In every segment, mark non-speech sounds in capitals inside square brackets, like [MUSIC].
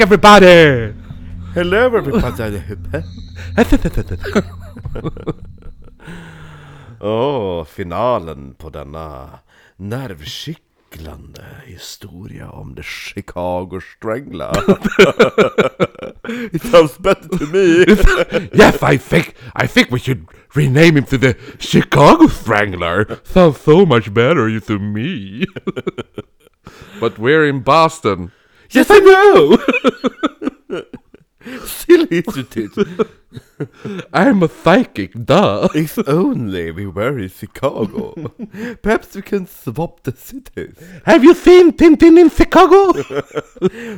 Yes, we're back everybody! Hello everybody! [LAUGHS] Åh, finalen på denna nervkittlande historia om the Chicago Strangler. [LAUGHS] It sounds better to me! [LAUGHS] yes, I think I think we should rename him to the Chicago Strangler. Sounds so much better to me. but we're in Boston. Yes, I know. [LAUGHS] Still Institute! I'm a psychic, duh. If only we were in Chicago. Perhaps we can swap the cities. Have you seen Tintin in Chicago?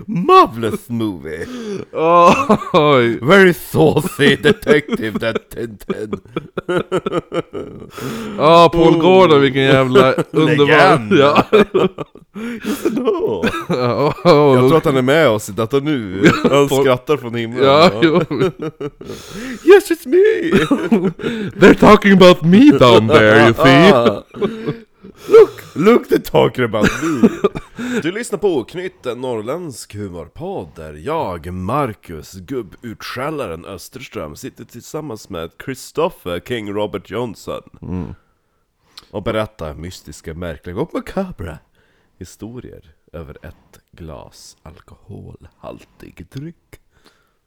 Marvelous movie! Oj. Very saucy detective that Tintin. Ja, [LAUGHS] Paul Gordon, vilken jävla underbar... Legend. Ja. [LAUGHS] No. Ja, Jag tror att han är med oss i detta nu. [LAUGHS] Han skrattar från himlen. ja, jo. Yes it's me! [LAUGHS] They're talking about me down there, you see. [LAUGHS] Look, look they're talking about me! [LAUGHS] Du lyssnar på Oknytt, en norrländsk humorpodd där jag, Marcus, gubbutskällaren Österström, sitter tillsammans med Christopher King Robert Johnson. Och berättar mystiska, märkliga och makabra historier över ett glas alkoholhaltig dryck.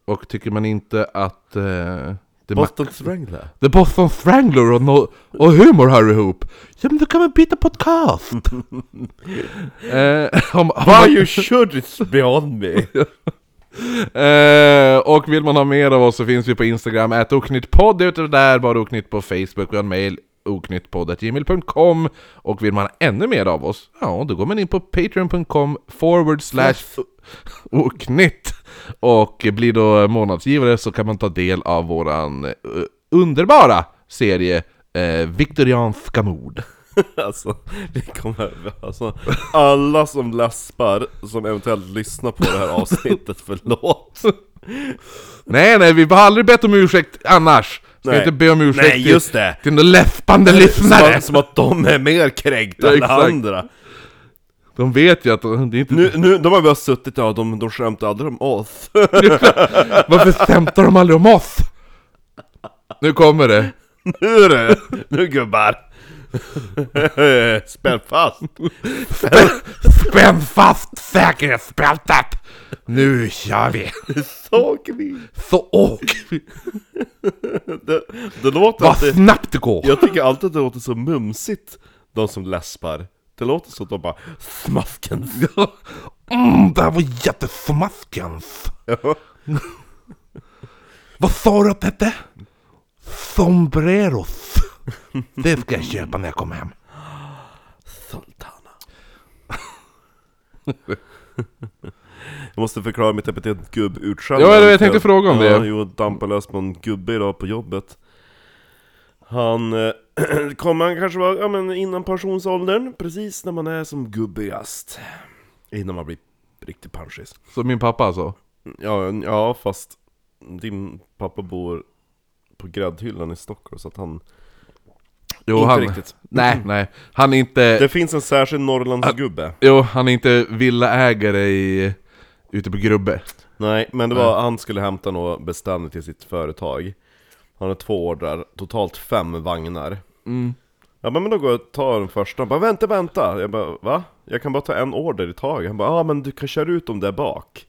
Och tycker man inte att... Eh, det Boston Strangler. The Boston Strangler och, no och humor hör ihop. Ja men då kan man byta podcast. [LAUGHS] eh, om, om, Why you should it's beyond me! [LAUGHS] eh, och vill man ha mer av oss så finns vi på Instagram, ät oknyttpodd där, bara oknytt på Facebook, vi har en mail oknyttpodd.gmail.com Och vill man ha ännu mer av oss, ja då går man in på patreon.com forward slash oknytt Och blir då månadsgivare så kan man ta del av våran eh, underbara serie eh, Viktorianska mord. [LAUGHS] Alltså, vi kommer, alltså, alla som läspar, som eventuellt lyssnar på det här avsnittet, [LAUGHS] förlåt! Nej nej, vi har aldrig bett om ursäkt annars! Ska Nej. inte be om ursäkt Nej, just det! till, till några läspande Som lyssnare! att, som att de är mer kränkta Ja, än exakt. andra! De vet ju att de, det är inte... Nu, nu, de har bara suttit, ja de, de skämtar aldrig om oss [LAUGHS] Varför skämtar de aldrig om oss? Nu kommer det! Nu du! Nu gubbar! [LAUGHS] Spänn fast! Spänn fast säkerhetsbältet! Nu kör vi! Så vi. Så vi! [LAUGHS] Det, det låter Vad alltid, snabbt det går! jag tycker alltid att det låter så mumsigt, de som läspar Det låter som att de bara smasken [LAUGHS] Mm, det här var jättesmaskens! Ja. [LAUGHS] Vad sa du att det hette? Sombreros. Det ska jag köpa när jag kommer hem. Sultana Jag måste förklara mitt epitet gubbutskällare Ja, jag tänkte fråga om det. Ja, jo, dampade lös på en gubbe idag på jobbet Han eh, [CLEARS THROAT] kommer han kanske vara ja, men innan pensionsåldern, precis när man är som gubbigast Innan man blir riktigt panschis Så min pappa alltså? Ja, ja fast din pappa bor på gräddhyllan i Stockholm så att han Jo, Inte han... riktigt. Nej, nej. Han är inte... Det finns en särskild Norrlandsgubbe Jo, han är inte villaägare i... Ute på Grubbe. Nej, men det var, han skulle hämta något beställning till sitt företag. Han har två ordrar, totalt fem vagnar. Mm. Bara, men då går jag och tar den första, han bara vänta, vänta! Jag bara, va? Jag kan bara ta en order i taget. Han bara, ja ah, men du kan köra ut dem där bak.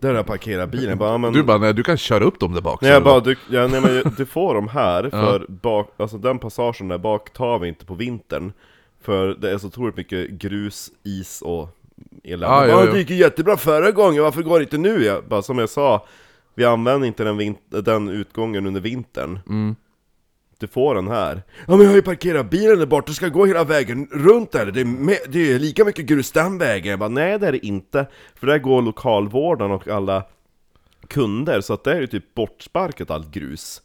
Där har jag parkerat bilen, jag bara, men... Du bara, nej du kan köra upp dem där bak. Nej jag bara, du, ja, nej, men du får dem här, [LAUGHS] för bak, alltså den passagen där bak tar vi inte på vintern. För det är så otroligt mycket grus, is och elände Ah, ja, ja. Det gick ju jättebra förra gången, varför går det inte nu? Jag, bara, som jag sa, vi använder inte den, den utgången under vintern Mm. Du får den här Ja men jag har ju parkerat bilen där borta, ska jag gå hela vägen runt där? Det är, med, det är lika mycket grus den vägen Jag bara, nej det är det inte För där går lokalvården och alla kunder, så att det är ju typ bortsparkat allt grus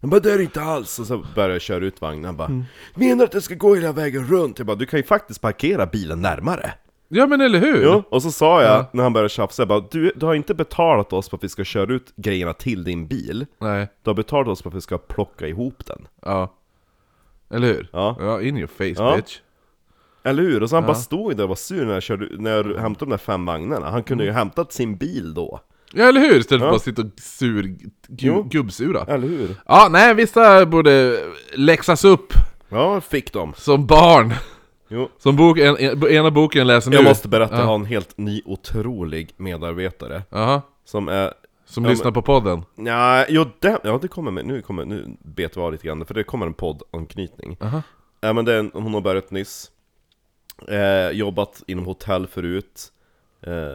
Han bara, det är det inte alls! Och så börjar jag köra ut vagnen, han bara Menar du att jag ska gå hela vägen runt? Jag bara, du kan ju faktiskt parkera bilen närmare Ja men eller hur? Jo, och så sa jag, när han började tjafsa, jag bara, du, du har inte betalat oss för att vi ska köra ut grejerna till din bil Nej, Du har betalat oss för att vi ska plocka ihop den ja. Eller hur? Ja. Ja, in your face Ja. bitch. Eller hur? Och så han bara stod där och var sur när jag, körde, när jag hämtade de där fem vagnarna. Han kunde ju hämtat sin bil då. Ja eller hur? Istället för att bara sitta och sur, gu, Jo. gubbsura. Eller hur? Ja, nej vissa borde läxas upp Ja, fick de. som barn. Jo. Som bok, en, en, ena boken läser nu. Jag måste berätta, Ja. jag har en helt ny otrolig medarbetare. Jaha. Som är... Som Ja, lyssnar på podden. Ja, jo, det, ja det kommer med, nu kommer, nu bet vi av lite grann, för det kommer en poddanknytning. Aha. Ja men det är en, hon har börjat nyss. Eh, jobbat inom hotell förut. Eh,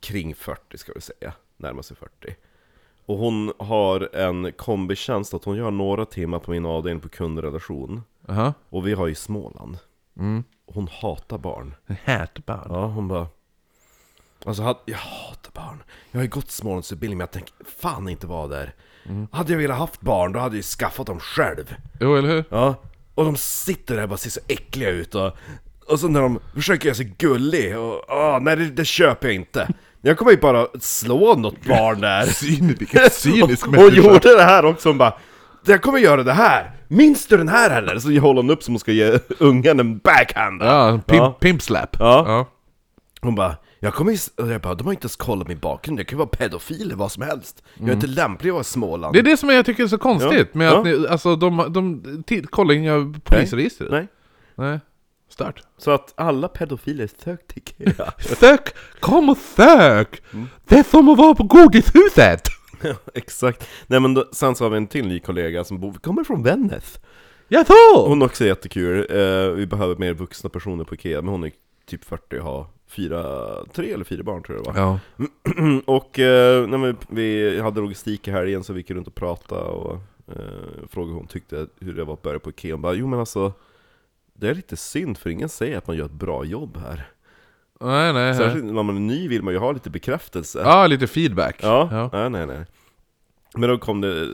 kring 40 ska vi säga, närmar sig 40. Och hon har en kombitjänst att hon gör några timmar på min avdelning på kundrelation. Jaha. Och vi har ju Småland. Mm. Hon hatar barn. Härtbarn. Ja, hon bara... Alltså, jag hatar barn. Jag har ju gått Smålandsutbildning, men jag tänker fan inte vara där. Hade jag velat haft barn, då hade jag ju skaffat dem själv. Jo, eller hur? Ja, och de sitter där och bara ser så äckliga ut och... Och så när de försöker göra sig gullig och... Ah, nej, det, det köper jag inte. Jag kommer ju bara slå något barn där. Syn, [LAUGHS] vilken cynisk Hon [LAUGHS] människa. gjorde det här också, hon bara Jag kommer göra det här! Minns du den här eller? Så håller hon upp som hon ska ge ungen en backhand Ja, pimp, Ja. pimp slap. Ja. ja. Hon bara Jag kommer och jag bara, de har inte ens kollat min bakgrund, jag kan ju vara pedofil eller vad som helst Jag är inte lämplig att vara i Småland Det är det som jag tycker är så konstigt Ja. med att ni, alltså de, de, de kollar inga polisregister. Nej Nej. Stört. Så att alla pedofiler sök till Ikea [LAUGHS] Sök! Kom och sök! Mm. Det är som att vara på godishuset! [LAUGHS] Exakt Nej men då, sen så har vi en till ny kollega som bor, kommer från Vännäs Jag så! Hon är också jättekul, eh, vi behöver mer vuxna personer på Ikea Men hon är typ 40 och har fyra, tre eller fyra barn tror jag det var Ja. [CLEARS THROAT] och eh, när vi, vi hade logistik i helgen så vi gick runt och pratade och eh, frågade hur hon tyckte hur det var att börja på Ikea. Hon bara, jo men alltså det är lite synd för ingen säger att man gör ett bra jobb här. Nej, nej. Särskilt när man är ny vill man ju ha lite bekräftelse. Ja, lite feedback. Ja, ja. nej nej nej. Men då kom det,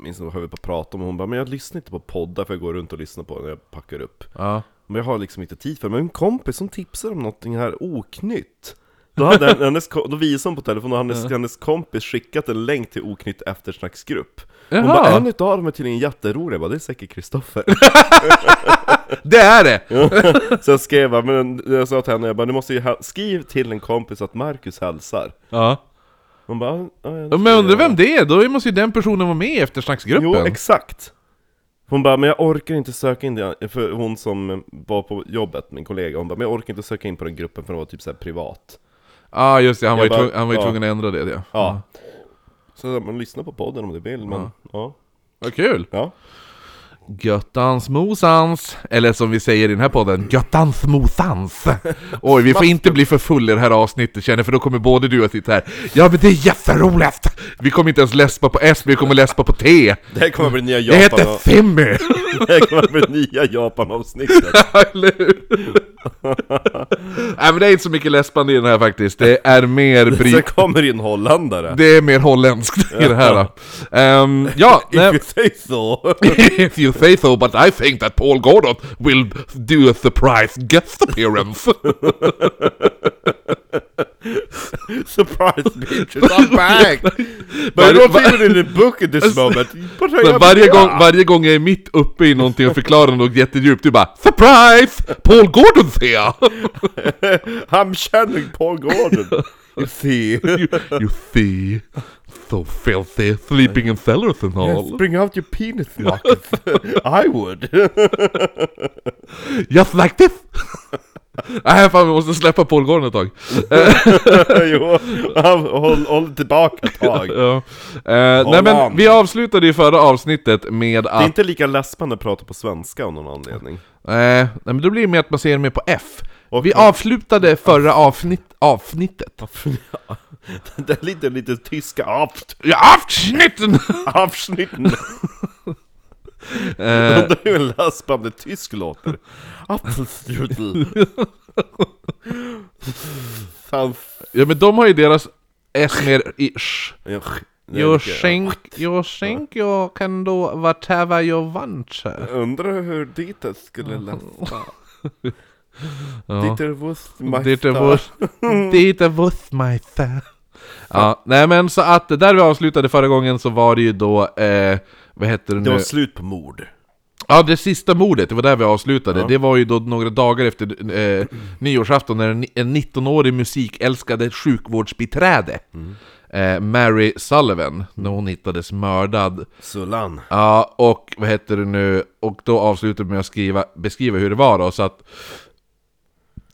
minns jag höll på att prata om och hon bara, men jag lyssnar inte på poddar för jag går runt och lyssnar på när jag packar upp. ja. Men jag har liksom inte tid för det. Men en kompis som tipsade om någonting här oknytt. Då, hade en- hennes, då visade hon på telefonen och hennes, hennes kompis skickat en länk till oknytt eftersnacksgrupp. Hon Jaha. bara, en utav dem är tydligen jätterolig, jag bara, det är säkert Kristoffer. [LAUGHS] Det är det! så jag skrev men jag sa till henne, jag bara, du måste ju ha- skriv till en kompis att Marcus hälsar. Ja. Hon bara, ja, ja, Ja, Men jag undrar göra." vem det är? Då måste ju den personen vara med i eftersnacksgruppen. Jo, exakt. Hon bara, men jag orkar inte söka in det, för hon som var på jobbet, min kollega, hon bara, men jag orkar inte söka in på den gruppen för det var typ såhär privat. Ja just det, han var, Jag ju, bara- tvung, han var ju ja. tvungen att ändra det ja. Ja. Så man lyssnar på podden om du vill, men ja. Vad kul! Ja. Göttans mosans, eller som vi säger i den här podden, Göttans mosans! Oj, vi får inte bli för full i det här avsnittet känner jag, för då kommer både du och sitta här Ja men det är jätteroligt! Vi kommer inte ens läspa på S, vi kommer läspa på T! Det här kommer bli nya Jag Japan... heter [LAUGHS] Simmy! Det här kommer bli nya Japan-avsnittet. [LAUGHS] Eller hur? Nej men det är inte så mycket läspande i den här faktiskt, det är mer Sen bryt... kommer en holländare. Det är mer holländskt i det här. Ehm, ja, If you say so. Say so, but I think that Paul Gordon will do a surprise guest appearance. [LAUGHS] Surprise bitches, I'm back! But Varje- I don't even in the book at this moment. Varje, gång, varje gång jag är mitt uppe i någonting och förklarar något jättedjupt, du bara Surprise! Paul Gordon's [LAUGHS] here! I'm channeling Paul Gordon. [LAUGHS] You see. you, you see, so filthy, sleeping in cellars and all. Yes, bring out your penis, Marcus. [LAUGHS] I would. [LAUGHS] Just like this! [LAUGHS] Nej fan, vi måste släppa Paul Gordon ett tag. jo, håll, håll tillbaka ett tag. Ja. Eh, nej men on. vi avslutade ju förra avsnittet med Det är att... inte lika läspande att prata på svenska av någon anledning. Eh, nej men då blir det mer att man ser med på F. Och- vi avslutade förra avsnitt, avsnittet. [LAUGHS] Det är lite, lite tyska aft. Ja, avsnitten! [LAUGHS] Avsnitten. Eh, [LAUGHS] Undrar hur en läspande tysk låter. Apfelstrudel. Fan. ja men de har ju deras S mer ish. Jag skänk, jag skänk, jag kan då whatever jag want. Undrar hur Dieter skulle läsa. Ja. Dieter är vår, det är Wussmeister. Ja, nej men så att där vi avslutade förra gången så var det ju då, eh, vad hette det Det var nu? slut på mord. Ja, det sista mordet, det var där vi avslutade. Det var ju då några dagar efter eh, nyårsafton när en, en 19-årig musikälskade sjukvårdsbiträde, eh, Mary Sullivan, när hon hittades mördad. Sullan. Ja, och vad heter det nu? Och då avslutade med att skriva, beskriva hur det var då, så att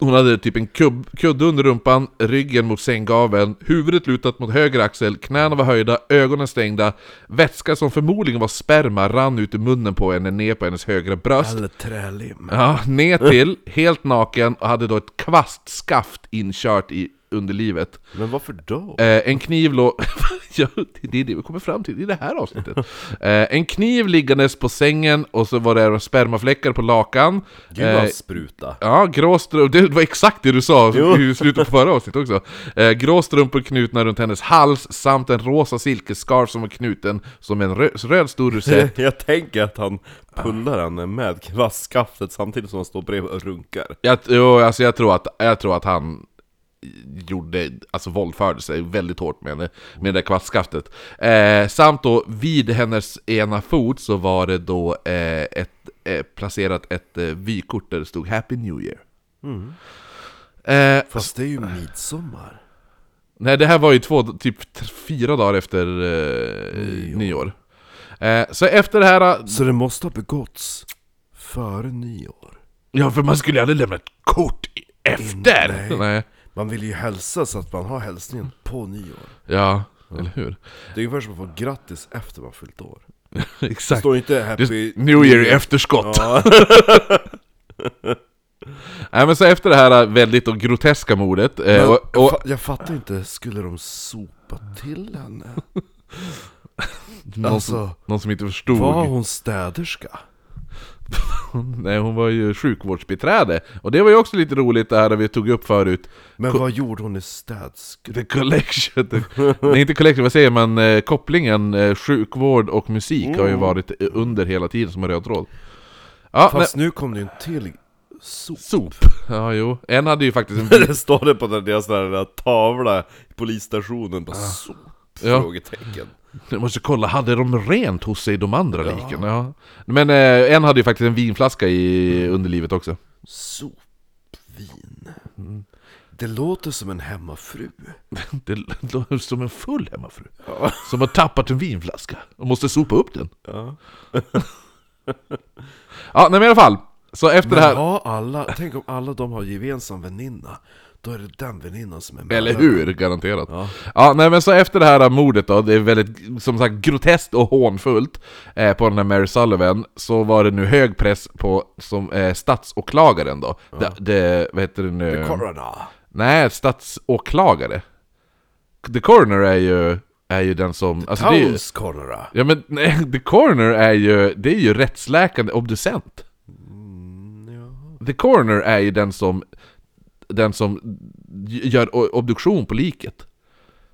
hon hade typ en kubb, kudde under rumpan, ryggen mot sänggaveln, huvudet lutat mot höger axel, knäna var höjda, ögonen stängda, vätska som förmodligen var sperma rann ut ur munnen på henne ner på hennes högra bröst. Eller trälim. Ja, ner till, helt naken och hade då ett kvastskaft inkört i underlivet. Men varför då? Eh, en kniv låg... [LAUGHS] ja, det är det vi kommer fram till i det här avsnittet. [LAUGHS] Eh, en kniv liggandes på sängen och så var det spermafläckar på lakan. Gud Eh, vad spruta. Ja, grå det var exakt det du sa Jo. i slutet på förra avsnittet också. Eh, grå strumpor knutna runt hennes hals samt en rosa silkesscarf som var knuten som en rö- röd stor rosett. [LAUGHS] Jag tänker att han pullar henne med kvastskaftet samtidigt som han står bredvid och runkar. Jag, jo, alltså jag, tror att, jag tror att han gjorde, alltså våldförde sig väldigt hårt med, det- med det där kvastskaftet. Eh, samt då vid hennes ena fot så var det då eh, ett, eh, placerat ett eh, vykort där det stod 'Happy New Year' eh, Fast det är ju midsommar. Nej, det här var ju två, typ fyra dagar efter eh, nyår. Eh, så efter det här... Så det måste ha begåtts före nyår. Ja, för man skulle ju aldrig lämna ett kort efter! Nej. Nej. Man vill ju hälsa så att man har hälsningen på nyår. Ja, eller hur? Det är ungefär som att få grattis efter man fyllt år. [LAUGHS] Det Exakt. står inte Det happy... New Year i efterskott. Ja, [LAUGHS] Nej men så efter det här väldigt då groteska mordet, eh, men och, jag, och jag fattar inte, skulle de sopa till henne? [LAUGHS] någon, som, alltså, någon som inte förstod. Var hon städerska? [LAUGHS] Nej, hon var ju sjukvårdsbiträde. Och det var ju också lite roligt det här vi tog upp förut. Men vad gjorde hon i städskruv? The collection, [LAUGHS] nej inte collection, vad säger man? Eh, kopplingen eh, sjukvård och musik har ju varit eh, under hela tiden som en röd tråd. Ja, Fast nu kom det ju en till sop. Sop. [LAUGHS] Ja, jo. En hade ju faktiskt en... Det står det på den deras där tavla i polisstationen, bara sop? Ja. Frågetecken. Jag måste kolla, hade de rent hos sig de andra liken? Ja. Men eh, en hade ju faktiskt en vinflaska i underlivet också. Sopvin. Det låter som en hemmafru. [LAUGHS] Det låter som en full hemmafru. Ja. Som har tappat en vinflaska och måste sopa upp den. Ja. [LAUGHS] Ja, nej men i alla fall. Så efter Men det här... har alla, tänk om alla de har gemensam väninna. Då är det den väninnan som är Eller mördaren. hur? Garanterat. Ja. Ja, nej men så efter det här mordet då, det är väldigt, som sagt, groteskt och hånfullt eh, på den här Mary Sullivan, så var det nu hög press på som eh, statsåklagaren då. Det, det, vad heter det nu? Corona. Nej, statsåklagare. The coroner är ju, är ju den som... Alltså det är ju, Towns corona. ja men [LAUGHS] nej, the coroner är ju, det är ju rättsläkande obducent. The coroner är ju den som, den som gör obduktion på liket.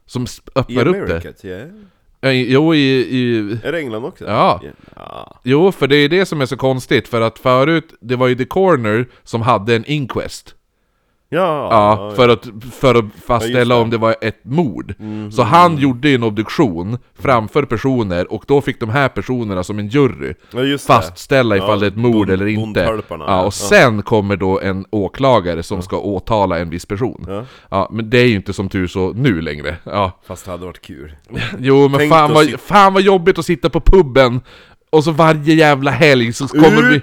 Som öppnar upp det. Yeah. Jo, i, i, Är det England också? Ja. ja. jo, för det är det som är så konstigt, för att förut, det var ju the coroner som hade en inquest. Ja, Ja, för att, för att fastställa Ja, om det var ett mord. Så han gjorde ju en obduktion framför personer, och då fick de här personerna som en jury ja, fastställa ifall det är ett mord eller inte. Ja, och sen kommer då en åklagare som ska åtala en viss person. Ja. Men det är ju inte som tur så nu längre. Ja. Fast det hade varit kul. [LAUGHS] Jo, men Tänk fan vad, fan vad jobbigt att sitta på puben och så varje jävla helg så kommer bli...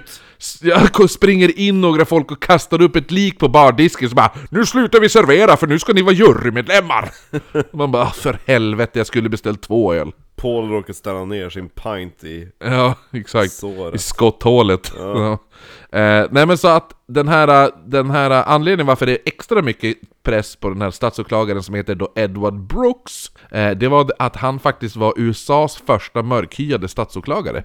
Jag springer in några folk och kastar upp ett lik på bardisken så bara Nu slutar vi servera för nu ska ni vara jurymedlemmar! [LAUGHS] Man bara "Ah, för helvete, jag skulle beställt två öl. Paul råkar ställa ner sin pint i Ja, exakt. såret. I skotthålet. Ja. Eh, nej men så att den här, den här anledningen varför det är extra mycket press på den här statsåklagaren som heter då Edward Brooks, eh, det var att han faktiskt var USAs första mörkhyade statsåklagare.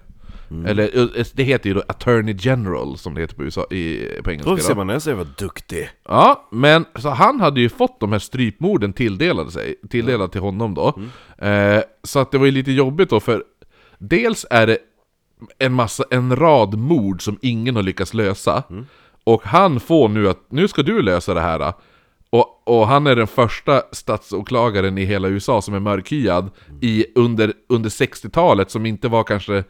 Eller eh, det heter ju då Attorney General som det heter på, USA, i, på engelska. Då ser man är så jävla duktig. Ja, men så han hade ju fått de här strypmorden tilldelade sig, tilldelade till honom då. Eh, så att det var ju lite jobbigt då, för dels är det en massa, en rad mord som ingen har lyckats lösa. Och han får nu att, nu ska du lösa det här. Och, och han är den första statsåklagaren i hela USA som är mörkhyad i, under, under 60-talet, som inte var kanske eh,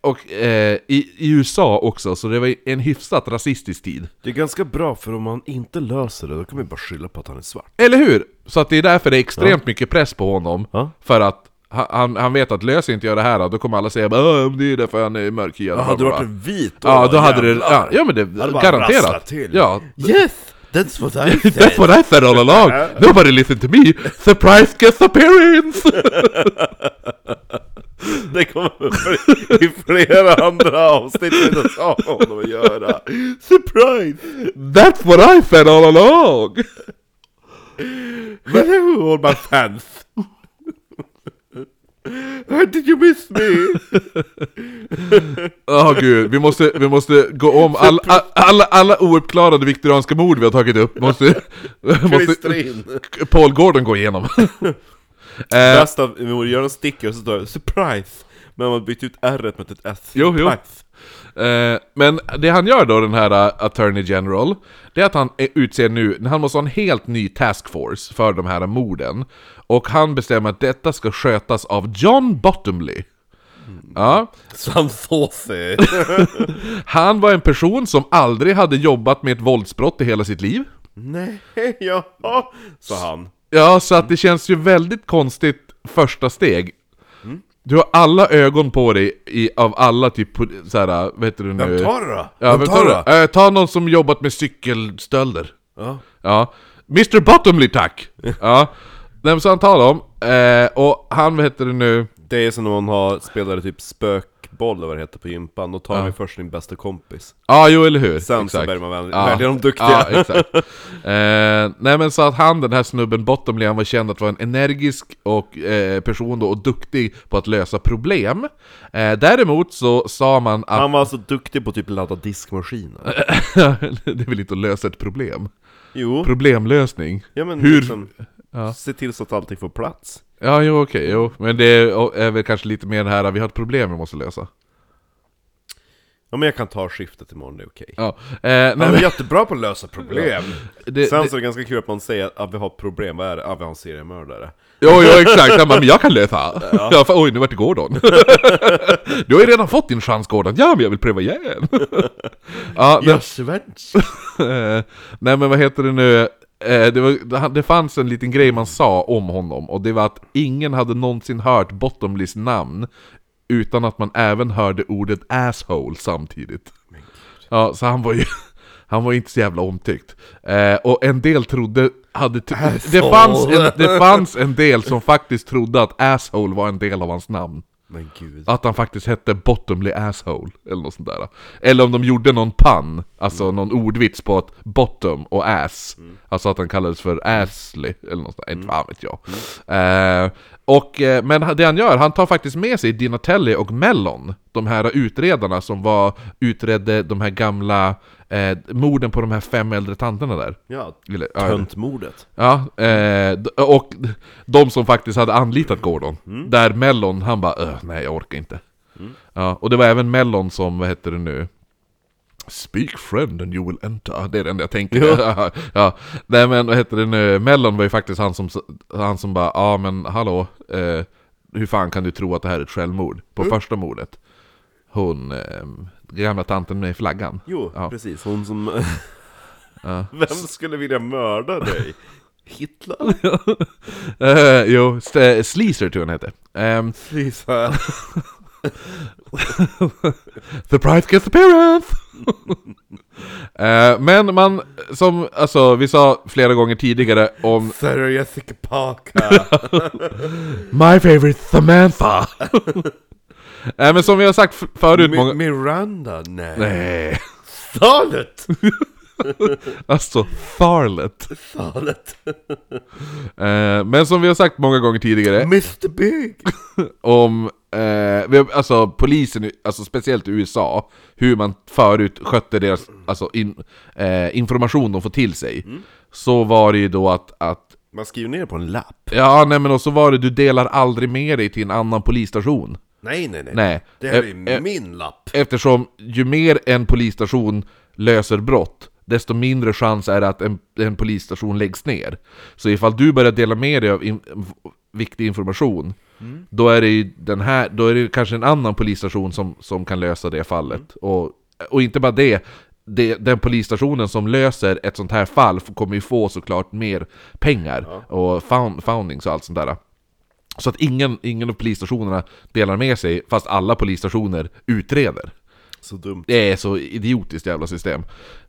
och eh, i, i USA också, så det var en hyfsat rasistisk tid. Det är ganska bra, för om han inte löser det, då kan vi bara skylla på att han är svart. Eller hur? Så att det är därför det är extremt mycket press på honom. Ja. För att ha- han, han vet att löser inte jag det här då kommer alla säga bara "Åh, det är därför han är mörkhyad. Ja, hade du varit en vit då, Ja, då hade det... Ja, ja men det... Hade garanterat. till. Ja. Yes! That's what I [LAUGHS] said! That's what I said all along! [LAUGHS] Nobody listened to me! Surprise guest appearance! [LAUGHS] Det kommer i flera andra avsnitt vi sa honom att göra. Surprise! That's what I said all along! Who all my fans? How did you miss me? [LAUGHS] Åh gud, vi måste, vi måste gå om all, all, alla, alla ouppklarade viktorianska mord vi har tagit upp. Måste, måste. Paul Gordon gå igenom. [LAUGHS] eh, Bäst att vi göra en sticker och så står det 'Surprise' Men man bytt ut r mot ett s. Jo, jo. Eh, men det han gör då, den här uh, Attorney General, det är att han utser nu, han måste ha en helt ny task force för de här morden. Och han bestämmer att detta ska skötas av John Bottomley. Ja, Some saucy. [LAUGHS] han var en person som aldrig hade jobbat med ett våldsbrott i hela sitt liv. Nej, [LAUGHS] jaha, sa han. Ja, så att det känns ju väldigt konstigt första steg. Du har alla ögon på dig i, av alla typ såhär, vad heter det nu? Vem tar det då? Ja, Vem vem tar det? det? Eh, ta någon som jobbat med cykelstölder. Ja. Ja. Mr Bottomley tack! [LAUGHS] Ja. Men så han tar dem, eh, och han, vad heter det nu? Det är som när man har spelare typ spökboll eller vad det heter på gympan. Då tar man ju först sin bästa kompis. Ja, jo eller hur? Sen så Exakt. börjar man väl- Ja. välja de duktiga. Ja, exakt. [LAUGHS] Eh, nej men så att han, den här snubben Bottomley, han var känd att vara en energisk och, eh, person då, och duktig på att lösa problem. Eh, däremot så sa man att Han var alltså duktig på typ ladda diskmaskiner. [LAUGHS] det är väl inte att lösa ett problem? Jo, Problemlösning. ja Hur- liksom, se till så att allting får plats. Ja, jo okej, jo. Men det är, är väl kanske lite mer det här, vi har ett problem vi måste lösa. Ja men jag kan ta skiftet imorgon, det är okej. Ja, eh, Han är men, jättebra på att lösa problem! det, Sen det, så är det ganska kul att man säger att vi har ett problem, vad är det? Ja, vi har en seriemördare. Jo, jo exakt, han bara, men jag kan lösa. Ja. för, oj, nu vart det Gordon. [LAUGHS] du har ju redan fått din chans Gordon. Ja, men jag vill pröva igen. [LAUGHS] ja, men, svensk! eh, [LAUGHS] nej men vad heter det nu? Eh, det, var, det fanns en liten grej man sa om honom, och det var att ingen hade någonsin hört Bottomleys namn utan att man även hörde ordet 'asshole' samtidigt. Ja, så han var ju... [LAUGHS] Han var inte så jävla omtyckt. Eh, och en del trodde... Hade det, fanns en, det [LAUGHS] fanns en del som faktiskt trodde att 'asshole' var en del av hans namn. Att han faktiskt hette Bottomley Asshole, eller något sånt där. Eller om de gjorde någon pun, alltså någon ordvits på att bottom och ass. Alltså att han kallades för Ashley, eller något sånt inte fan vet jag. Eh, och, eh, men det han gör, han tar faktiskt med sig Dinatelli och Mellon, de här utredarna som var, utredde de här gamla eh, morden på de här fem äldre tanterna där. Ja, töntmordet. Ja, eh, och de som faktiskt hade anlitat Gordon. Där Mellon, han bara "Öh, nej jag orkar inte. Ja, och det var även Mellon som, vad heter det nu? Speak friend and you will enter. Det är det enda jag tänker. Ja. [LAUGHS] Nej men vad heter det nu? Mellon var ju faktiskt han som, han som bara, ja men hallå. Eh, hur fan kan du tro att det här är ett självmord? På första mordet. Hon, eh, gamla tanten med flaggan. Jo, Ja. precis. Hon som... [LAUGHS] Vem skulle vilja mörda dig? Hitler? [LAUGHS] Eh, jo, Sleazer tror jag han hette. Ehm, Precis. Surprise guest appearance! [LAUGHS] Eh, men man, som alltså, vi sa flera gånger tidigare om Sarah Jessica Parker. [LAUGHS] My favorite Samantha! [LAUGHS] Eh, men som vi har sagt förut Mi- många... Miranda? Nej. Nej, Charlotte! [LAUGHS] alltså Farlet. Charlotte. [LAUGHS] Eh, men som vi har sagt många gånger tidigare Mr Big! [LAUGHS] om, eh, vi har, alltså polisen, alltså speciellt i USA, hur man förut skötte deras, alltså in, eh, information de får till sig. Så var det ju då att, att Man skriver ner på en lapp. Ja, nej men och så var det, du delar aldrig med dig till en annan polisstation. Nej, nej, nej. Nej. Det här Eh, är eh, min lapp. Eftersom ju mer en polisstation löser brott, desto mindre chans är det att en, en polisstation läggs ner. Så ifall du börjar dela med dig av in, viktig information, då är det ju den här, då är det kanske en annan polisstation som, som kan lösa det fallet. Och, och inte bara det, det, den polisstationen som löser ett sånt här fall kommer ju få såklart mer pengar och found, foundings och allt sånt där. Så att ingen, ingen av polisstationerna delar med sig fast alla polisstationer utreder. Så dumt. Det är så idiotiskt jävla system.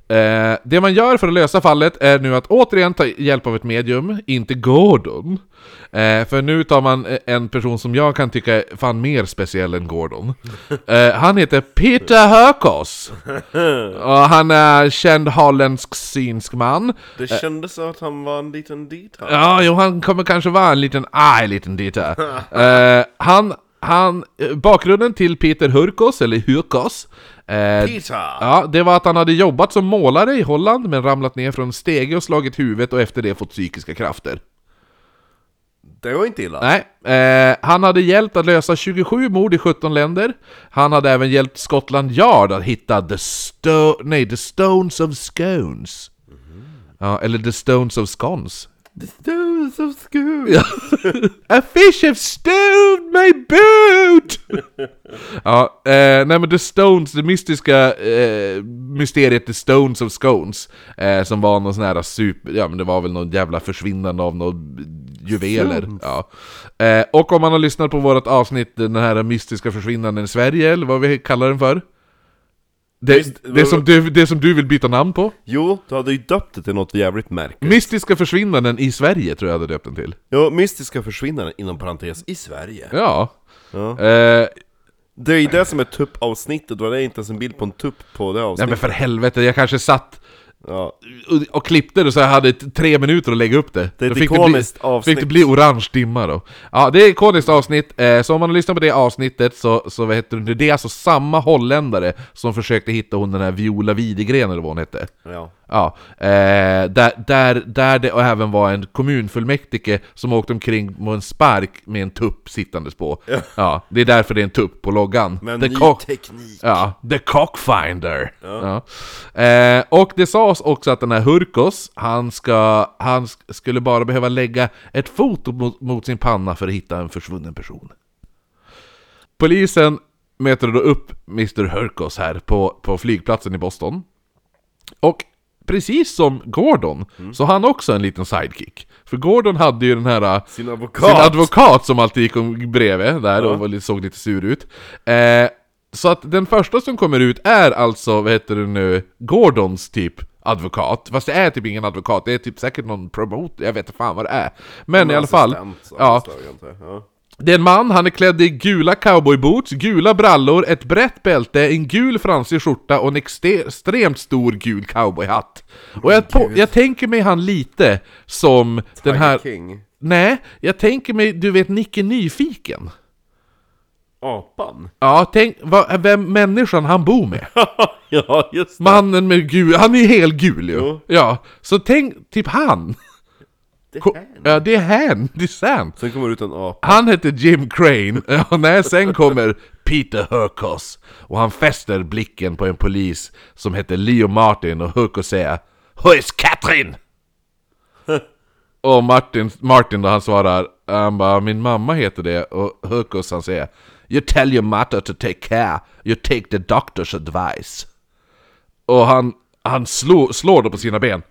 Eh, det man gör för att lösa fallet är nu att återigen ta hjälp av ett medium, inte Gordon. Eh, för nu tar man eh, en person som jag kan tycka är fan mer speciell än Gordon. [LAUGHS] Eh, han heter Peter Hökos. Och han är känd holländsk synsk man. Det kändes som att han var en liten dit här. Ja, jo, han kommer kanske vara en liten arg liten dita. [LAUGHS] Eh, han, han, eh, bakgrunden till Peter Hurkos, eller Hurkos, eh, Peter! Ja, det var att han hade jobbat som målare i Holland men ramlat ner från en stege och slagit huvudet och efter det fått psykiska krafter. Det var inte illa. Nej, eh, han hade hjälpt att lösa 27 mord i 17 länder. Han hade även hjälpt Scotland Yard att hitta the, sto nej, the Stones of Scones. Ja, eller the Stones of Scones. The stones of school. [LAUGHS] A fish have stoned my boat! [LAUGHS] ja, eh, nej men The Stones, det mystiska eh, mysteriet The Stones of Scones eh, Som var någon sån här super, ja men det var väl någon jävla försvinnande av några juveler ja. eh, Och om man har lyssnat på vårt avsnitt, den här mystiska försvinnanden i Sverige, eller vad vi kallar den för det, Visst, det, som du, det som du vill byta namn på? Jo, du hade ju döpt det till något jävligt märkligt. Mystiska försvinnanden i Sverige tror jag hade döpt den till Jo, mystiska försvinnanden inom parentes i Sverige. Ja, Ja. eh, Det är ju det som är tuppavsnittet, och det är inte ens en bild på en tupp på det Nej avsnittet. men för helvete, jag kanske satt Ja. och, och klippte det så jag hade tre minuter att lägga upp det. Det är ett ikoniskt bli, avsnitt. fick det bli orange dimma då. Ja, det är ett ikoniskt avsnitt, eh, så om man har lyssnat på det avsnittet så, så vad heter det, det är alltså samma holländare som försökte hitta hon den här Viola Widegren eller vad hon hette. ja. Ja, eh, där, där, där det även var en kommunfullmäktige som åkte omkring på en spark med en tupp sittandes på. Ja. det är därför det är en tupp på loggan. Men The ny cock- teknik. Ja, The Cockfinder! Ja. Eh, och det sades också att den här Hurkos, han, ska, han sk- skulle bara behöva lägga ett foto mot, mot sin panna för att hitta en försvunnen person. Polisen möter då upp Mr Hurkos här på, på flygplatsen i Boston. Och precis som Gordon, så har han också en liten sidekick. För Gordon hade ju den här... Sin advokat. Sin advokat som alltid gick om bredvid där och var lite- såg lite sur ut. Eh, så att den första som kommer ut är alltså, vad heter det nu, Gordons typ advokat. Fast det är typ ingen advokat, det är typ säkert någon promote, jag vet inte fan vad det är. Men i alla fall, ja, ja. Det är en man, han är klädd i gula cowboyboots, gula brallor, ett brett bälte, en gul fransig skjorta och en extremt stor gul cowboyhatt. Och jag, på, jag tänker mig han lite som den Tiger här... King. Nej, jag tänker mig, du vet Nicke Nyfiken? Apan? Ja, tänk, vad, vem människan han bor med? [LAUGHS] ja, just det. Mannen med gul, han är helt gul ju. Jo. Ja, så tänk, typ han. Det Ko- här. Ja, det är han, det är sant. Sen kommer ut en apa. Han heter Jim Crane, [LAUGHS] ja, nej, sen kommer Peter Hurkos och han fäster blicken på en polis som heter Leo Martin och Hurkos säger Who is Katrin? [LAUGHS] och Martin, Martin då han svarar, han bara, min mamma heter det och Hurkos han säger You tell your mother to take care, you take the doctor's advice. Och han, han slår, slår då på sina ben.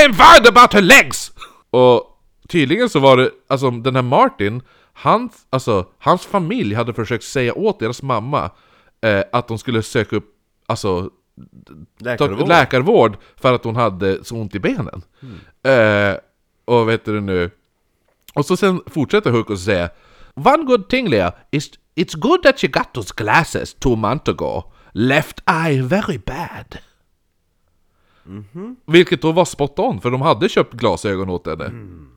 I am worried about her legs! [LAUGHS] Och tydligen så var det, alltså den här Martin, hans, alltså, hans familj hade försökt säga åt deras mamma eh, att de skulle söka upp, alltså ta, Läkarvård. läkarvård för att hon hade så ont i benen. Eh, och vet du nu... Och så sen fortsätter Hook och säga One good thing Lea, is it's good that you got those glasses two months ago. Left eye very bad. Mm-hmm. Vilket då var spot on, för de hade köpt glasögon åt henne. Mm.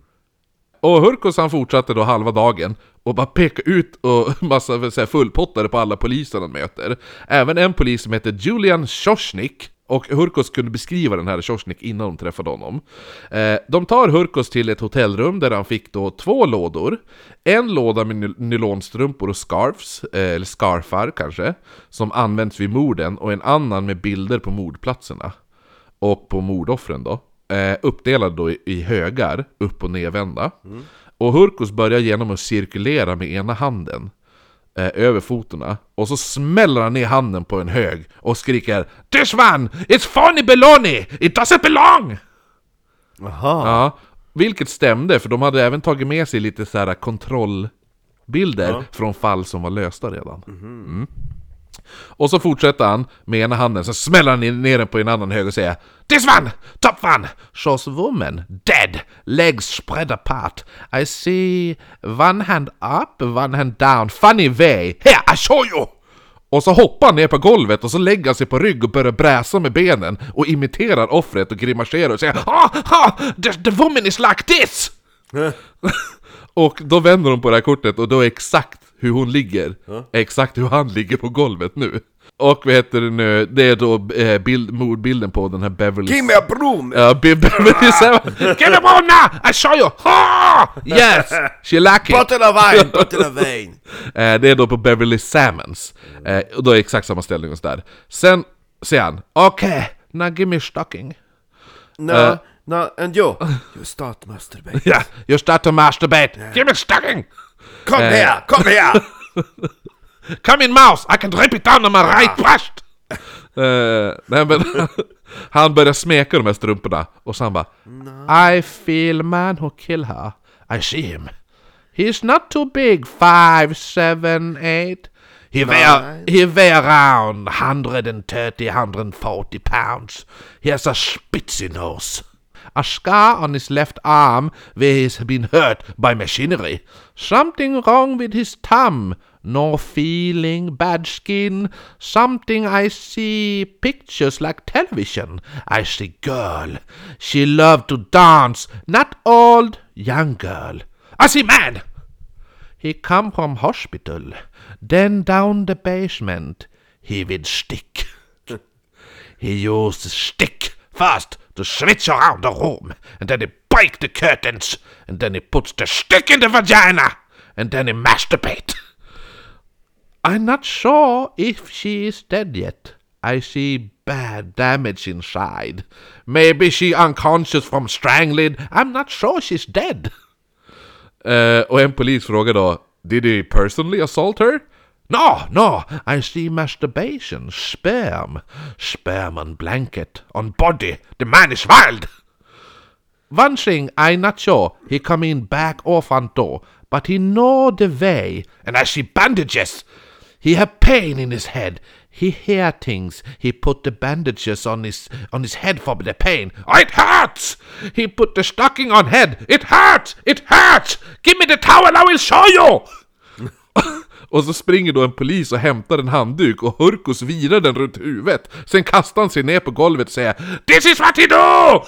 Och Hurkos han fortsatte då halva dagen och bara peka ut och [LAUGHS] massa så här, fullpottare på alla poliser han möter. Även en polis som heter Julian Shoshnik och Hurkos kunde beskriva den här Shoshnik innan de träffade honom. Eh, de tar Hurkos till ett hotellrum där han fick då två lådor. En låda med nylonstrumpor och scarfs, eh, eller scarfar kanske, som används vid morden och en annan med bilder på mordplatserna och på mordoffren då. Eh, uppdelade då i, i högar, upp och nedvända. Och Hurkos börjar genom att cirkulera med ena handen eh, över fotorna och så smäller han ner handen på en hög och skriker This one! It's funny baloney! It doesn't belong! Aha. Ja, vilket stämde för de hade även tagit med sig lite så här kontrollbilder från fall som var lösta redan. Mm. Och så fortsätter han med ena handen, så smäller han ner den på en annan hög och säger This one! Top one! Shows woman dead! Legs spread apart. I see one hand up, one hand down. Funny way! Here, I show you! Och så hoppar han ner på golvet och så lägger han sig på rygg och börjar bräsa med benen och imiterar offret och grimaserar och säger ah, ah, the, the woman is like this! [LAUGHS] och då vänder de på det här kortet och då är exakt hur hon ligger, exakt hur han ligger på golvet nu. Och vad heter det nu, det är då eh, bild, mordbilden på den här Beverly... Give me a broom! Ja, Be- Beverly [LAUGHS] Seven. Give me one now! I show you! Ah! Yes! She it! Bottle of wine, [LAUGHS] bottle of wine! Eh, det är då på Beverly Salmons. Eh, och då är exakt samma ställning och sådär. Sen säger han Okej, now give me stocking. No, Uh. no, and you, you start masturbate. Ja, you start to masturbate. Give me stocking! Come here, come here! Come in mouse, I can drip it down on my right breast! Eh, nej men, [LAUGHS] han börjar smeka de här strumporna och så han bara I feel man who kill her. I see him. He's not too big, five, seven, eight. He weigh, he weigh around 130, 140 pounds. He has a spitzy nose. A scar on his left arm where he's been hurt by machinery. Something wrong with his thumb. No feeling, bad skin. Something I see pictures like television. I see girl. She loved to dance. Not old, young girl. I see man. He come from hospital. Then down the basement. He with stick. [LAUGHS] He the stick first to switch around the room, and then he break the curtains, and then he puts the stick in the vagina, and then he masturbate. I'm not sure if she is dead yet. I see bad damage inside. Maybe she unconscious from strangling. I'm not sure she's dead. Uh, och en polis frågar då Did he personally assault her? No, no, I see masturbation, sperm, sperm on blanket, on body, the man is wild! One thing I'm not sure, he come in back or front door, but he know the way, and I see bandages. He have pain in his head. He hear things. He put the bandages on his on his head for the pain. Oh, it hurts! He put the stocking on head. It hurts! It hurts! Give me the towel, I will show you! Och så springer då en polis och hämtar en handduk och Hurkos virar den runt huvudet. Sen kastar han sig ner på golvet och säger This is what he do!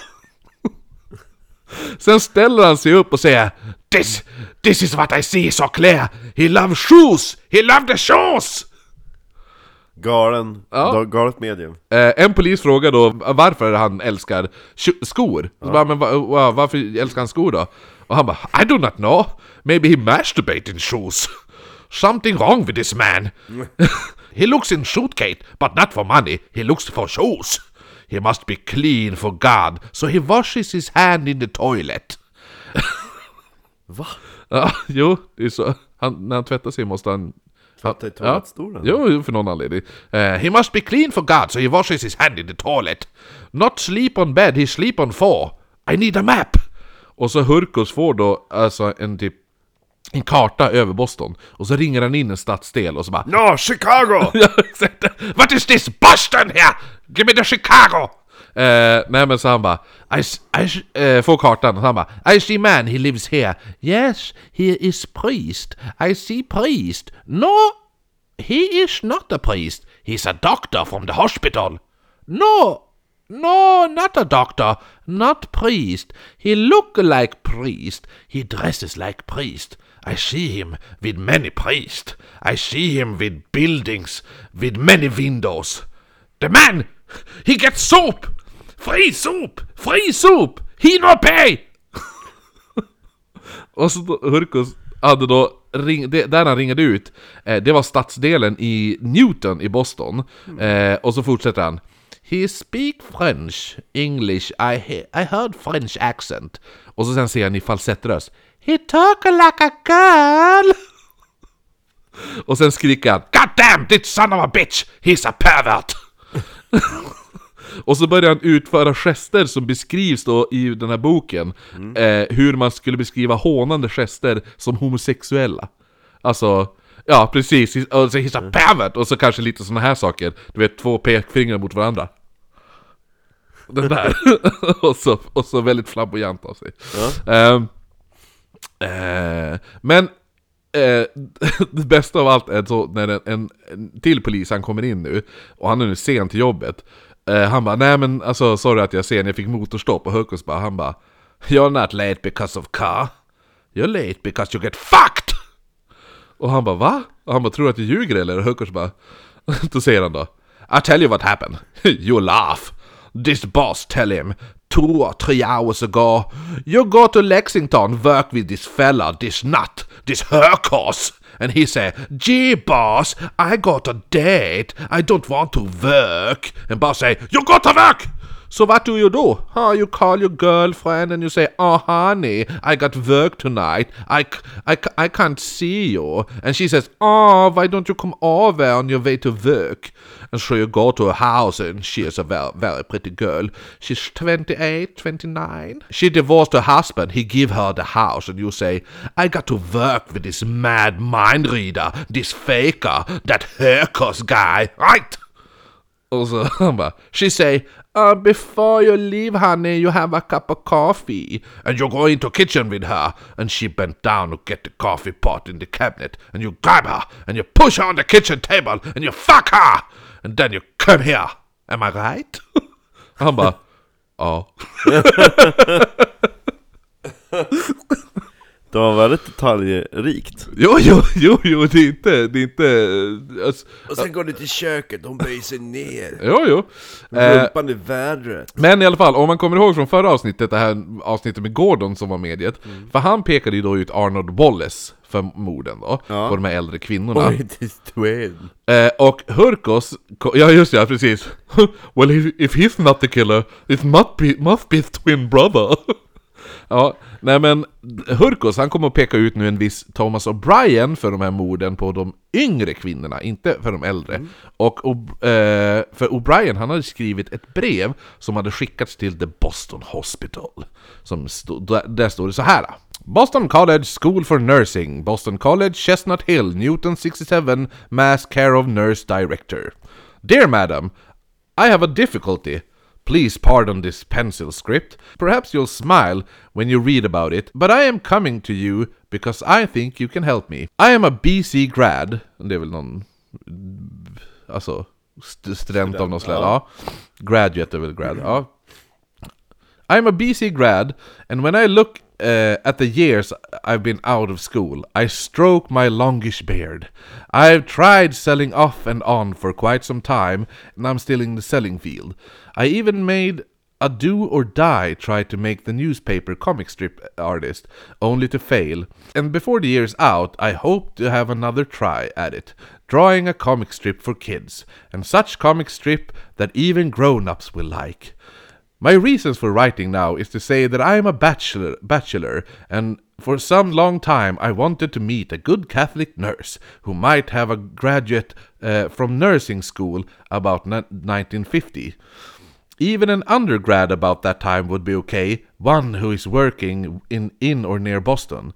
[LAUGHS] Sen ställer han sig upp och säger This, this is what I see so clear! He love shoes! He love the shoes! Galen, Ja. galet medium. Eh, en polis frågar då varför han älskar skor. Så bara, men va, va, varför älskar han skor då? Och han bara I do not know. Maybe he masturbate in shoes. [LAUGHS] Something wrong with this man. [LAUGHS] he looks in suitcase, but not for money. He looks for shoes. He must be clean for God, so he washes his hand in the toilet. [LAUGHS] Va? Ja, jo, det är så. Han, när han tvättar sig måste han... Tvätta i toalettstolen? Jo, jo, för någon anledning. Eh, he must be clean for God, so he washes his hand in the toilet. Not sleep on bed, he sleep on floor. I need a map! Och så Hurkos får då alltså en typ en karta över Boston. Och så ringer han in en stadsdel och så bara No, Chicago! [LAUGHS] What is this Boston here? Give me the Chicago! Eh, nej men så han bara, I, I, eh, får kartan och han bara I see man, he lives here. Yes, he is priest. I see priest. No, he is not a priest. He's a doctor from the hospital. No, no, not a doctor, not priest. He look like priest. He dresses like priest. I see him with many priests. I see him with buildings with many windows. The man, he gets soup! Free soup! Free soup! He no pay! [LAUGHS] Och så då, Hurkos hade då, ring, det, där han ringade ut, eh, det var stadsdelen i Newton i Boston. Eh, och så fortsätter han. He speak French, English, I, I heard French accent. Och så sen säger han i falsettröst He talk like a girl! [LAUGHS] Och sen skriker han God damn this son of a bitch! He's a pervert! [LAUGHS] Och så börjar han utföra gester som beskrivs då i den här boken eh, Hur man skulle beskriva hånande gester som homosexuella Alltså, ja precis, och så he's a pervert! Och så kanske lite såna här saker Du vet, två pekfingrar mot varandra Den där, [LAUGHS] och, så, och så väldigt flamboyant av sig Ehm, eh, Eh, men Eh, [LAUGHS] det bästa av allt är så när en, en, en till polis, han kommer in nu Och han är nu sen till jobbet eh, Han bara, nej men alltså sorry att jag är sen, jag fick motorstopp Och Hukos bara, han bara You're not late because of car You're late because you get fucked! Och han bara, va? Och han bara, tror du att jag ljuger eller? Och Hukos bara [LAUGHS] Då säger han då I tell you what happened [LAUGHS] You laugh This boss tell him two or three hours ago, you go to Lexington, work with this fella, this nut, this Hercos. And he say, gee boss, I got a date, I don't want to work. And boss say, you got to work! So what do you do? Huh, you call your girlfriend and you say, oh honey, I got work tonight, I, I, I can't see you. And she says, oh, why don't you come over on your way to work? And so you go to her house and she is a very, very pretty girl. She's 28, 29. She divorced her husband, he give her the house and you say, I got to work with this mad mind reader, this faker, that Hercos guy, right? Och [LAUGHS] she say, uh, before you leave honey you have a cup of coffee. And you go into kitchen with her. And she bent down to get the coffee pot in the cabinet. And you grab her and you push her on the kitchen table and you fuck her. And then you come here. Am I right? [LAUGHS] Bara, [LAUGHS] [LAUGHS] ja. Det var väldigt detaljrikt. Jo, jo, jo, jo, det är inte, det är inte... Alltså, Och sen går du till köket, hon böjer sig ner. jo, jo. Eh, Rumpan i vädret. Men i alla fall, om man kommer ihåg från förra avsnittet, det här avsnittet med Gordon som var mediet För han pekade ju då ut Arnold Wallace för morden då, Ja. på de här äldre kvinnorna Oj, det är twin. eh, Och Hurkos, ko- ja just ja, precis [LAUGHS] Well if, if he's not the killer, it must be, must be his twin brother [LAUGHS] Ja, nej men Hurkos han kommer att peka ut nu en viss Thomas O'Brien för de här morden på de yngre kvinnorna, inte för de äldre. Och O- eh, för O'Brien han hade skrivit ett brev som hade skickats till The Boston Hospital. Som stod, där, där står det så här. Boston College School for Nursing, Boston College, Chestnut Hill, Newton 67, Mass Care of Nurse Director. Dear Madam, I have a difficulty. Please pardon this pencil script. Perhaps you'll smile when you read about it, but I am coming to you because I think you can help me. I am a BC grad. Det är väl någon... Alltså, st- student av något slag. Ja. Graduate är väl grad. Ja. I'm a BC grad, and when I look uh, at the years I've been out of school, I stroke my longish beard. I've tried selling off and on for quite some time, and I'm still in the selling field. I even made a do or die try to make the newspaper comic strip artist, only to fail. And before the year's out, I hope to have another try at it, drawing a comic strip for kids, and such comic strip that even grown ups will like. My reasons for writing now is to say that I am a bachelor, bachelor, and for some long time I wanted to meet a good Catholic nurse who might have a graduate uh, from nursing school about ni- 1950. Even an undergrad about that time would be okay, one who is working in, in or near Boston.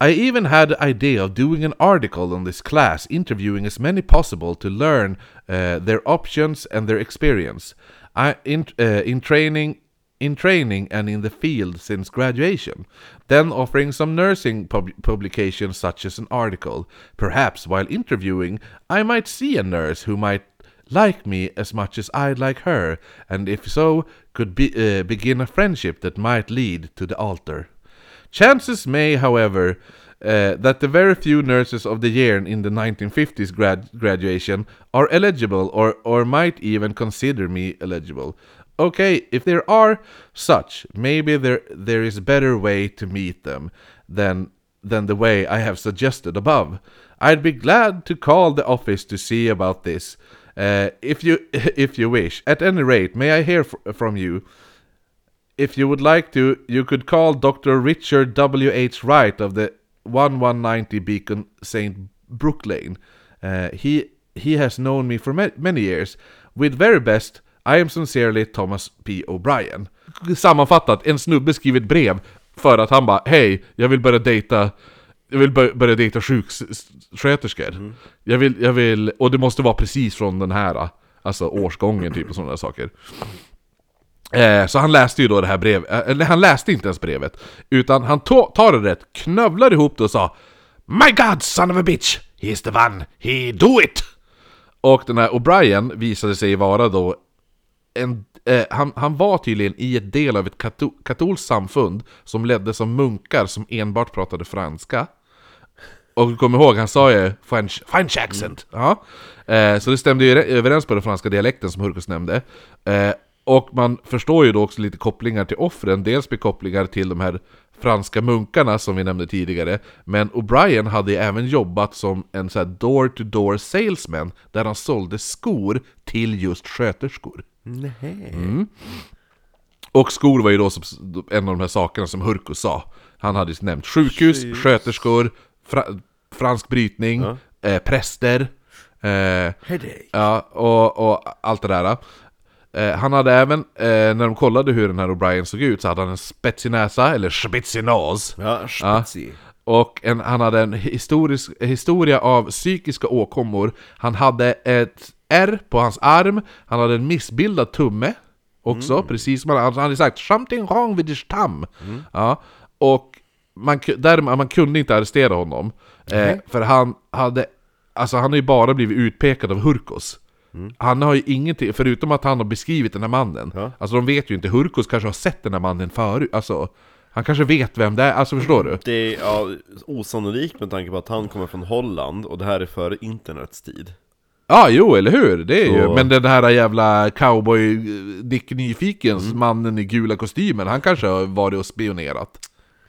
I even had the idea of doing an article on this class, interviewing as many possible to learn uh, their options and their experience. I in uh, in training in training and in the field since graduation, then offering some nursing pub- publications such as an article. Perhaps while interviewing, I might see a nurse who might like me as much as I'd like her, and if so, could be, uh, begin a friendship that might lead to the altar. Chances may, however, uh, that the very few nurses of the year in the 1950s grad- graduation are eligible or, or might even consider me eligible. Okay, if there are such, maybe there there is a better way to meet them than than the way I have suggested above. I'd be glad to call the office to see about this, Uh, if you [LAUGHS] if you wish, at any rate, may I hear f- from you? If you would like to, you could call Dr. Richard W. H. Wright of the 1190 Beacon St. Brook Lane. Uh, he he has known me for ma- many years. With very best, I am sincerely Thomas P. O'Brien. Sammanfattat, en snubbe skriver ett brev för att han bara Hej, jag vill börja dejta jag vill bör- börja dejta sjuksköterskor. Jag, vill, jag vill, och det måste vara precis från den här, alltså årsgången typ och sådana där saker. Eh, så han läste ju då det här brevet, eh, eller han läste inte ens brevet, utan han tar det rätt, knövlar ihop det och sa My God, son of a bitch! He's the one, he do it! Och den här O'Brien visade sig vara då en, eh, han, han var tydligen i ett del av ett kato, katolskt samfund som leddes av munkar som enbart pratade franska. Och kom ihåg, han sa ju French, French accent. Ja. Eh, så det stämde ju re- överens på den franska dialekten som Hurkos nämnde. Eh, och man förstår ju då också lite kopplingar till offren, dels med kopplingar till de här franska munkarna som vi nämnde tidigare. Men O'Brien hade ju även jobbat som en så door-to-door salesman, där han sålde skor till just sköterskor. Nej. Och skor var ju då en av de här sakerna som Hurko sa. Han hade ju nämnt sjukhus, Sjukhus. sköterskor, fra, fransk brytning, eh, präster, eh, ja, och, och allt det där. Eh, han hade även, eh, när de kollade hur den här O'Brien såg ut, så hade han en spetsig näsa, eller spetsig nos. Ja, spetsig. Och en, han hade en historisk, historia av psykiska åkommor. Han hade ett R på hans arm, han hade en missbildad tumme också, precis som han, han hade sagt 'Something wrong with his thumb' ja, Och man, där, man kunde inte arrestera honom, eh, för han hade Alltså han har ju bara blivit utpekad av Hurkos Han har ju ingenting, förutom att han har beskrivit den här mannen Ja. Alltså de vet ju inte, Hurkos kanske har sett den här mannen förut, alltså Han kanske vet vem det är, alltså förstår du? Det är ja, osannolikt med tanke på att han kommer från Holland och det här är före internets tid. Ja, jo, eller hur? Det är ju, Så- men den här jävla cowboy eh, Dick Nyfikens, Mm. mannen i gula kostymen, han kanske har varit och spionerat.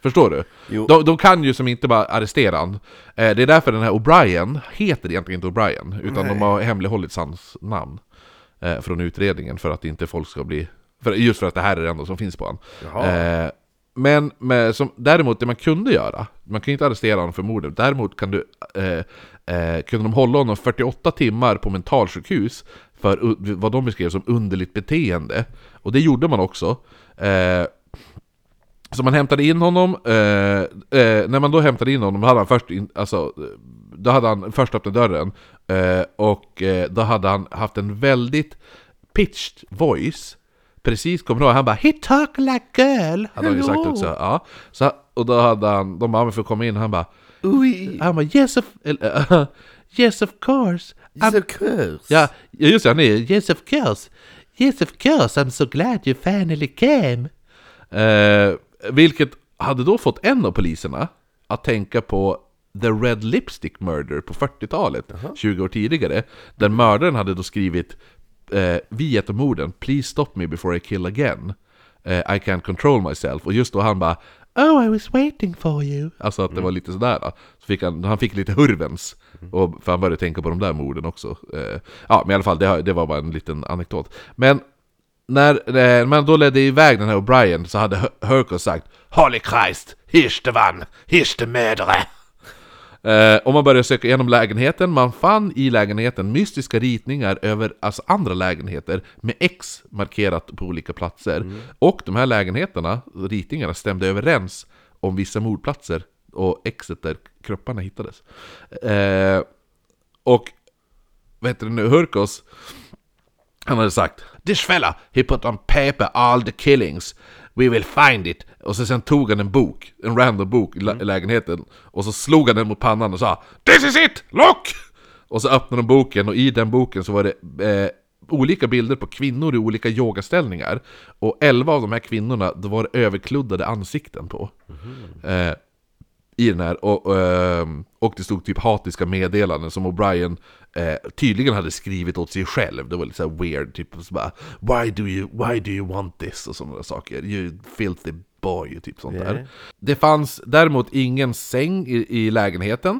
Förstår du? De, de kan ju som inte bara arrestera han. Eh, det är därför den här O'Brien heter egentligen inte O'Brien, utan de har hemlighållit hans namn eh, från utredningen för att inte folk ska bli... För, just för att det här är det enda som finns på honom. Eh, men med, som, däremot det man kunde göra, man kan ju inte arrestera honom för mordet, däremot kan du, eh, eh, kunde de hålla honom 48 timmar på mentalsjukhus för vad de beskrev som underligt beteende. Och det gjorde man också. Så man hämtade in honom, eh, eh, när man då hämtade in honom, då hade han först, in, alltså, då hade han först öppnat dörren, eh, och eh, då hade han haft en väldigt pitched voice, precis kommer du ihåg, han bara 'He talk like girl' hade han ju sagt också, ja. Så, och då hade han, de bara "Men för att komma in, han bara Ui, han bara 'Yes of, eller, [LAUGHS] yes of course' I'm, of course. Ja, just det, han är 'Yes of course' Yes of course, I'm so glad you finally came' Eh, vilket hade då fått en av poliserna att tänka på The Red Lipstick Murder på 40-talet, 20 år tidigare. Där mördaren hade då skrivit eh, vid morden 'Please stop me before I kill again' eh, 'I can't control myself' och just då han bara 'Oh I was waiting for you' Alltså att det var lite sådär. då. Så fick han, han fick lite hurvens. Och, för han började tänka på de där morden också. Eh, ja, men i alla fall, det, det var bara en liten anekdot. Men när eh, man då ledde iväg den här O'Brien så hade Hurkos sagt Holy Christ, one, here's the mördare. Eh, och man började söka igenom lägenheten, man fann i lägenheten mystiska ritningar över alltså andra lägenheter med X markerat på olika platser. Och de här lägenheterna, ritningarna, stämde överens om vissa mordplatser och Xet där kropparna hittades. Eh, och, vad heter det nu, Hurkos han hade sagt This fella, he put on paper all the killings. We will find it. Och så sen tog han en bok, en random bok i, lä- i lägenheten. Och så slog han den mot pannan och sa This is it! Look! Och så öppnade de boken och i den boken så var det eh, olika bilder på kvinnor i olika yogaställningar. Och 11 av de här kvinnorna, då var det överkluddade ansikten på. Eh, i den här, och, och, ehm, och det stod typ hatiska meddelanden som O'Brien eh, tydligen hade skrivit åt sig själv. Det var lite så här weird, typ så bara Why do you, why do you want this? Och sådana saker. You filthy boy, typ sånt Yeah. där. Det fanns däremot ingen säng i, i lägenheten.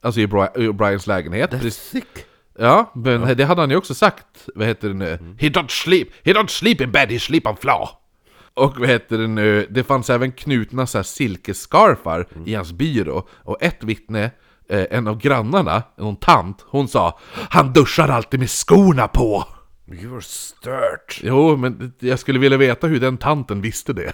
Alltså i Bri- i O'Briens lägenhet. Precis- Sick. Ja, men det hade han ju också sagt, vad heter det nu? He don't sleep, he don't sleep in bed, he sleep on floor! Och vad heter det nu, det fanns även knutna så här silkesscarfar i hans byrå. Och ett vittne, eh, en av grannarna, någon tant, hon sa Han duschar alltid med skorna på! You're stört! Jo, men jag skulle vilja veta hur den tanten visste det.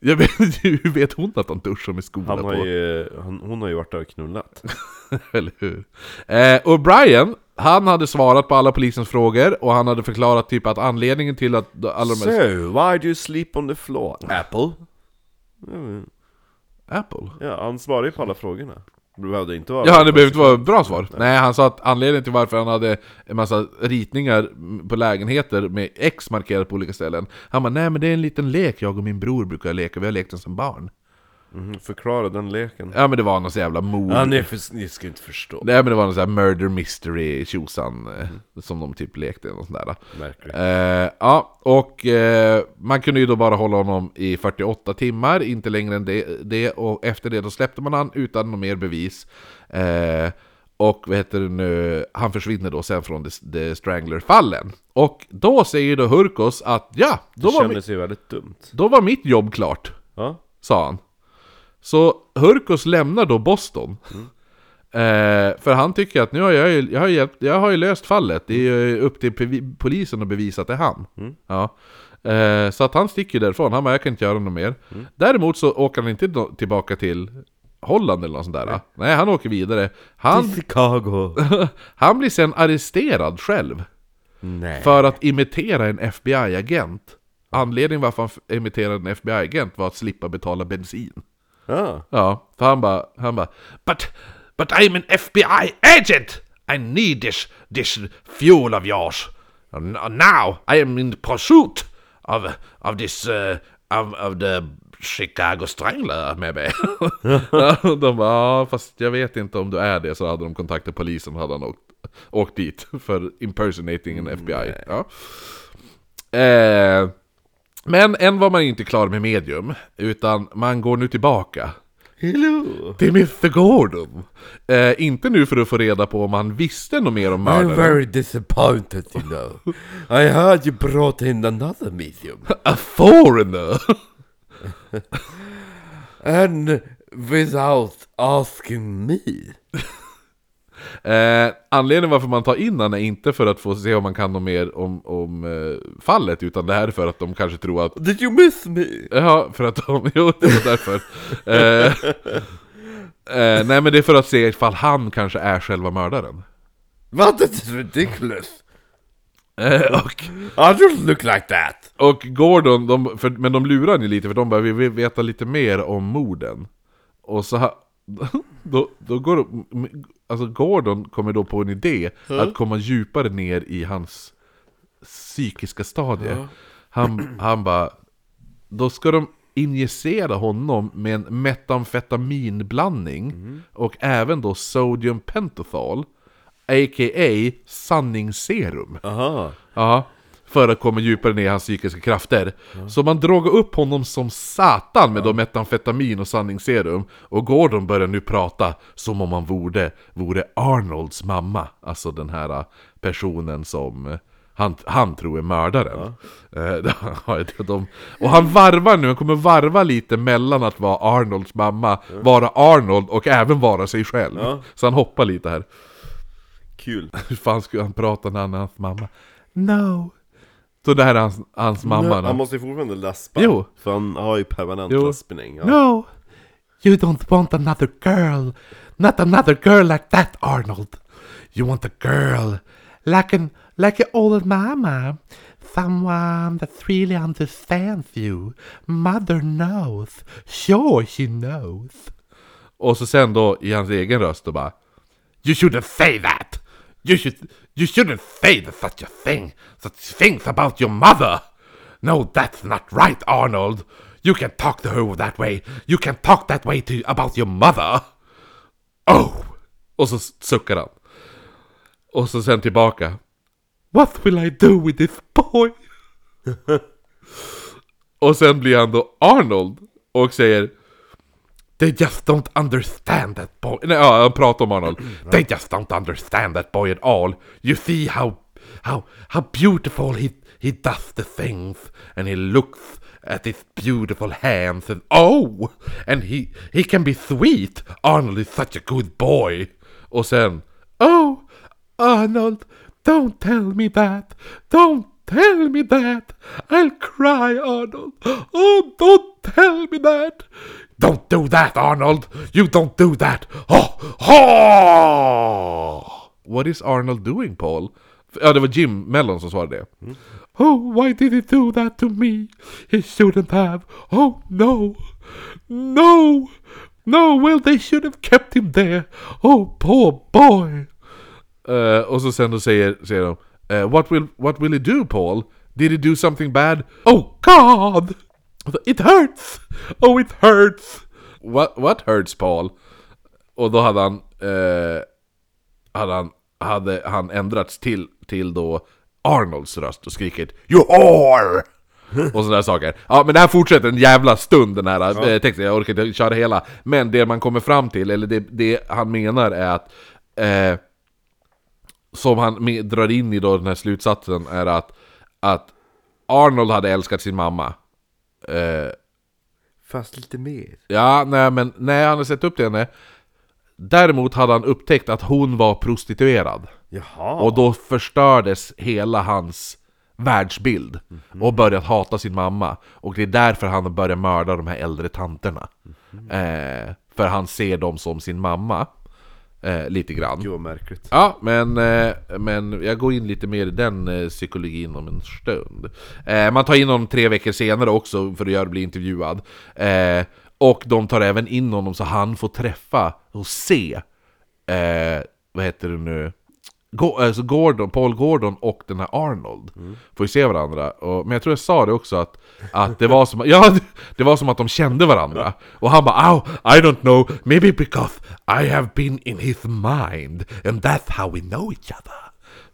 Jag vet, [LAUGHS] hur vet hon att han duschar med skorna Han på? har ju, han, hon har ju varit där och knullat. [LAUGHS] Eller hur? Eh, och Brian, han hade svarat på alla polisens frågor och han hade förklarat typ att anledningen till att alla de här... So, why do you sleep on the floor? Apple? Apple? Ja, han svarade ju på alla frågorna. Det behövde inte vara... Ja, det behöver inte vara ett bra svar. Nej, han sa att anledningen till varför han hade en massa ritningar på lägenheter med X markerat på olika ställen. Han bara, nej men det är en liten lek jag och min bror brukar leka, vi har lekt den som barn. Mhm, förklara den leken. Ja men det var någon så jävla mord. Ja, ni, för, ni ska inte förstå. Nej men det var någon sån här murder mystery tjosan eh, Som de typ lekte och sånt där Märkligt. eh, Ja, och eh, man kunde ju då bara hålla honom i 48 timmar Inte längre än det, det Och efter det då släppte man han utan något mer bevis eh, Och vad heter det nu Han försvinner då sen från The, The Strangler-fallen Och då säger då Hurkos att ja, då Det var, mi- kändes ju väldigt dumt. då var mitt jobb klart Ja. sa han. Så Hurkos lämnar då Boston. Eh, för han tycker att nu har jag, ju- jag, har hjälpt, jag har ju löst fallet, det är ju upp till polisen att bevisa att det är han. Ja. Eh, så att han sticker därifrån, han bara jag kan inte göra något mer. Däremot så åker han inte tillbaka till Holland eller något sånt där. Nej, han åker vidare. Han, Chicago. [LAUGHS] han blir sen arresterad själv. Nej. För att imitera en FBI-agent. Anledningen varför han imiterade en FBI-agent var att slippa betala bensin. Ja. Ja, för han bara, han bara But, but I'm an FBI agent! I need this, this fuel of yours. Now I am in pursuit of, of this, uh, of, of the Chicago Strangler maybe. ja, [LAUGHS] de bara, ja fast jag vet inte om du är det. Så hade de kontaktat polisen och hade han åkt, åkt dit för impersonating en FBI. Ja. Eh, men än var man inte klar med medium, utan man går nu tillbaka Hello. till Mr Gordon. Eh, inte nu för att få reda på om han visste något mer om I'm mördaren. very disappointed you know. I heard you brought in another medium. A foreigner! [LAUGHS] And without asking me. Eh, anledningen varför man tar in han är inte för att få se om man kan något mer om, om eh, fallet, utan det här är för att de kanske tror att Did you miss me? Ja, för att de... [LAUGHS] Jo, det var därför. eh, eh, nej, men det är för att se ifall han kanske är själva mördaren. What? That's ridiculous. Eh, och, I don't look like that. och Gordon, de, för, men de lurar ju lite för de bara vi vill veta lite mer om morden. Och så ha, [LAUGHS] då, då går de, alltså Gordon kommer då på en idé att komma djupare ner i hans psykiska stadie. Han, han bara, då ska de injicera honom med en metamfetaminblandning och även då sodium pentothal, a.k.a. sanningsserum. Aha. Ja, för att komma djupare ner i hans psykiska krafter. Så man drogar upp honom som satan med då metamfetamin och sanningsserum. Och Gordon börjar nu prata som om han vore, vore Arnolds mamma. Alltså den här personen som eh, han, han tror är mördaren. Eh, [LAUGHS] ja, de, och han varvar nu, han kommer varva lite mellan att vara Arnolds mamma, vara Arnold och även vara sig själv. Ja. Så han hoppar lite här. Kul. [LAUGHS] Hur fan skulle han prata när han är hans mamma? No. Så det här är hans, hans mamma Han nu. måste ju fortfarande läspa. Jo. För han har ju permanent Jo. läspning. Ja. No. You don't want another girl. Not another girl like that, Arnold. You want a girl like an like an old mama. Someone that really understands you. Mother knows. Sure she knows. Och så sen då i hans egen röst då bara You shouldn't say that! You should you shouldn't say that such a thing! Such things about your mother! No, that's not right, Arnold! You can talk to her that way! You can talk that way to about your mother! Oh! Och så suckar han. Och så sen tillbaka. What will I do with this boy? [LAUGHS] och sen blir han då Arnold och säger They just don't understand that boy. Nej, ja, han pratar om Arnold. They just don't understand that boy at all. You see how, how, how beautiful he, he does the things. And he looks at his beautiful hands and oh! And he, he can be sweet. Arnold is such a good boy. Och sen, oh! Arnold, don't tell me that. Don't tell me that. I'll cry, Arnold. Oh, don't tell me that. Don't do that, Arnold. You don't do that. Oh, oh! What is Arnold doing, Paul? Ja, det var Jim Mellon som svarade det. Oh, why did he do that to me? He shouldn't have. Oh, no. No. No, well they should have kept him there. Oh, poor boy. Eh, och så sen då säger, säger de eh, what, will, what will he do Paul? Did he do something bad? Oh God! It hurts! Oh it hurts! What, what hurts Paul? Och då hade han, eh, hade han, hade han ändrats till, till då Arnolds röst och skrikit You whore! och sådana saker. Ja men det här fortsätter en jävla stund den här eh, texten, jag orkar inte köra hela. Men det man kommer fram till, eller det, det han menar är att eh, som han med, drar in i då den här slutsatsen är att, att Arnold hade älskat sin mamma. Eh, Fast lite mer. ja, nej men nej, han hade sett upp till henne. Däremot hade han upptäckt att hon var prostituerad. Jaha. Och då förstördes hela hans världsbild. Och börjat hata sin mamma. Och det är därför han börjar mörda de här äldre tanterna. Eh, för han ser dem som sin mamma. Eh, lite grann. Gud vad märkligt. Ja, men, eh, men jag går in lite mer i den eh, psykologin om en stund. Eh, man tar in honom tre veckor senare också för att göra bli intervjuad. Eh, och de tar även in honom så han får träffa och se, eh, vad heter det nu? Go- alltså Gordon, Paul Gordon och den här Arnold. Får ju se varandra, och, men jag tror jag sa det också att, att det var som [LAUGHS] ja, det var som att de kände varandra. Och han bara oh, I don't know, maybe because I have been in his mind And that's how we know each other.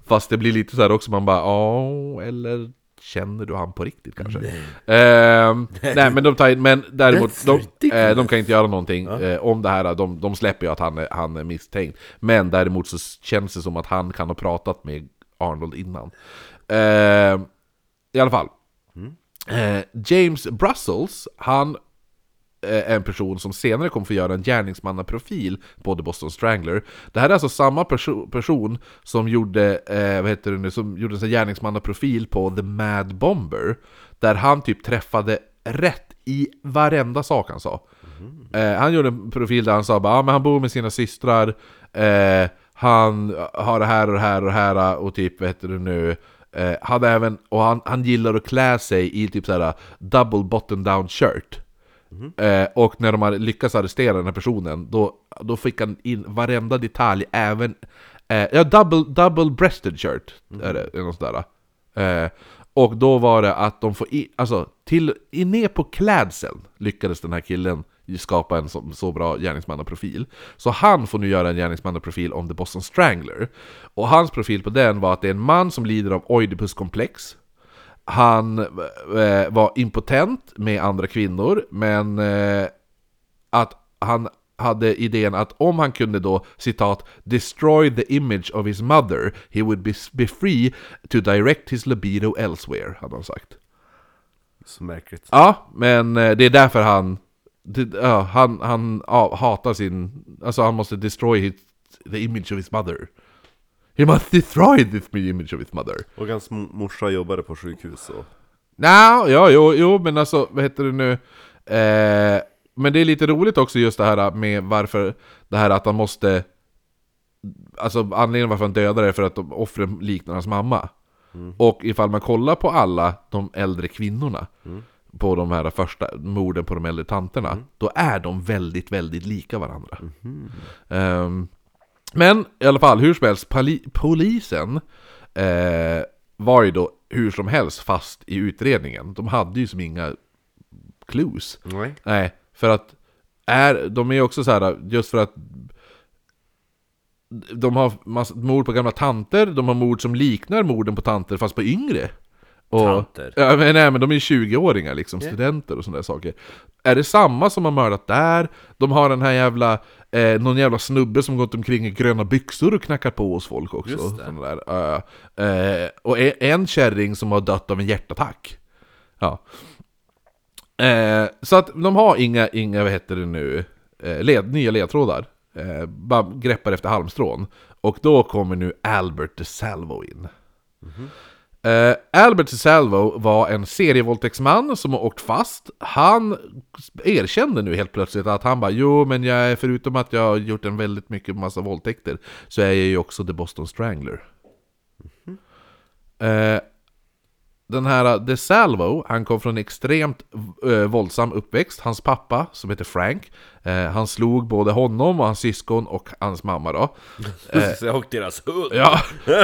Fast det blir lite så här också, man bara ja, eller Känner du han på riktigt kanske? Ehm, [LAUGHS] nej. men de tar men däremot, de, eh, de kan inte göra någonting eh, om det här, de, de släpper ju att han är, han är misstänkt. Men däremot så känns det som att han kan ha pratat med Arnold innan. Ehm, I alla fall. Eh, James Brussels, han en person som senare kommer få göra en gärningsmannaprofil på The Boston Strangler. Det här är alltså samma perso person som gjorde, eh, vad heter det nu, som gjorde en sån gärningsmannaprofil på The Mad Bomber. Där han typ träffade rätt i varenda sak han sa. Eh, han gjorde en profil där han sa bara, ah, men han bor med sina systrar, eh, han har det här och det här och det här och typ, vad heter det nu, eh, hade även, och han, han gillar att klä sig i typ såhär double button down shirt. Eh, och när de hade lyckats arrestera den här personen, då, då fick han in varenda detalj, även... Eh, ja, double, double breasted shirt, är det, något sådär. Eh, och då var det att de får i, alltså, till, i ner på klädseln lyckades den här killen skapa en så, så bra gärningsmannaprofil. Så han får nu göra en gärningsmannaprofil om The Boston Strangler. Och hans profil på den var att det är en man som lider av Oidipuskomplex. Han eh, var impotent med andra kvinnor, men eh, att han hade idén att om han kunde då, citat, 'destroy the image of his mother, he would be, be free to direct his libido elsewhere', hade han sagt. Så märkligt. Ja, men eh, det är därför han, det, ja, han, han ja, hatar sin, alltså han måste destroy his, the image of his mother. He must destroy this image of his mother. Och hans morsa jobbade på sjukhus och... Nja, ja, jo, jo, men alltså, vad heter det nu? Eh, men det är lite roligt också just det här med varför, det här att han måste... Alltså anledningen varför han dödar är för att de offren liknar hans mamma. Och ifall man kollar på alla de äldre kvinnorna, på de här första morden på de äldre tanterna, då är de väldigt, väldigt lika varandra. Ehm, men i alla fall, hur som helst, poli- polisen eh, var ju då hur som helst fast i utredningen. De hade ju som inga clues. Nej. Nej, för att är, de är också så här, just för att de har massa, mord på gamla tanter, de har mord som liknar morden på tanter fast på yngre. Och, Tanter. Ja, men, nej, men de är 20-åringar liksom, studenter och sådana där saker. Är det samma som har mördat där? De har den här jävla, eh, någon jävla snubbe som gått omkring i gröna byxor och knackat på hos folk också. Eh, eh, och en, kärring som har dött av en hjärtattack. Ja. Eh, så att de har inga, inga vad heter det nu, led, nya ledtrådar. Bara greppar efter halmstrån. Och då kommer nu Albert DeSalvo in. Eh, Albert DeSalvo var en serievåldtäktsman som har åkt fast. Han erkände nu helt plötsligt att han bara Jo, men jag är förutom att jag har gjort en väldigt mycket massa våldtäkter så är jag ju också The Boston Strangler. Eh, den här DeSalvo, han kom från en extremt eh, våldsam uppväxt. Hans pappa, som heter Frank, eh, han slog både honom och hans syskon och hans mamma då. [LAUGHS] och deras hund! Ja. [LAUGHS]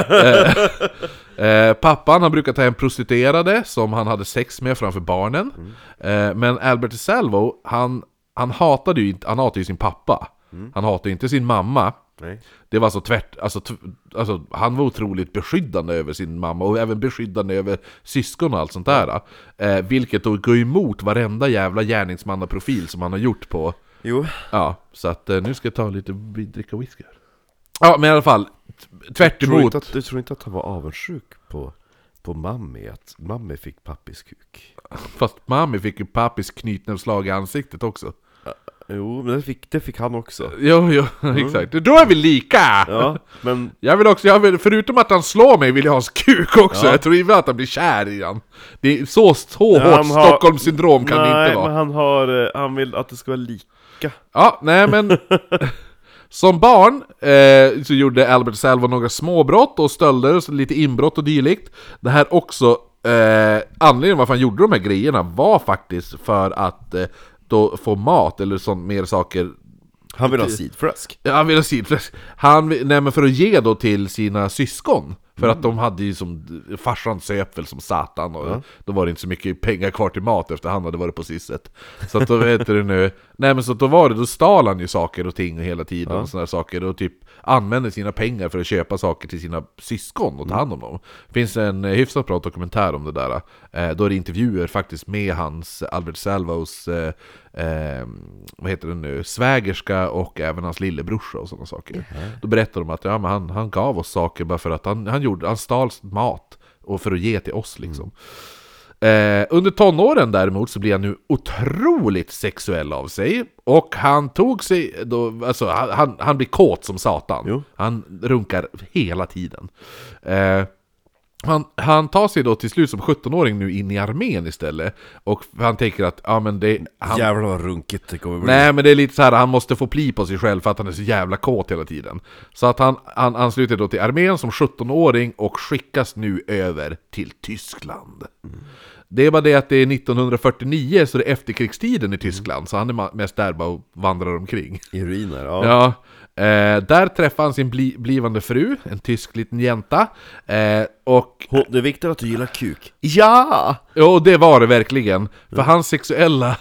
eh, pappan han brukar ta hem prostituerade som han hade sex med framför barnen. Eh, men Albert Salvo, han, han hatade ju inte, han hatade ju sin pappa. Han hatade ju inte sin mamma. Nej. Det var så tvärt, alltså, alltså han var otroligt beskyddande över sin mamma och även beskyddande över syskon och allt sånt där. Eh, vilket då går emot varenda jävla gärningsmannaprofil som han har gjort på, Jo, Ja, så att eh, nu ska jag ta lite dricka whisky här. Ja, men i alla fall, tvärt tror emot. inte att, du tror inte att han var avundsjuk på, på Mammi? Att Mammi fick pappis kuk? Fast mami fick ju pappis knytnävsslag i ansiktet också. Jo, men det fick, det fick han också. Jo, jo, [LAUGHS] exakt. Då är vi lika! Ja, men Jag vill också, jag vill, förutom att han slår mig vill jag ha hans kuk också. Ja. Jag tror inte att han blir kär i han. Det är så, så han hårt har- Stockholmssyndrom kan det nej, inte vara. men han har, eh, han vill att det ska vara lika. Ja, nej men... [LAUGHS] Som barn eh, så gjorde Albert Salvo några småbrott och stölder, lite inbrott och dylikt. Det här också, eh, anledningen varför han gjorde de här grejerna var faktiskt för att eh, då få mat eller sånt mer saker Han vill ha sidfläsk. Ja, han ville ha sidfläsk. Han, vill- nej men för att ge då till sina syskon. För att de hade ju som, farsan söp väl som satan och då var det inte så mycket pengar kvar till mat efter han hade varit på sisset. Så att då vet du nu, nej men så då var det, då stal han ju saker och ting hela tiden och sådana saker och typ använde sina pengar för att köpa saker till sina syskon och ta hand om dem. Det finns en eh, hyfsat bra dokumentär om det där. Eh, då är det intervjuer faktiskt med hans, Albert Salvos, eh, eh, vad heter det nu, svägerska och även hans lillebrorsa och sådana saker. Då berättar de att ja, men han, han gav oss saker bara för att han, han, gjorde, han stal mat och för att ge till oss liksom. Eh, under tonåren däremot så blir han nu otroligt sexuell av sig Och han tog sig, då, alltså han, han, han blir kåt som satan Jo. Han runkar hela tiden eh, han, han tar sig då till slut som 17-åring nu in i armén istället Och han tänker att, ja men det... Han, Jävlar vad runkigt det kommer bli. Nej men det är lite så här, han måste få pli på sig själv för att han är så jävla kåt hela tiden. Så att han, han ansluter då till armén som 17-åring och skickas nu över till Tyskland. Det är bara det att det är 1949 så det är efterkrigstiden i Tyskland, så han är mest där bara och vandrar omkring. I ruiner, ja. Ja, eh, där träffar han sin bli, blivande fru, en tysk liten jänta. Eh, och Det är viktigt att du gillar kuk. Ja! Jo, det var det verkligen. För hans sexuella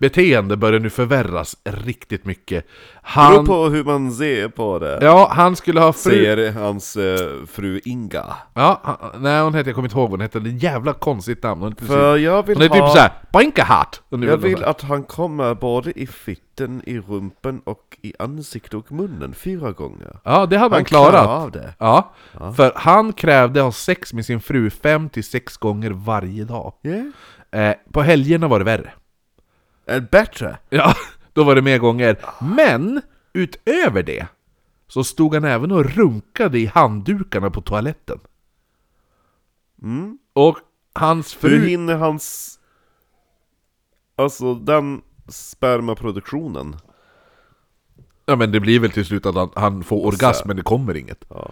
beteende börjar nu förvärras riktigt mycket. Beror Han, på hur man ser på det. ja, han skulle ha fru... Säger hans eh, fru Inga. Ja, han, nej hon hette, jag kommer inte ihåg vad hon hette, det är jävla konstigt namn. Hon heter, För jag vill hon heter ha... typ såhär, Boinkahat! Jag vill att han kommer både i fitten, i rumpen och i ansiktet och munnen fyra gånger. Ja, det hade han, Han klarat. av det. Ja, för han krävde ha sex med sin fru fem till sex gånger varje dag. Yeah. Eh, på helgerna var det värre. Är bättre? Ja, [LAUGHS] då var det mer gånger. Men, utöver det, så stod han även och runkade i handdukarna på toaletten. Mm. Och hans Hur fru... hinner hans... Alltså den spermaproduktionen? Ja men det blir väl till slut att han, han får orgasm, men det kommer inget. Ja.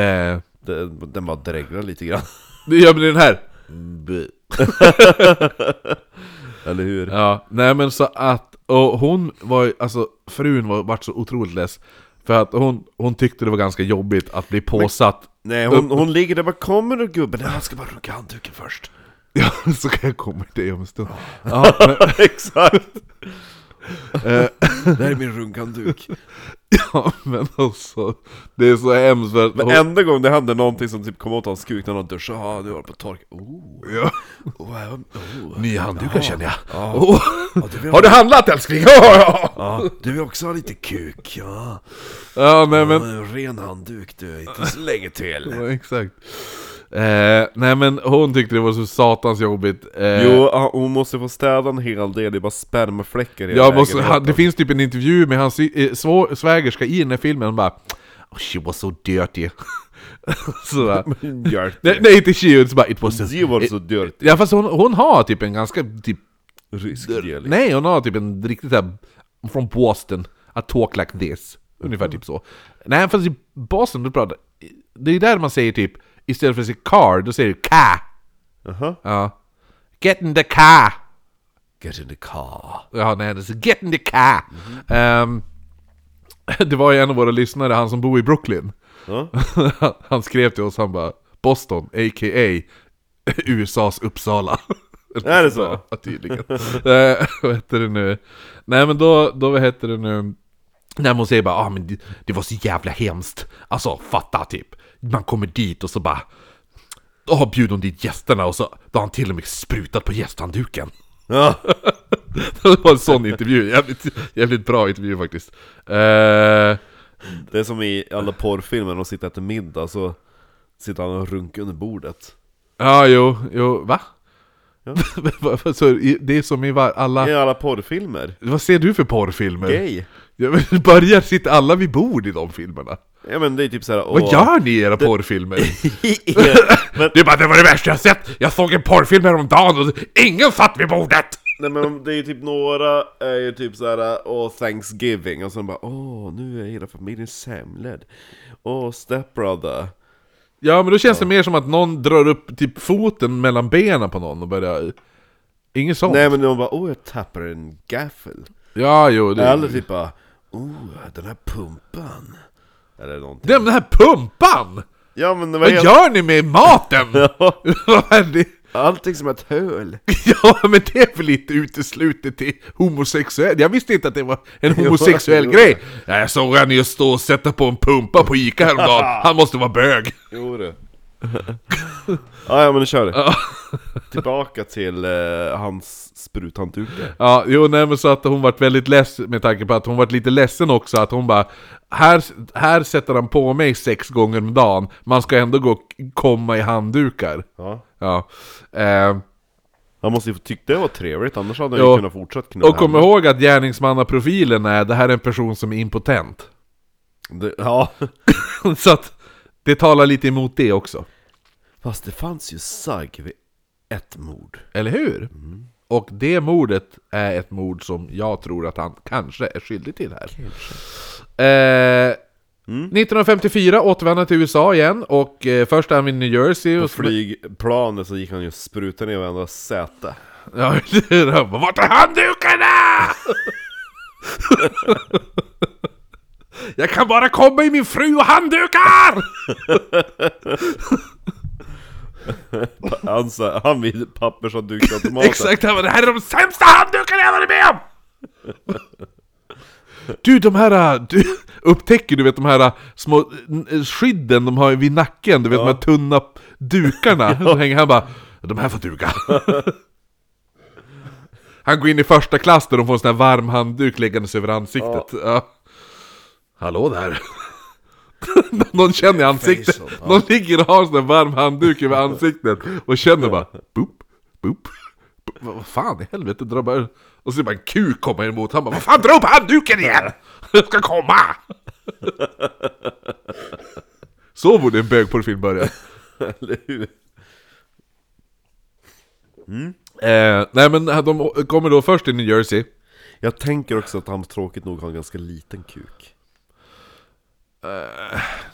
Eh, Det, den bara dreglar lite grann. gör men den här... [LAUGHS] [LAUGHS] Eller hur? Ja, nej men så att... Och hon var ju- alltså frun var, vart så otroligt less. För att hon, hon tyckte det var ganska jobbigt att bli påsatt. Nej, hon, hon ligger där bara 'Kommer du gubben?' Nej, jag ska bara runka handduken först. Ja, [LAUGHS] så kan jag komma till det om en stund. Ja, men, [LAUGHS] Exakt! Eh, Det här är min runkhandduk. [LAUGHS] Ja men alltså, det är så hemskt för att Men hon, enda gången det hände någonting som typ kom åt hans kuk när han ja nu var det på tork. Oh, ja, oh, oh, oh. Nya handdukar känner jag. Ja. Åh, [LAUGHS] Ja, du vill, har du handlat älskling? [LAUGHS] Ja, du vill också ha lite kuk, ja. ja nej men, en ren handduk du, inte så länge till. ja, exakt. Eh, nej men hon tyckte det var så satans jobbigt. Eh, Jo, hon måste få städa en hel del, det är bara spermafläckar i jag måste, han, det finns typ en intervju med hans eh, svägerska i den här filmen, hon bara oh, She was so dirty. [LAUGHS] så, bara, [LAUGHS] Dirty. nej, nej inte she, it's bara it was Det var så dirty. Ja fast hon, hon har typ en ganska typ Rysk dialekt. Nej, hon har typ en riktigt såhär Från Boston, a talk like this Ungefär typ så Nej fast i Boston, du pratar Det är där man säger typ Istället för att säga car, då säger du ka Jaha. Ja Get in the car Get in the car. Ja nej, det är get in the car Ehm, [LAUGHS] Det var ju en av våra lyssnare, han som bor i Brooklyn Ja. [LAUGHS] Han skrev till oss, han bara Boston, a.k.a. [LAUGHS] USAs Uppsala Är det så? Ja, tydligen. eh, vad heter det nu? Nej men då, då vad heter det nu? När hon säger bara ah, men det, det var så jävla hemskt. Alltså fatta typ. Man kommer dit och så bara Då bjudit hon dit gästerna och så då har han till och med sprutat på gästhandduken. Ja. [LAUGHS] det var en sån intervju, jävligt, jävligt bra intervju faktiskt. Eh, Det är som i alla porrfilmer, de sitter och äter middag så sitter han och runkar under bordet. ja jo, jo, va? Ja. [LAUGHS] så, det är som i alla... I alla porrfilmer. Vad ser du för porrfilmer? Gay. Ja, men börjar sitta alla vid bord i de filmerna? Ja men det är typ såhär, Vad gör ni i era porrfilmer? [LAUGHS] men, Det är bara, det var det värsta jag sett! Jag såg en porrfilm häromdagen och ingen satt vid bordet! nej men det är ju typ några, är ju typ såhär, åh Thanksgiving, och sen bara, åh nu är hela familjen samlad. Åh stepbrother. Ja men då känns det mer som att någon drar upp typ foten mellan benen på någon och börjar... Inget sånt? Nej men de bara, åh jag tappar en gaffel. Ja jo, det... Eller typ bara, åh den här pumpan. Eller någonting. Den här pumpan! Ja men det var Vad helt... gör ni med maten? [LAUGHS] Det? Allting som ett hål. [LAUGHS] Ja men det är väl lite uteslutet till homosexuell? Jag visste inte att det var en [LAUGHS] homosexuell Jo. grej! Ja, jag såg han just stå och sätta på en pumpa på Ica häromdagen, han måste vara bög! Jo du. Ja, ja men nu kör det. Tillbaka till eh, hans spruthanddukar. Ja, jo nej men så att hon vart väldigt less med tanke på att hon vart lite ledsen också att hon bara här, här sätter han på mig sex gånger om dagen, man ska ändå gå komma i handdukar. Ja. Ja. Eh, Han måste ju få tycka det var trevligt, annars hade han Jo. ju kunnat fortsätta knulla och kom henne. ihåg att gärningsmannaprofilen är, det här är en person som är impotent. det, Ja. [LAUGHS] så att det talar lite emot det också. Fast det fanns ju sagg vid ett mord. Eller hur? Och det mordet är ett mord som jag tror att han kanske är skyldig till här. Eh, 1954 återvände han till USA igen och eh, först är han i New Jersey På och flygplanet så gick han ju och sprutade ner varenda säte. [LAUGHS] Ja, Vart är handdukarna? [LAUGHS] Jag kan bara komma i min fru och handdukar! Han, sa- han vid pappershanddukautomaten. [LAUGHS] Exakt, han bara, det här är de sämsta handdukarna jag varit med om! Du, de här, äh, du, upptäcker du vet de här äh, små skydden de har vid nacken, du vet de här tunna dukarna, [LAUGHS] så hänger han bara, de här får duga. Han går in i första klass där de får en sån här varm handduk läggandes över ansiktet. Ja. Hallå där. [LAUGHS] Någon känner i ansiktet, ja. någon ligger och har en sån varm handduk över ansiktet och känner bara boop, boop. boop. Vad fan i helvete, drar bara... Och så är bara en kuk komma emot, han bara Vad fan, dra upp handduken igen! Jag ska komma! [LAUGHS] Så borde en bögporrfilm börja. Eller hur? Eh, nej men de kommer då först till New Jersey. Jag tänker också att han tråkigt nog har en ganska liten kuk.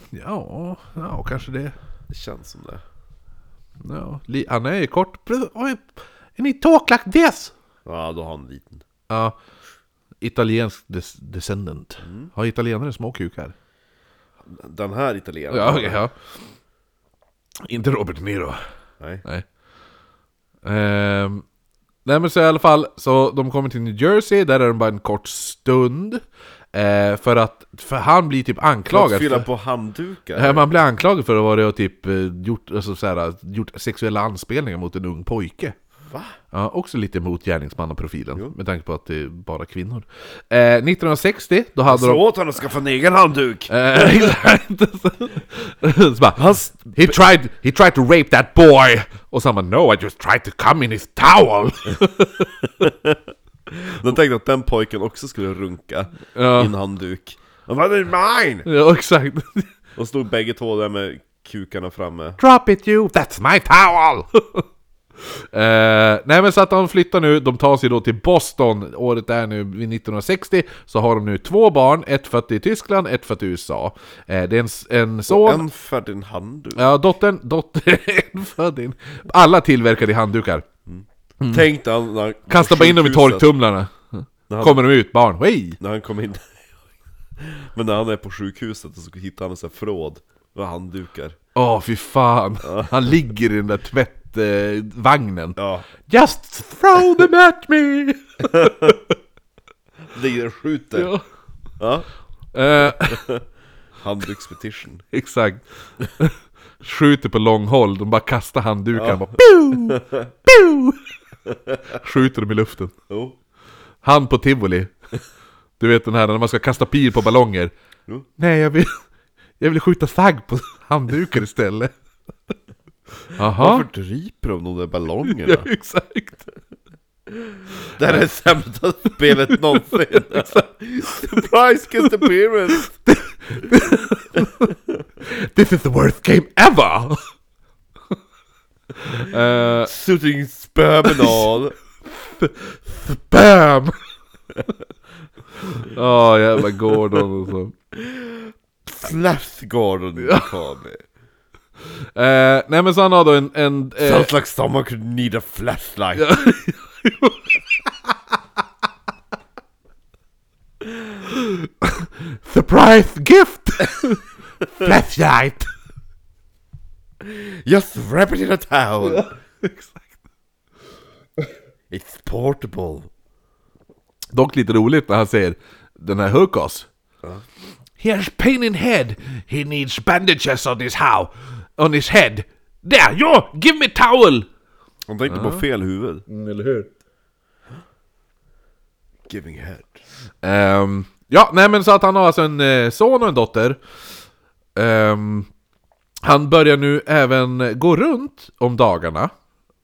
Ja, ja kanske det. Det känns som det. Ja, li- han är ju kort. Oj, Är ni talk like this? Ja, då har han en liten. Ja. Italiensk des- descendant. Har italienare små kukar? Den här italienaren. Ja, okej, ja. Inte Robert De Niro. Nej. Nej. Ehm, Nej men så i alla fall, så de kommer till New Jersey, där är de bara en kort stund. Eh, för att, för han blir typ För att anklagad. fylla för- på handdukar? Ja, man blir anklagad för att och typ eh, gjort, alltså, såhär, gjort sexuella anspelningar mot en ung pojke. Va? Ja, också lite mot gärningsmannaprofilen, med tanke på att det är bara kvinnor. Eh, 1960, då hade Så de... åt han att skaffa en egen handduk! Eh, [LAUGHS] så bara, Hans... he, tried, he tried to rape that boy! Och så han bara, no I just tried to come in his towel! [LAUGHS] [LAUGHS] De tänkte att den pojken också skulle runka Ja. i en handduk. Han bara 'Det är mine!' ja, exakt. [LAUGHS] Och stod bägge två där med kukarna framme. Drop it you, that's my towel! [LAUGHS] eh, nej men så att de flyttar nu, de tar sig då till Boston, året är nu vid 1960, så har de nu två barn, ett fött i Tyskland, ett fött i USA. Eh, det är en, en son, En för din handduk. ja dottern, dottern, [LAUGHS] en född in. Alla tillverkade i handdukar. Tänk dig han när han Kasta bara in dem i torktumlarna. När han, Kommer de ut, barn, hej! när han kom in [LAUGHS] Men när han är på sjukhuset och så hittar han en sån här förråd med handdukar Åh fy fan, han ligger i den där tvättvagnen. Ja, Just throw them at me! [LAUGHS] ligger och skjuter ja. Eh, [LAUGHS] handdukspetition Exakt. Skjuter på lång håll, de bara kastar handdukar bara pew! Pew! Skjuter dem i luften. Jo, Han på tivoli. Du vet den här när man ska kasta pil på ballonger. Jo. Nej, jag vill, jag vill skjuta sagg på handdukar istället. Jaha. varför driper de de där ballongerna? [LAUGHS] Ja, exakt. Det här är det sämsta spelet någonsin [LAUGHS] Surprise guest appearance! This is the worst game ever! uh, Shooting sperm and [LAUGHS] all Bam! Åh jävla Gordon och så. Flash Gordon you call me Eh, nej men så han har då en... en eh, Sounds like someone could need a flashlight [LAUGHS] surprise gift! Flashlight! [LAUGHS] Just wrap it in a towel It's portable Dock lite roligt när han säger den här Hukos. He has pain in head. He needs bandages on his how. On his head. There, you! Give me towel! Han tänkte på fel huvud eller hur? Giving head Ehm, ja, nej men så att han har alltså en eh, son och en dotter. Ehm, han börjar nu även gå runt om dagarna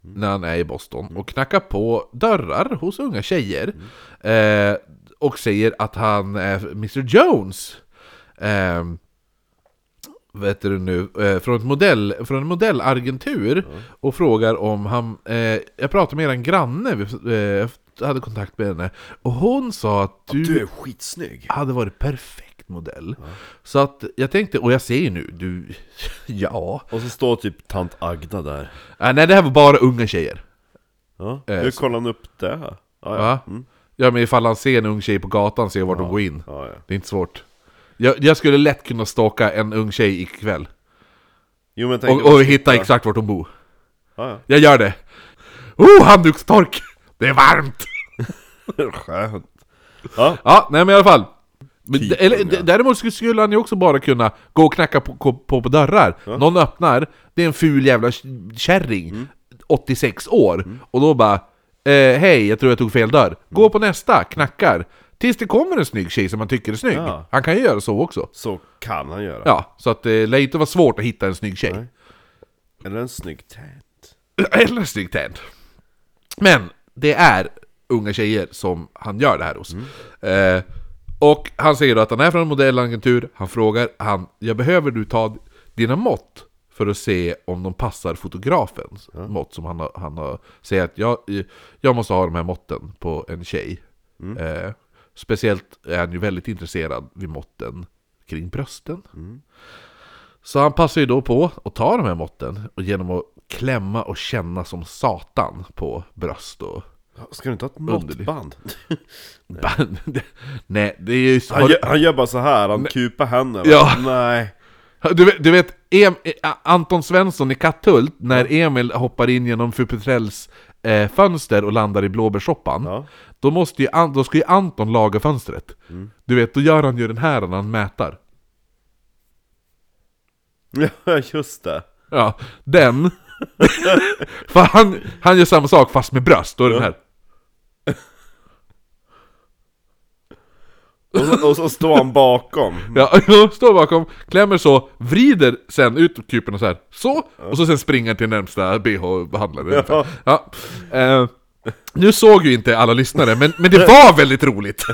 när han är i Boston och knacka på dörrar hos unga tjejer. Eh, och säger att han är Mr Jones. Ehm, vet du nu, eh, från, ett modell, från en modellagentur och frågar om han... Eh, jag pratade med en granne, eh, hade kontakt med henne, och hon sa att du, Du är skitsnygg hade varit perfekt modell. Så att jag tänkte, och jag ser ju nu, du... [LAUGHS] Ja... Och så står typ tant Agda där Äh, nej, det här var bara unga tjejer. Ja, Eh, hur så- kollar han upp det här? Ja, Va? ja. Mm. Ja men ifall han ser en ung tjej på gatan, ser vart de går in. Ja, ja. Det är inte svårt. Jag, jag skulle lätt kunna stalka en ung tjej ikväll. Jo Och, och hitta exakt vart hon bor. Ja, ja. Jag gör det! Oh, handdukstork! Det är varmt! [LAUGHS] Skönt Ja, Ja, nej men i alla fall. Men, Typ eller, d- däremot skulle- han ju också bara kunna gå och knacka på, på, på, dörrar. Någon öppnar, det är en ful jävla kärring, Mm. 86 år, och då bara eh, Hej, jag tror jag tog fel dörr. Gå Mm. på nästa, knackar. Tills det kommer en snygg tjej som man tycker är snygg. Ja. Han kan ju göra så också. så kan han göra Ja, så att det lär inte vara svårt att hitta en snygg tjej. Nej. Eller en snygg tant [CLEARS THROAT] Eller en snygg tant. Men det är unga tjejer som han gör det här hos. Eh, och han säger då att han är från en modellagentur, han frågar han, jag behöver du ta dina mått för att se om de passar fotografens mått som han har, han har säger att jag, jag måste ha de här måtten på en tjej. Eh, speciellt är han ju väldigt intresserad vid måtten kring brösten. Så han passar ju då på att ta de här måtten och genom att klämma och känna som satan på bröst och Ska du inte ha ett måttband? [LAUGHS] band. [LAUGHS] Nej, det är ju... Han, gör, han gör bara så här, han kupar händerna Ja. Nej du, vet, du vet, em, eh, Anton Svensson i Katthult, när Emil hoppar in genom fru Petrells eh, fönster och landar i blåbärssoppan. Ja. Då, måste ju, då ska ju Anton laga fönstret. Du vet, då gör han ju den här när han mätar. [LAUGHS] Ja, just det. Ja, den. För han, han gör samma sak fast med bröst, då är det den här. Och så, och så står han bakom. [LAUGHS] Ja, [LAUGHS] står bakom, klämmer så, vrider sen ut kuporna så här, så, och så sen springer till närmsta bh-behandlare. [LAUGHS] Ja. Ja. Eh, nu såg ju inte alla lyssnare, men, men det var väldigt roligt!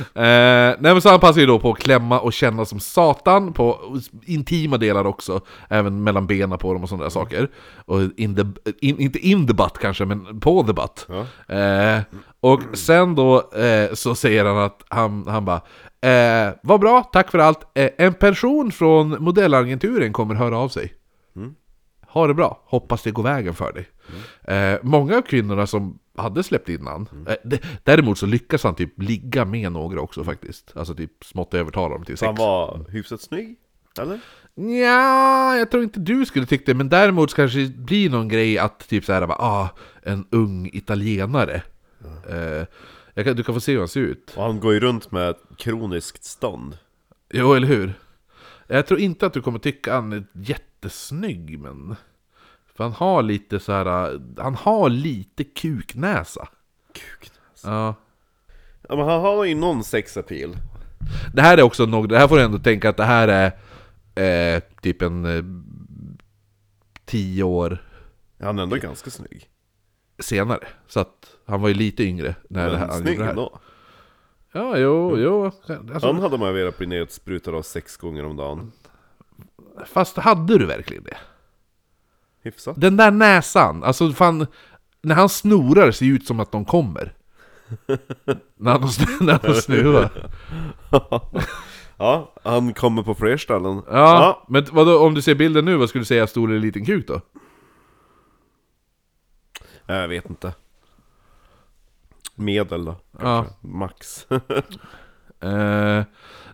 Eh, nej men så han passar ju då på att klämma och känna som satan på intima delar också, även mellan benen på dem och sådana där saker. Och in the, in, inte in the butt kanske, men på the butt. Eh, och sen då eh, så säger han att han, han bara eh, Vad bra, tack för allt. Eh, en person från modellagenturen kommer höra av sig. Ha det bra, hoppas det går vägen för dig. Eh, många av kvinnorna som hade släppt in han, eh, däremot så lyckas han typ ligga med några också faktiskt. Alltså typ smått övertala dem till sex. Han var hyfsat snygg, eller? Ja, jag tror inte du skulle tycka det, men däremot kanske det blir någon grej att typ såhär, bara, ah, en ung italienare. Eh, jag kan, du kan få se hur han ser ut. Och han går ju runt med kroniskt stånd. Jo, eller hur? Jag tror inte att du kommer tycka han är jättesnygg, men... För han har lite så här, han har lite kuknäsa. Kuknäsa. Ja. Ja men han har ju någon sexappeal. Det här är också något, det här får du ändå tänka att det här är eh, typ en eh, tio år Han är ändå ganska snygg. senare. Så att han var ju lite yngre när det här, Men han snygg gjorde det här. ändå. Ja, jo, jo. Alltså, Han hade man ju velat bli nedsprutad av sex gånger om dagen. Fast hade du verkligen det? Hyfsat. Den där näsan, alltså fan, när han snorar ser det ut som att de kommer. [LAUGHS] när han, när han snuvar. Ja, han kommer på fler ställen. Ja, men vadå, om du ser bilden nu, vad skulle du säga, stor eller liten kuk då? ja. Jag vet inte. Medel då, Ja. kanske. Max. [LAUGHS] Eh,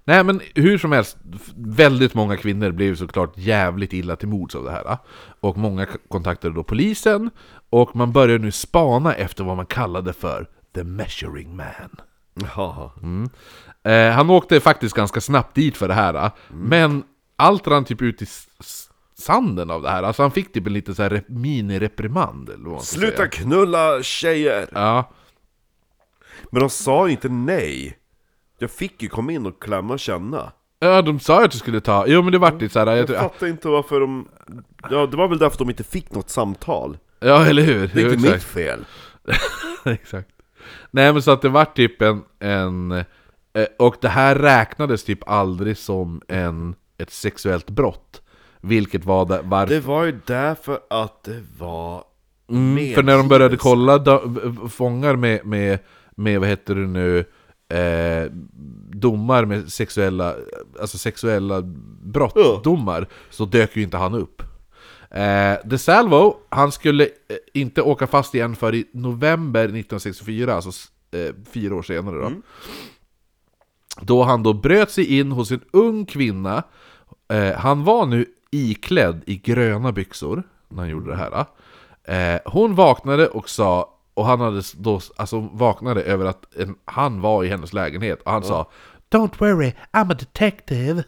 nej men hur som helst, väldigt många kvinnor blev såklart jävligt illa till mods av det här. Och många kontaktade då polisen, och man började nu spana efter vad man kallade för The Measuring Man. Jaha. Eh, han åkte faktiskt ganska snabbt dit för det här, men allt rann typ ut i sanden av det här. Alltså han fick typ en liten så här rep- mini-reprimand Sluta knulla tjejer! Ja, Men de sa inte nej. Jag fick ju komma in och klämma och känna. ja, de sa ju att du skulle ta... Jo men det vart lite såhär... Jag Jag fattar inte varför de... Ja, det var väl därför de inte fick något samtal. ja, eller hur? Det är inte mitt fel. [LAUGHS] Exakt. Nej men så att det var typ en, en eh, och det här räknades typ aldrig som en, ett sexuellt brott. Vilket var det, varför... Det var ju därför att det var... Mm, för när de började kolla fångar med, med, med, vad heter det nu, eh, domar med sexuella, alltså sexuella brott, Ja. domar, så dök ju inte han upp. Eh, De Salvo, han skulle eh, inte åka fast igen för i november 1964, alltså eh, fyra år senare då. Då han då bröt sig in hos en ung kvinna. Eh, han var nu iklädd i gröna byxor när han gjorde det här. Eh, hon vaknade och sa, och han hade då, alltså vaknade över att en, han var i hennes lägenhet och han sa Don't worry, I'm a detective.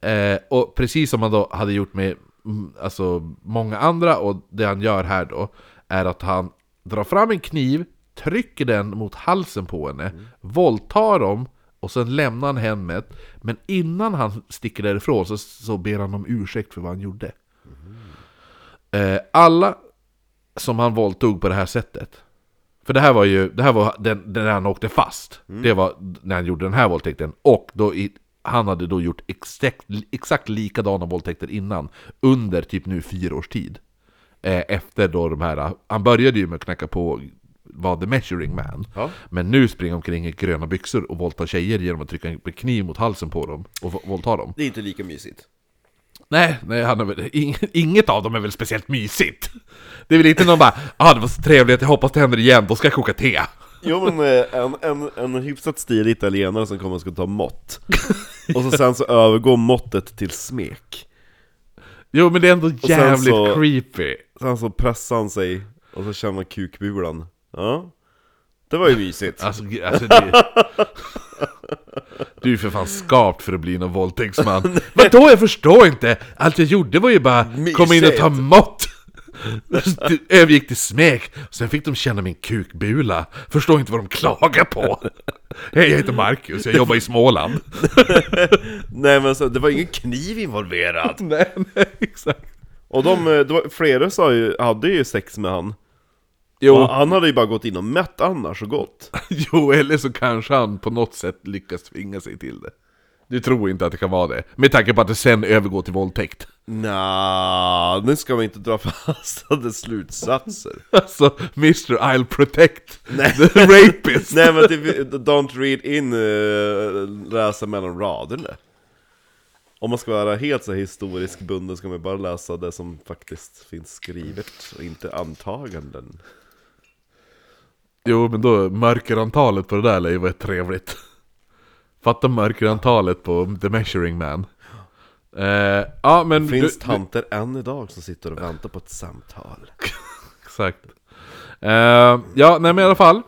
Eh, och precis som han då hade gjort med mm, alltså, många andra, och det han gör här då, är att han drar fram en kniv, trycker den mot halsen på henne, våldtar dem, och sen lämnar han hemmet. Men innan han sticker därifrån så, så ber han om ursäkt för vad han gjorde. Eh, alla som han våldtog på det här sättet, för det här var ju, det här var den, den när han åkte fast. Det var när han gjorde den här våldtäkten. Och då i, han hade då gjort exakt, exakt likadana våldtäkter innan. Under typ nu fyra års tid. Eh, efter då de här, han började ju med att knacka på var the measuring man. Ja. Men nu springer han omkring i gröna byxor och våldtar tjejer genom att trycka en kniv mot halsen på dem och vå- våldta dem. Det är inte lika mysigt. Nej, nej han väl, ing- inget av dem är väl speciellt mysigt. Det är väl inte någon bara [LAUGHS] ah det var så trevligt, jag hoppas det händer igen, då ska jag koka te. Jo men eh, en, en, en hyfsat stilig italienare som kommer och ska ta mått Och så sen så övergår måttet till smek Jo men det är ändå jävligt så- creepy. Sen så pressar han sig och så känner man kukbulan Ja Det var ju mysigt Alltså, alltså det... Du är för fan skapt för att bli någon våldtäktsman. [LAUGHS] Vadå? Jag förstår inte! Allt jag gjorde var ju bara komma in och ta mått. Övergick till smek, sen fick de känna min kukbula. Förstår inte vad de klagar på. Hej, jag heter Marcus, jag jobbar i Småland. Nej men så, det var ingen kniv involverad [LAUGHS] nej, nej, exakt. Och de, eh, var, flera sa ju, hade ju sex med han Jo, Och Han hade ju bara gått in och mätt annars och gått [LAUGHS] jo, eller så kanske han på något sätt lyckas tvinga sig till det. Du tror inte att det kan vara det? Med tanke på att det sen övergår till våldtäkt. Nja, nu ska man inte dra [LAUGHS] förhastade slutsatser [LAUGHS] Alltså, Mr. I'll protect Nej. the rapist. Nej men typ, don't read in, uh, läsa mellan raderna Om man ska vara helt så historisk bunden ska man bara läsa det som faktiskt finns skrivet och inte antaganden Jo, men då mörkerantalet på det där lär ju vara trevligt. Fatta mörkerantalet på The Measuring Man. Eh, ja, men... Det finns du- tanter än idag som sitter och väntar på ett samtal [LAUGHS] Exakt. Eh, ja, nej men i alla fall.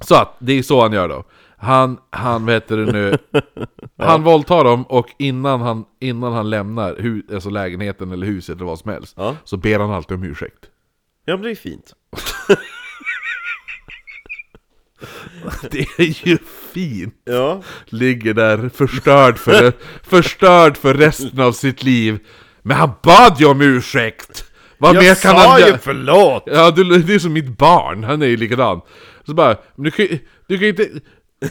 Så att, det är så han gör då. Han, han vad heter det nu, [LAUGHS] han våldtar dem och innan han, innan han lämnar hu, alltså lägenheten eller huset eller vad som helst, Ja. så ber han alltid om ursäkt. Ja men det är fint [LAUGHS] [LAUGHS] Det är ju fint! Ja, Ligger där förstörd för, [LAUGHS] förstörd för resten av sitt liv. Men han bad ju om ursäkt! Vad mer jag kan sa han ju förlåt! Ja, du, det är som mitt barn, han är ju likadan. Så bara, men du kan ju du kan ju inte...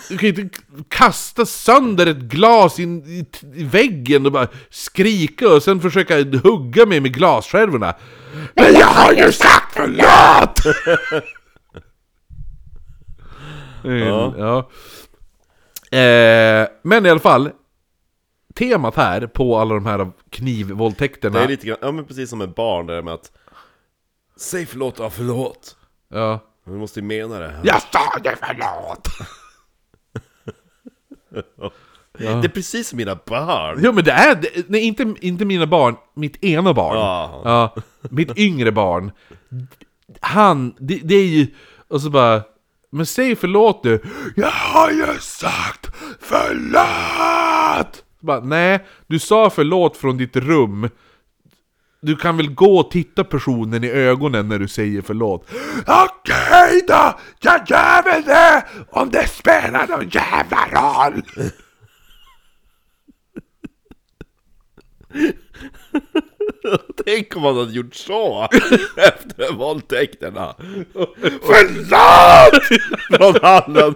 Du kan inte kasta sönder ett glas in, i, i väggen och bara skrika och sen försöka hugga mig med glasskärvorna. Men jag har ju sagt förlåt! [LAUGHS] ja. ja. Eh, men i alla fall, temat här på alla de här knivvåldtäkterna... Det är lite grann, ja men precis som med barn där med att Säg förlåt, ja förlåt Ja. Du måste ju mena det Jag sa det förlåt! [LAUGHS] Det är precis som mina barn Jo men det är, det- nej inte, inte mina barn, mitt ena barn. Ja. Ja, mitt yngre barn. Han, det, det är ju, och så bara, men säg förlåt du. Jag har ju sagt förlåt! Bara, nej, du sa förlåt från ditt rum. Du kan väl gå och titta personen i ögonen när du säger förlåt? Okej då, jag gör väl det! Om det spelar någon jävla roll! [LAUGHS] [LAUGHS] Tänk om man hade gjort så [LAUGHS] efter våldtäkterna. Förlåt! Från handen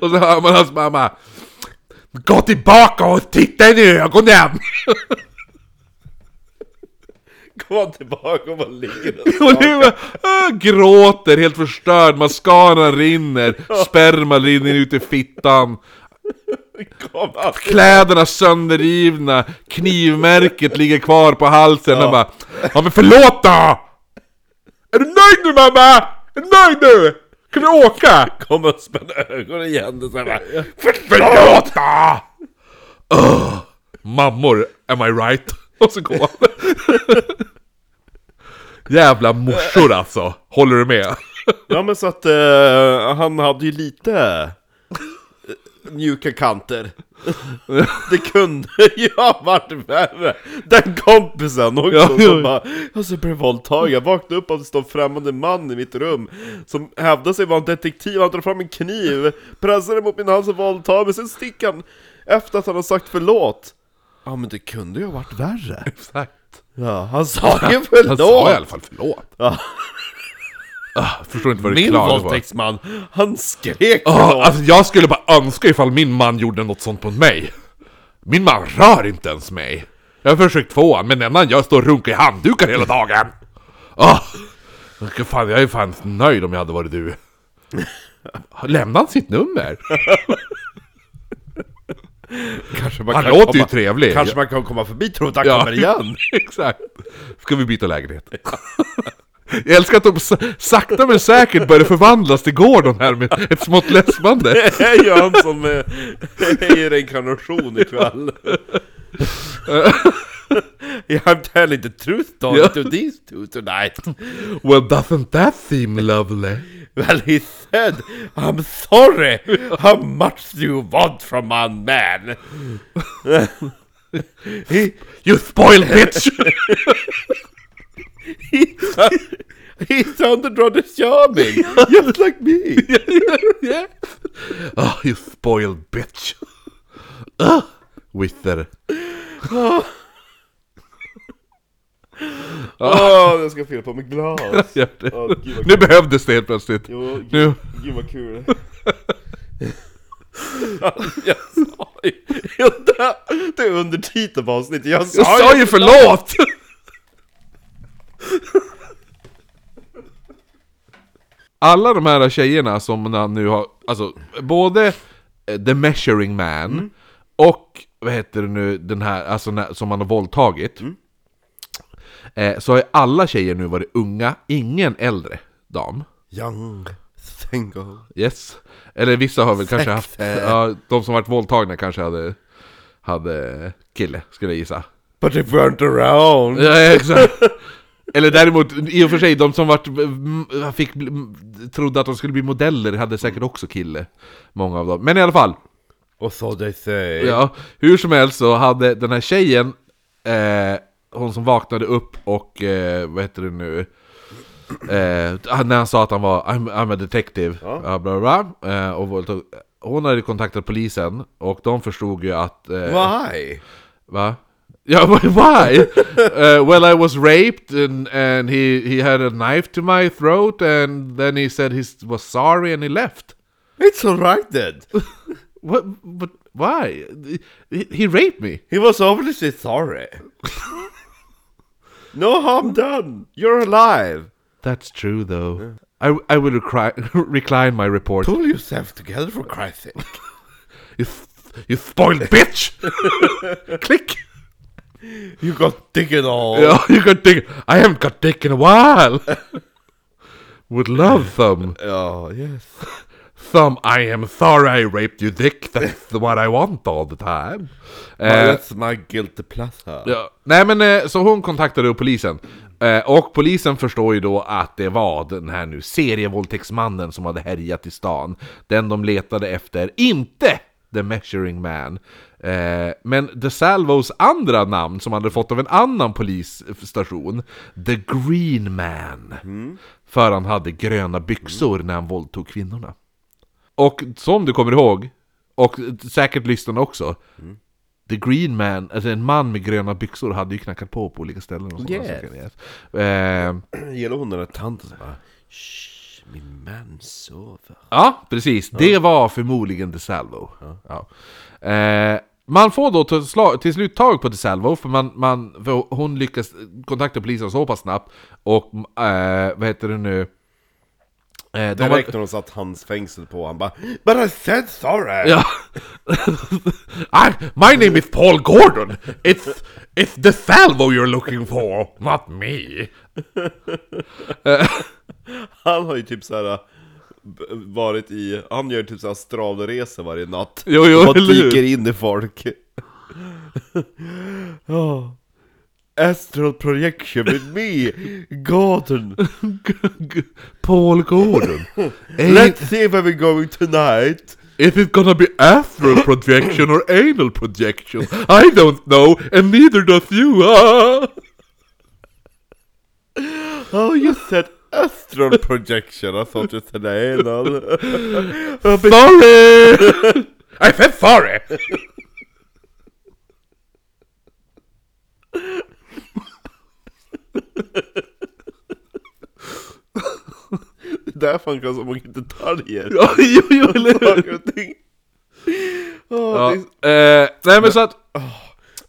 Och så hör man hans mamma Gå tillbaka och titta in i ögonen! [LAUGHS] Kom tillbaka och bara ligger och äh, gråter helt förstörd, mascaran rinner, sperma rinner ut i fittan Kläderna sönderrivna, knivmärket ligger kvar på halsen Han bara Ja men förlåt då! Är du nöjd nu mamma? Är du nöjd nu? Kan vi åka? Kom och spänn ögonen igen och så här bara, Förlåt då! Ugh. Mammor, am I right? Och så går han. Jävla morsor alltså, håller du med? Ja men så att eh, han hade ju lite mjuka kanter Det kunde [LAUGHS] ju ha varit värre Den kompisen också Ja, ja. som bara Alltså jag blev våldtagen, jag vaknade upp och det stod en främmande man i mitt rum Som hävdade sig vara en detektiv, han drar fram en kniv Pressade mot min hals och våldtar mig, sen sticker han Efter att han har sagt förlåt Ja men det kunde ju ha varit värre Exakt. Ja, han sa ju Han förlåt! sa i alla fall förlåt. Ja. Ah, förstår inte vad du Min klagar på. våldtäktsman, han skrek Ah, förlåt! alltså jag skulle bara önska ifall min man gjorde något sånt på mig. Min man rör inte ens mig. Jag har försökt få han, men den enda jag står och runkar i handdukar hela dagen. Ah, fan, jag är fan nöjd om jag hade varit du. Lämnade han sitt nummer? Kanske man Han kan låter ju komma- trevlig. Kanske man kan komma förbi, tror att han kommer igen [LAUGHS] Exakt. Ska vi byta lägenhet? Jag älskar att de sa- sakta men säkert börjar förvandlas till Gordon här med ett smått läspande. [LAUGHS] Det är ju han som är, är i reinkarnation ikväll. I'm telling the truth Don, Ja. to these two tonight. Well doesn't that seem lovely? Well he said, I'm sorry, how much do you want from a man? [LAUGHS] he, You spoiled bitch! [LAUGHS] he, he sounded rather charming, just like me. yeah. [LAUGHS] Oh, you spoiled bitch. Uh, Wither. Åh, [LAUGHS] jag ska fylla på med glas. Gör det. Åh, gud vad Nu kul. behövdes det helt plötsligt. Jo, Nu. gud vad kul. [LAUGHS] jag sa ju... Det är undertiteln på avsnittet. Jag sa, Jag sa ju förlåt! Alla de här tjejerna som han nu har, alltså både eh, The Measuring Man och vad heter det nu, den här, alltså när, som han har våldtagit. Eh, så har ju alla tjejer nu varit unga, ingen äldre dam. Young, single. Yes. Eller vissa har väl kanske haft, ja, de som varit våldtagna kanske hade, hade kille, skulle jag gissa. But it weren't around. Ja, exakt. Eller däremot, i och för sig, de som vart, mm, fick, mm, trodde att de skulle bli modeller hade säkert också kille. Många av dem. Men i alla fall, Och så they say. ja, hur som helst så hade den här tjejen, eh, hon som vaknade upp och, eh, vad heter det nu, eh, när han sa att han var I'm, I'm a detective, Ja. ja. bla, bla, bla, eh, och hon hade kontaktat polisen och de förstod ju att... Eh, Why? Va? [LAUGHS] Ja, why? uh, well, I was raped and, and he, he had a knife to my throat and then he said he was sorry and he left. It's alright then. [LAUGHS] What? But why? He, he raped me. He was obviously sorry. no harm done. You're alive. That's true though. I, I will recri- [LAUGHS] recline my report. Pull yourself together for Christ's sake. You, you spoiled bitch! Click! You got and all. Yeah, [LAUGHS] you got dick. I haven't got dick in a while. [LAUGHS] Would love thumb. Ja, yes. Thumb, I am sorry I raped you dick. That's [LAUGHS] what I want all the time. Eh, that's my guilty pleasure. ja. Nej men eh, så hon kontaktade då polisen. Eh, och polisen förstår ju då att det var den här nu serievåldtäktsmannen som hade härjat i stan. Den de letade efter, inte The Measuring Man. Eh, men DeSalvos andra namn som han hade fått av en annan polisstation, The Green Man. För han hade gröna byxor när han våldtog kvinnorna. Och som du kommer ihåg, och säkert lyssnarna också, The Green Man, alltså en man med gröna byxor hade ju knackat på på olika ställen och sådana Yes. saker. Yes. Eh, Gillar hon den där tanten som bara min man sover. ja, precis. Det var förmodligen DeSalvo. Ja. Eh, man får då till, till slut tag på DeSalvo, för, man, man, för hon lyckas kontakta polisen så pass snabbt, och eh, vad heter det nu? Eh, de Direkt när de satt hans fängsel på, han bara But I said sorry! Ja. [LAUGHS] I, my name is Paul Gordon. It's it's the salvo you're looking for, not me. [LAUGHS] [LAUGHS] Han har ju typ såhär b- varit i, han gör typ såhär astralresor varje natt [LAUGHS] Jo, jo, Och dyker in i folk [LAUGHS] oh. Astral projection with me, Gordon Paul Gordon. Let's see where we're going tonight Is it gonna be astral projection or anal projection? I don't know, and neither does you. Ah. Oh you said astral projection, I thought you said anal Sorry! [LAUGHS] I said sorry! Det är därför han kan så många detaljer Ja, jo, jo, eller hur? Saker och ting Åh, Ja, det eh, nej men så att...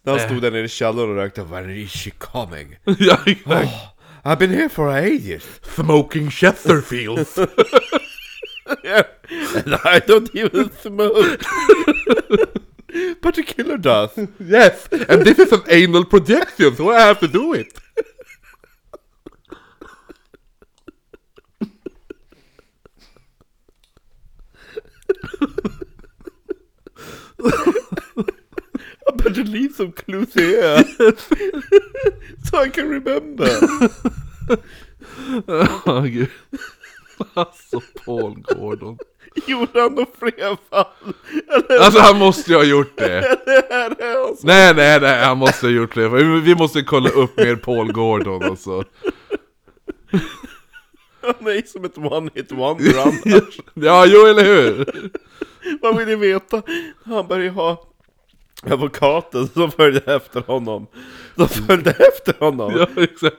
När han stod där nere i källaren och rökte, when is she coming? Ja, exakt. I've been here for ages. Smoking Chesterfields. [LAUGHS] yeah, and I don't even smoke. but the killer does. Yes, and this is an anal projection, so I have to do it. [LAUGHS] I better leave some clues here. Han kan remember. [LAUGHS] Åh gud. Alltså Paul Gordon. Gjorde han då fler fall? Eller Alltså han måste ju ha gjort det. alltså. Nej nej nej, han måste ha gjort det. Vi- måste kolla upp mer Paul Gordon alltså. Han är som ett one hit wonder han. [LAUGHS] Ja, jo eller hur? Vad vill ni veta? Han började ha advokaten som följde efter honom. Som följde efter honom. Ja, exakt.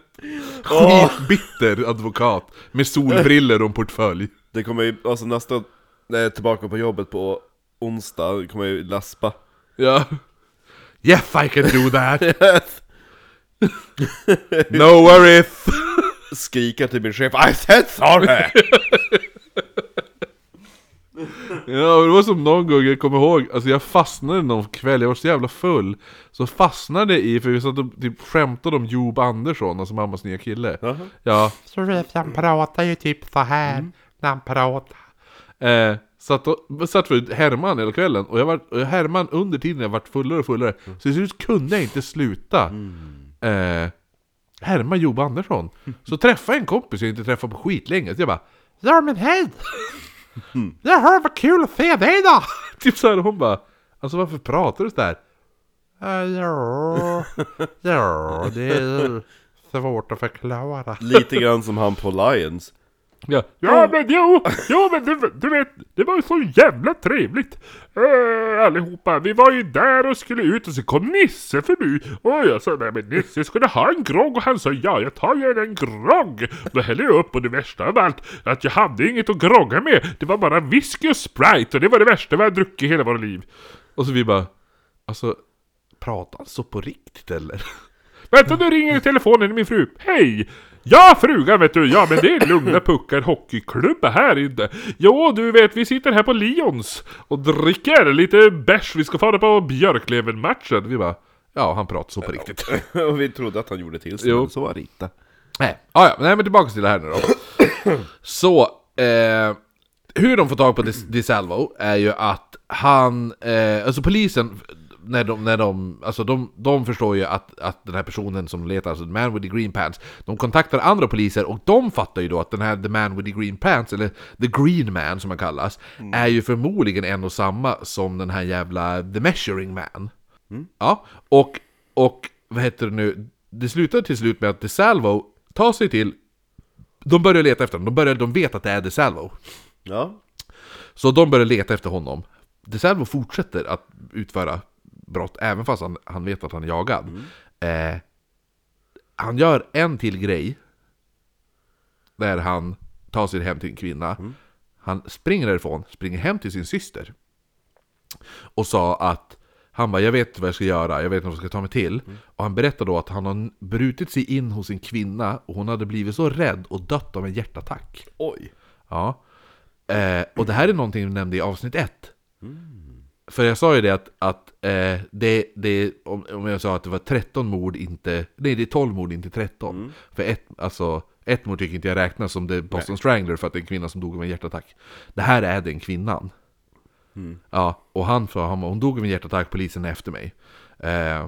Skitbitter advokat. Med solbriller och portfölj. Det kommer ju, alltså nästa, när jag är tillbaka på jobbet på onsdag, kommer jag ju läspa. Ja. Yes I can do that. [LAUGHS] No worries. Skrika till min chef I said sorry! [LAUGHS] Ja, det var som någon gång, jag kommer ihåg, alltså jag fastnade någon kväll, jag var så jävla full Så fastnade i, för vi satt och typ skämtade om Job Andersson, alltså mammas nya kille. Jaha. Ja, Så vet jag, han pratar ju typ så här när han pratar. eh, satt, och, satt för Herman hela kvällen och jag var och Herman under tiden jag vart fullare och fullare. Så till slut kunde jag inte sluta. Eh, Härma Job Andersson. [LAUGHS] Så träffade jag en kompis jag inte träffat på skitlänge, så jag bara Ja men hej! Jag hör vad kul att se dig då! [LAUGHS] Typ såhär, hon bara Alltså varför pratar du sådär? Ja, ja, ja, det är svårt att förklara. Lite grann som han på Lions. Ja, Ja men jo, jo men du, du vet, det var ju så jävla trevligt. Uh, allihopa, vi var ju där och skulle ut och så kom Nisse förbi. Och jag sa nej men Nisse skulle ha en grogg och han sa ja jag tar gärna en grogg. Då hällde jag upp och det värsta av allt att jag hade inget att grogga med. Det var bara whisky och sprite och det var det värsta vi har druckit i hela våra liv. Och så vi bara Alltså Pratar han så på riktigt eller? Vänta nu ringer telefonen min fru. Hej! Ja frugan vet du, ja men det är Lugna Puckar Hockeyklubb här inne. Jo du vet vi sitter här på Lions och dricker lite bärs. Vi ska fara på Björklöven-matchen. Vi bara Ja, han pratar så på riktigt [LAUGHS] och vi trodde att han gjorde till sig, men så var det inte. Nej, ah, ja, nej men tillbaka till det här nu då [COUGHS] Så, eh, hur de får tag på Dis- DeSalvo är ju att han, eh, alltså polisen när de, när de, alltså de, de förstår ju att, att den här personen som letar, alltså the man with the green pants De kontaktar andra poliser och de fattar ju då att den här the man with the green pants, eller the green man som han kallas Är ju förmodligen en och samma som den här jävla the measuring man Ja, och, och vad heter det nu? Det slutar till slut med att DeSalvo tar sig till De börjar leta efter honom, de, börjar, de vet att det är DeSalvo Ja. Så de börjar leta efter honom DeSalvo fortsätter att utföra brott även fast han, han vet att han är jagad. Eh, Han gör en till grej Där han tar sig hem till en kvinna. Han springer därifrån, springer hem till sin syster Och sa att han bara, jag vet vad jag ska göra, jag vet vad jag ska ta mig till. Och han berättade då att han har brutit sig in hos en kvinna Och hon hade blivit så rädd och dött av en hjärtattack. Oj. Ja. Eh, och det här är någonting vi nämnde i avsnitt ett. För jag sa ju det att, att eh, det, det, om, om jag sa att det var 13 mord, inte, nej det är 12 mord, inte 13. För ett, alltså, ett mord tycker inte jag räknas som det Boston Strangler för att det är en kvinna som dog av en hjärtattack. Det här är den kvinnan. Ja, och han, för, han hon dog av en hjärtattack, polisen är efter mig. Eh,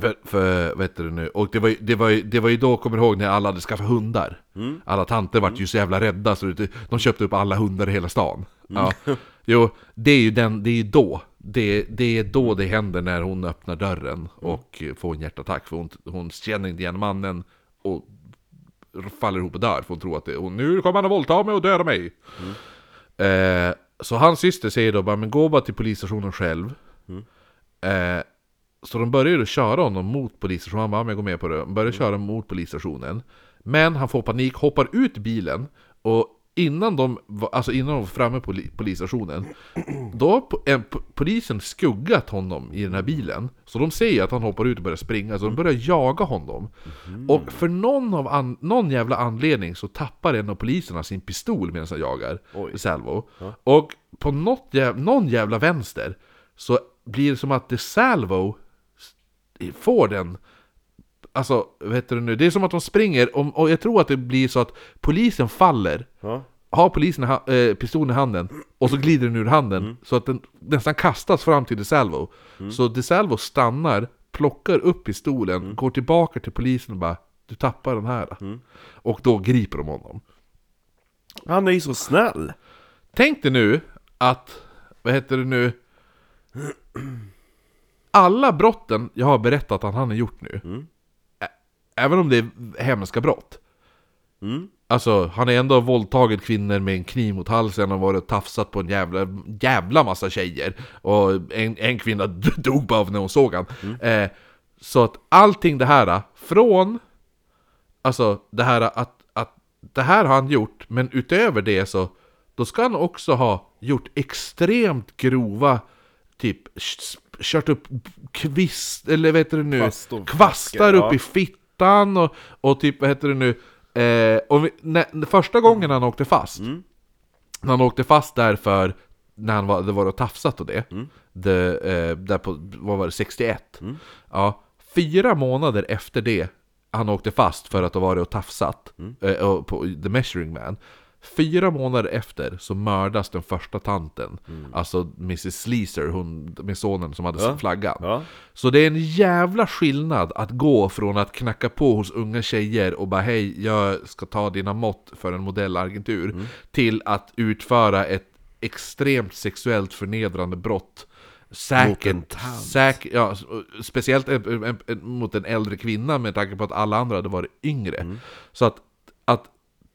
för, för heter det nu? Och det var, det, var det var ju då, kommer du ihåg, när alla hade skaffat hundar? Alla tanter vart ju så jävla rädda så det- de köpte upp alla hundar i hela stan. Ja. [LAUGHS] Jo, det är ju den, det är ju då. Det, det är då det händer när hon öppnar dörren och får en hjärtattack. För hon, hon känner inte igen mannen och faller ihop och dör. För hon tror att det, hon, nu kommer han att våldta mig och döda mig. Eh, så hans syster säger då bara, men gå bara till polisstationen själv. Eh, så de börjar ju köra honom mot polisstationen, han bara, "Ja, men jag går med på det. De börjar köra mot polisstationen. Men han får panik, hoppar ut bilen och innan de alltså innan de var framme på li- polisstationen Då har po- en, po- polisen skuggat honom i den här bilen. Så de säger att han hoppar ut och börjar springa, så de börjar jaga honom. Och för någon, av an, någon jävla anledning så tappar en av poliserna sin pistol medan han jagar Oj. Salvo Och på något jäv, någon jävla vänster Så blir det som att det Salvo får den Alltså, vad heter det nu? Det är som att de springer, och, och jag tror att det blir så att polisen faller Ja. har polisen ha, eh, pistolen i handen och så glider den ur handen så att den nästan kastas fram till DeSalvo. Så DeSalvo stannar, plockar upp pistolen, går tillbaka till polisen och bara Du tappar den här. Och då griper de honom. Han är ju så snäll! Tänk dig nu att, vad heter det nu? Alla brotten jag har berättat att han har gjort nu, ä- även om det är hemska brott. Alltså, han har ändå våldtagit kvinnor med en kniv mot halsen och varit och tafsat på en jävla, jävla massa tjejer. Och en, en kvinna [LAUGHS] dog bara av när hon såg han. Eh, så att allting det här, från Alltså det här att, att det här har han gjort, men utöver det så då ska han också ha gjort extremt grova typ kört upp kvist, eller heter det nu? Kvast Kvastar upp ja. i fittan och, och typ vad heter det nu? Eh, och vi, när, första gången han åkte fast när han åkte fast där för när han var, det var och tafsat och det, det eh, där på, vad var det, 61? Ja, fyra månader efter det han åkte fast för att ha varit och tafsat eh, och på The Measuring Man Fyra månader efter så mördas den första tanten. Alltså Mrs Sleazer, hon med sonen som hade Ja. flaggan Ja. så det är en jävla skillnad att gå från att knacka på hos unga tjejer och bara hej, jag ska ta dina mått för en modellagentur till att utföra ett extremt sexuellt förnedrande brott. Säkert, säkert ja, speciellt mot en äldre kvinna med tanke på att alla andra hade varit yngre. Så att, att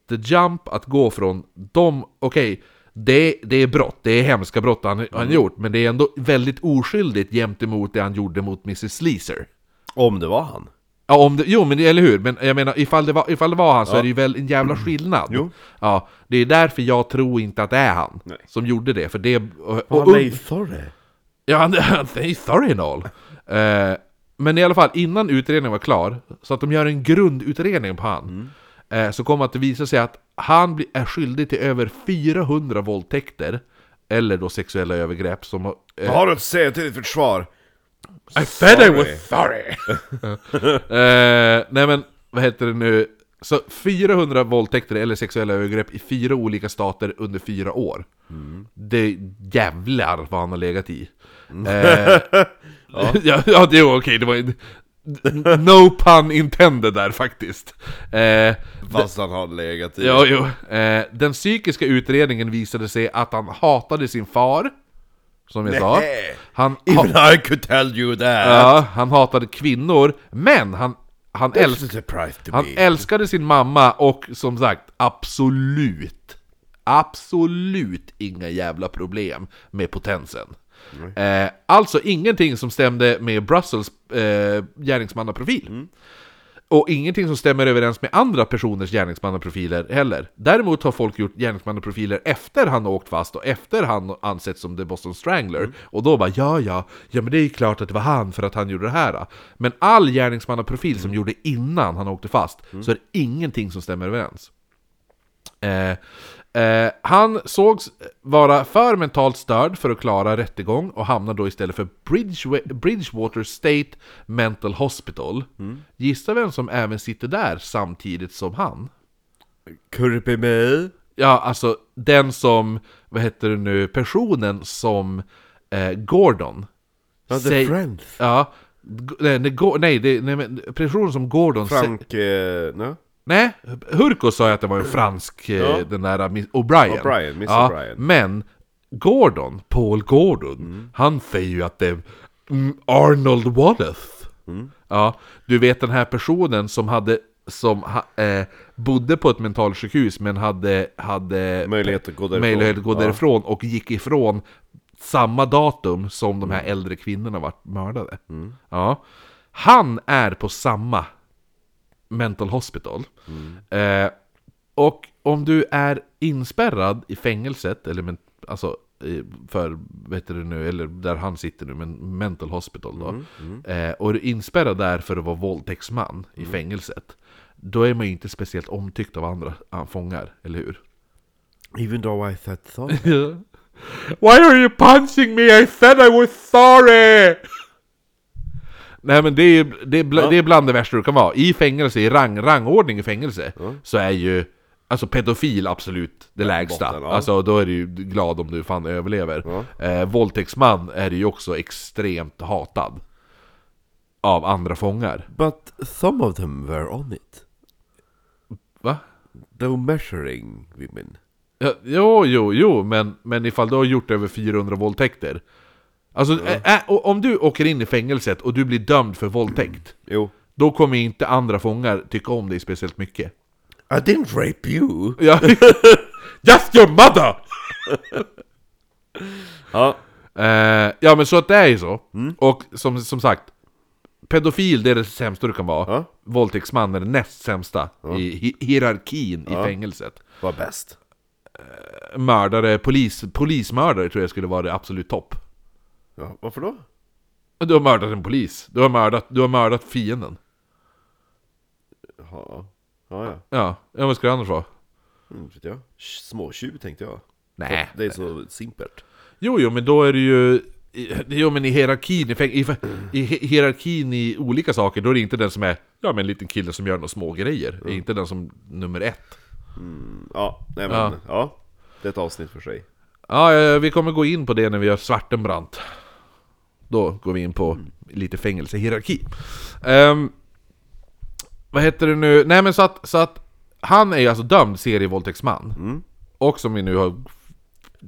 the jump, att gå från dem, okej, det, det är brott, det är hemska brott han, han gjort, men det är ändå väldigt oskyldigt jämt emot det han gjorde mot Mrs Sleazer. Om det var han. Ja, om det, jo men eller hur, men jag menar ifall det var, ifall det var han så är det ju väl en jävla skillnad. Jo. Ja, det är därför jag tror inte att det är han Nej. som gjorde det, för det... Och, och, Han är sorry. Ja, han, [LAUGHS] han är sorry all. Eh, men i alla fall, innan utredningen var klar, så att de gör en grundutredning på han, eh, så kommer att det visa sig att han är skyldig till över 400 våldtäkter, eller då sexuella övergrepp som... Eh, Vad har du att säga till ditt försvar? I said I was sorry! [LAUGHS] eh, nej men, vad heter det nu? Så 400 våldtäkter eller sexuella övergrepp i fyra olika stater under fyra år. Det jävlar vad han har legat i. Eh, [LAUGHS] [LAUGHS] ja. ja, det var okej, det var No pun intended där faktiskt. Eh, Fast han har legat i. jo, jo. Eh, den psykiska utredningen visade sig att han hatade sin far. Som jag sa. Han, ha- Even I could tell you that! Ja, han hatade kvinnor, men han, han, älsk, han me. älskade sin mamma och som sagt, absolut, absolut inga jävla problem med potensen. Eh, alltså ingenting som stämde med Brussels eh, gärningsmannaprofil. Och ingenting som stämmer överens med andra personers gärningsmannaprofiler heller. Däremot har folk gjort gärningsmannaprofiler efter han åkt fast och efter han ansetts som The Boston Strangler. Och då bara ja, ja, ja men det är ju klart att det var han för att han gjorde det här. Men all gärningsmannaprofil som gjorde innan han åkte fast, så är det ingenting som stämmer överens. Eh, eh, han sågs vara för mentalt störd för att klara rättegång och hamnar då istället för Bridge- Bridgewater State Mental Hospital. Gissa vem som även sitter där samtidigt som han? Kurpe mig? Ja, alltså den som, vad heter det nu, personen som eh, Gordon Ja, The säg- Friends. Ja, nej, nej, nej, nej personen som Gordon Frank... Eh, no? Nej, Hurko sa ju att det var en fransk, eh, Ja. den där Miss O'Brien. O'Brien, Miss ja, O'Brien. Men Gordon, Paul Gordon, Mm. han säger ju att det är mm, Arnold Wallace. Mm. Ja, du vet den här personen som hade som eh, bodde på ett mentalsjukhus men hade, hade Möjlighet att gå därifrån. möjlighet att gå Ja. därifrån och gick ifrån samma datum som de här äldre kvinnorna var mördade. Mm. Ja. Han är på samma mental hospital. Eh, och om du är inspärrad i fängelset, eller men, alltså för, vet du nu, eller där han sitter nu, men mental hospital då. Eh, och är du inspärrad där för att vara våldtäktsman i fängelset. Då är man ju inte speciellt omtyckt av andra fångar, eller hur? Even though I said so. [LAUGHS] Why are you punching me? I said I was sorry! Nej men det är, det, är bla, Ja. det är bland det värsta du kan vara. I fängelse, i rang, rangordning i fängelse, så är ju Alltså pedofil absolut det lägsta. botten, ja. Alltså då är du ju glad om du fan överlever. Ja. Eh, våldtäktsman är ju också extremt hatad. Av andra fångar. But some of them were on it. Va? They were measuring women. Ja, jo, jo, jo, men, men ifall du har gjort över 400 våldtäkter. Alltså, ä, ä, och om du åker in i fängelset och du blir dömd för våldtäkt. Jo. Då kommer inte andra fångar tycka om dig speciellt mycket. I didn't rape you. [LAUGHS] Ja. Just your mother! [LAUGHS] Ja. Eh, ja men så att det är ju så. Och som, som sagt, pedofil det är det sämsta du kan vara. Ja. Våldtäktsman är det näst sämsta i hi hierarkin i fängelset. Var bäst. Mördare, polis, polismördare tror jag skulle vara det absolut topp. Ja, varför då? Du har mördat en polis. Du har mördat, du har mördat fienden. Ja. Ja, ja. Ja, ja vad ska det annars vara? Mm, vet jag. Småtjuv tänkte jag. Nej. Det är så simpelt. Jo, jo, men då är det ju... Jo, men i hierarkin, i, i, i hi- hierarkin i olika saker, då är det inte den som är Ja, men en liten kille som gör några små grejer. Det är inte den som nummer ett. Ja, nej men, Ja. ja. Det är ett avsnitt för sig. Ja, vi kommer gå in på det när vi gör Svartenbrandt. Då går vi in på lite fängelsehierarki. Um, vad heter det nu? Nej men så att, så att han är ju alltså dömd serievåldtäktsman. Och som vi nu har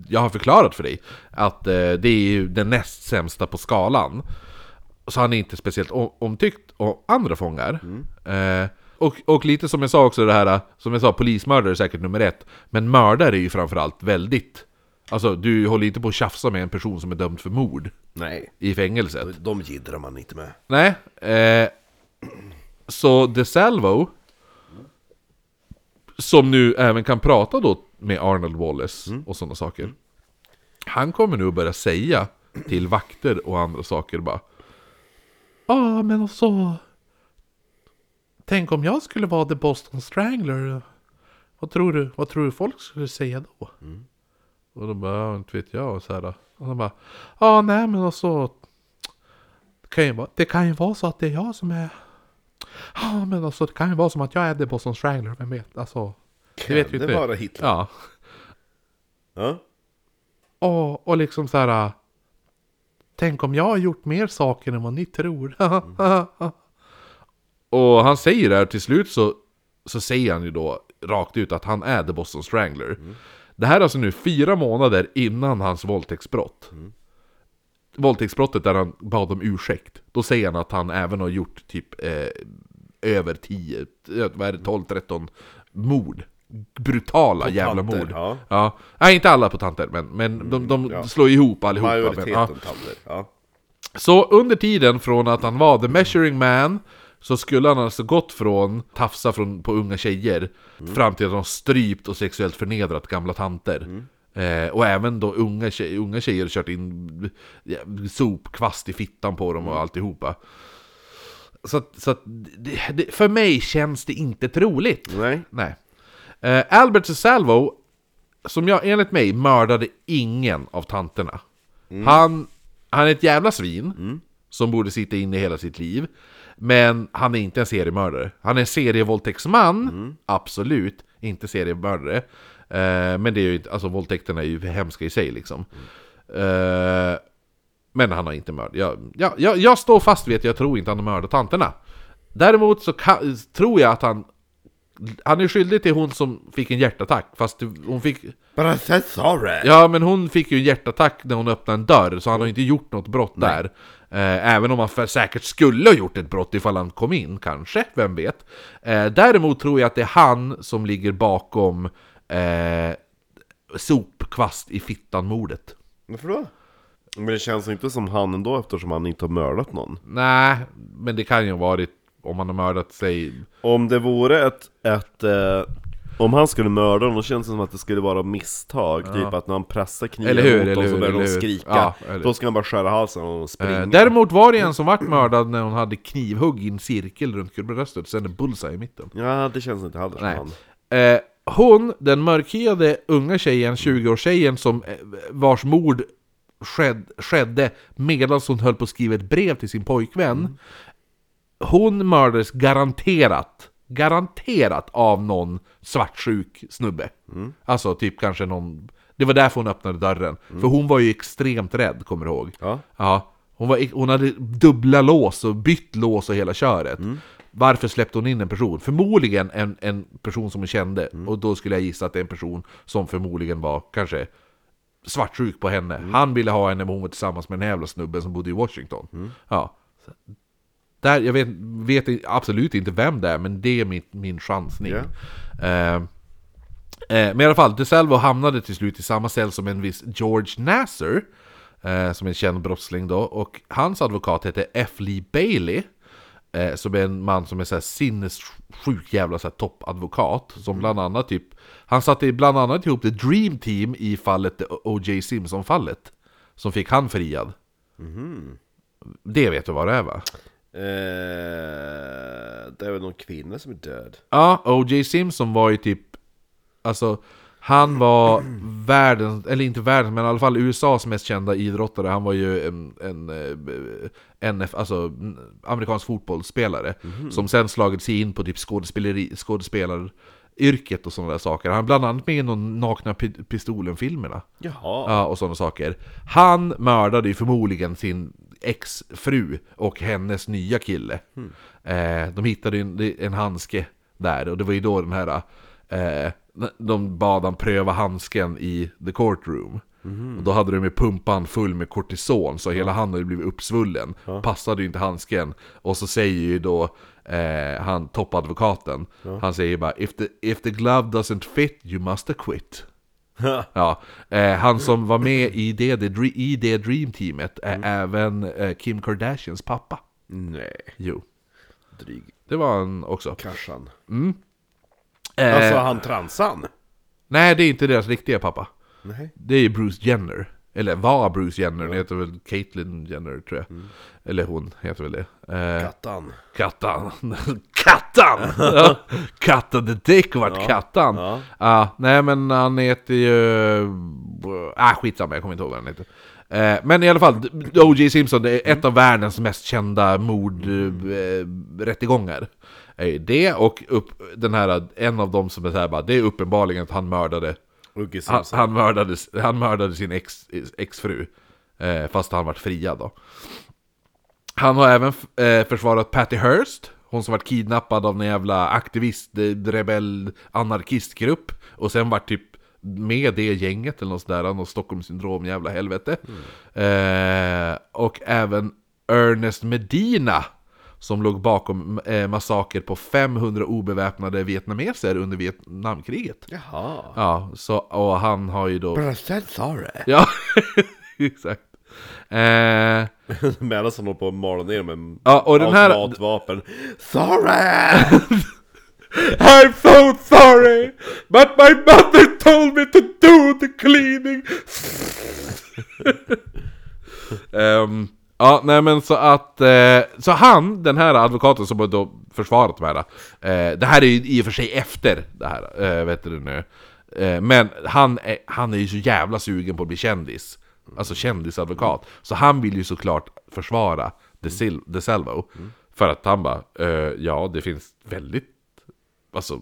jag har förklarat för dig att eh, det är ju den näst sämsta på skalan. Så han är inte speciellt omtyckt av andra fångar. Eh, och, och lite som jag sa också det här, som jag sa, polismördare är säkert nummer ett. Men mördare är ju framförallt väldigt... Alltså du håller inte på att tjafsa med en person som är dömd för mord Nej. i fängelset. De jiddrar man inte med. Nej. Eh, så DeSalvo, som nu även kan prata då med Arnold Wallace och sådana saker. Han kommer nu att börja säga till vakter och andra saker bara Ja, men alltså... Tänk om jag skulle vara The Boston Strangler. Vad tror du, vad tror du folk skulle säga då? Och de bara, inte vet jag. Och så här, och de bara, ja nej men alltså... Det kan, ju vara, det kan ju vara så att det är jag som är... Ja men alltså det kan ju vara som att jag är The Boston Strangler, vem vet? Alltså... Det vet vi det inte. vara Hitler? Ja. Ja. Och, och liksom så här. Tänk om jag har gjort mer saker än vad ni tror. [LAUGHS] och han säger det här till slut så, så säger han ju då rakt ut att han är The Boston Strangler. Det här är alltså nu fyra månader innan hans våldtäktsbrott. Våldtäktsbrottet där han bad om ursäkt. Då säger han att han även har gjort typ eh, över 10, eh, vad är det, 12-13 mord. Brutala jävla tanter, mord. ja. Ja. Nej, inte alla på tanter, men, men de, de ja. slår ihop allihopa. Majoriteten Men, ja. tanter. Ja. Så under tiden från att han var the measuring man så skulle han alltså gått från tafsa från, på unga tjejer fram till att han strypt och sexuellt förnedrat gamla tanter. Eh, och även då unga, tjej, unga tjejer kört in ja, sopkvast i fittan på dem och alltihopa. Så, så att det, det, för mig känns det inte troligt. Nej. Nej. Eh, Albert Salvo, som jag enligt mig mördade ingen av tanterna. Han, han är ett jävla svin, som borde sitta inne hela sitt liv. Men han är inte en seriemördare. Han är en serievåldtäktsman, absolut. Inte seriemördare. Eh, men det är ju alltså våldtäkterna är ju hemska i sig liksom. Eh, men han har inte mördat. Jag, jag, jag, jag står fast vid att jag tror inte han har mördat tanterna. Däremot så kan, tror jag att han... Han är skyldig till hon som fick en hjärtattack, fast hon fick... Sorry! Ja, men hon fick ju en hjärtattack när hon öppnade en dörr, så han har inte gjort något brott där. Eh, även om han säkert skulle ha gjort ett brott ifall han kom in, kanske, vem vet. Eh, däremot tror jag att det är han som ligger bakom eh, sopkvast i fittan-mordet. Varför då? Men det känns inte som han ändå eftersom han inte har mördat någon. Nej, men det kan ju ha varit om han har mördat sig... Om det vore ett, ett eh, om han skulle mörda någon, då känns det som att det skulle vara misstag Typ att när han pressar kniven Eller hur, mot eller dem så börjar de skrika Ja, Då ska han bara skära halsen och springa Eh, däremot var det en som vart mördad när hon hade knivhugg i en cirkel runt bröstet, sen en bullseye i mitten. Ja, det känns inte heller som Nej. han Eh, hon, den mörkhyade unga tjejen, 20-årstjejen, som, eh, vars mord sked, skedde medan hon höll på att skriva ett brev till sin pojkvän. Hon mördades garanterat garanterat av någon svartsjuk snubbe. Alltså typ kanske någon... Det var därför hon öppnade dörren. För hon var ju extremt rädd, kommer du ihåg? Ja. Ja, hon, var, hon hade dubbla lås och bytt lås och hela köret. Varför släppte hon in en person? Förmodligen en, en person som hon kände. Och då skulle jag gissa att det är en person som förmodligen var kanske svartsjuk på henne. Han ville ha henne men hon var tillsammans med den här jävla snubben som bodde i Washington. Ja. Där, jag vet, vet absolut inte vem det är, men det är min, min chansning. Ja. Eh, Eh, men i alla fall, DeSalvo hamnade till slut i samma cell som en viss George Nasser, eh, som är en känd brottsling då, och hans advokat hette F. Lee Bailey, eh, som är en man som är så här sinnessjuk jävla så här toppadvokat, som bland annat typ, han satte bland annat ihop The Dream Team i fallet O.J. Simpson-fallet, som fick han friad. Det vet du vad det är va? Eh, det är väl någon kvinna som är död? Ja, O.J. Simpson var ju typ Alltså Han var [CLEARS THROAT] världens, eller inte världens, men i alla fall USAs mest kända idrottare Han var ju en, en, eh, NF, alltså amerikansk fotbollsspelare Som sen slagit sig in på typ skådespeleri, skådespelaryrket och sådana där saker Han bland annat med i någon Nakna Pi- Pistolen-filmerna Jaha. Ja, och sådana saker. Han mördade ju förmodligen sin exfru och hennes nya kille. Eh, de hittade en, en handske där, och det var ju då den här... Eh, de bad han pröva handsken i the courtroom. Och då hade de ju pumpan full med kortison, så hela handen hade blivit uppsvullen. Passade ju inte handsken. Och så säger ju då eh, han, toppadvokaten, han säger bara if the, if the glove doesn't fit, you must have quit. Ja, eh, han som var med i det, det, i det Dream-teamet är även eh, Kim Kardashians pappa. Nej, Jo, dryg det var han också. karsan. Eh, Alltså han transan? Nej, det är inte deras riktiga pappa. Nej. Det är Bruce Jenner. Eller var Bruce Jenner, den heter väl Caitlyn Jenner tror jag. Eller hon heter väl det. Eh, Kattan. Kattan! [LAUGHS] Kattan! [LAUGHS] Ja, the Dick vart Kattan! Ja. Ja, nej men han heter ju... Äh, skitsamma, jag kommer inte ihåg vad han heter. Eh, Men i alla fall, O.J. Simpson det är ett av världens mest kända mordrättegångar. Det och upp, den här, en av dem som är så här bara, det är uppenbarligen att han mördade han, han, mördade, han mördade sin ex, exfru, eh, fast han vart friad då. Han har även eh, försvarat Patty Hearst, hon som vart kidnappad av en jävla aktivist, eh, rebell, anarkistgrupp, och sen vart typ med det gänget eller något sådär, något Stockholmssyndrom jävla helvete. Eh, och även Ernest Medina, som låg bakom eh, massaker på 500 obeväpnade vietnameser under Vietnamkriget. Jaha. Ja, så, och han har ju då... Bröstet sa det. Ja, [LAUGHS] exakt. Eh, [LAUGHS] Medan han håller på att mala ner med Ja, och den här- automatvapen. Sorry! [LAUGHS] I'm so sorry, but my mother told me to do the cleaning. [LAUGHS] Ehm, ja, nej men så att, eh, så han, den här advokaten som då försvarat de här, eh, det här är ju i och för sig efter det här, eh, vet du nu. Eh, men han är, han är ju så jävla sugen på att bli kändis. Alltså kändisadvokat. Så han vill ju såklart försvara DeSil- DeSalvo. För att han bara, eh, ja det finns väldigt Alltså,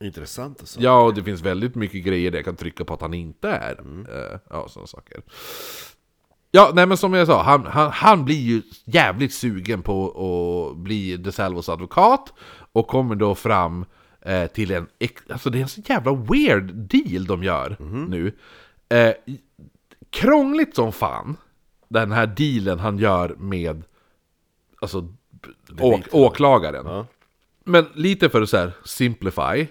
Intressant alltså. ja, och det finns väldigt mycket grejer där jag kan trycka på att han inte är. Eh, ja, sådana saker. Ja, nej men som jag sa, han, han, han blir ju jävligt sugen på att bli DeSalvos advokat. Och kommer då fram eh, till en, alltså det är en så jävla weird deal de gör nu. Eh, krångligt som fan, den här dealen han gör med, alltså, å, åklagaren. Ja. Men lite för att så här simplify.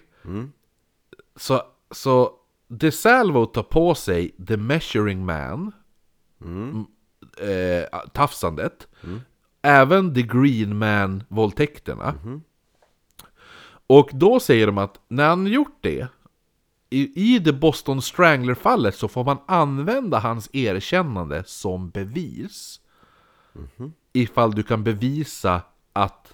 Så, så DeSalvo tar på sig The Measuring Man. Mm. Eh, tafsandet. Även The Green Man-våldtäkterna. Och då säger de att när han gjort det, i, i det Boston Strangler-fallet så får man använda hans erkännande som bevis. Ifall du kan bevisa att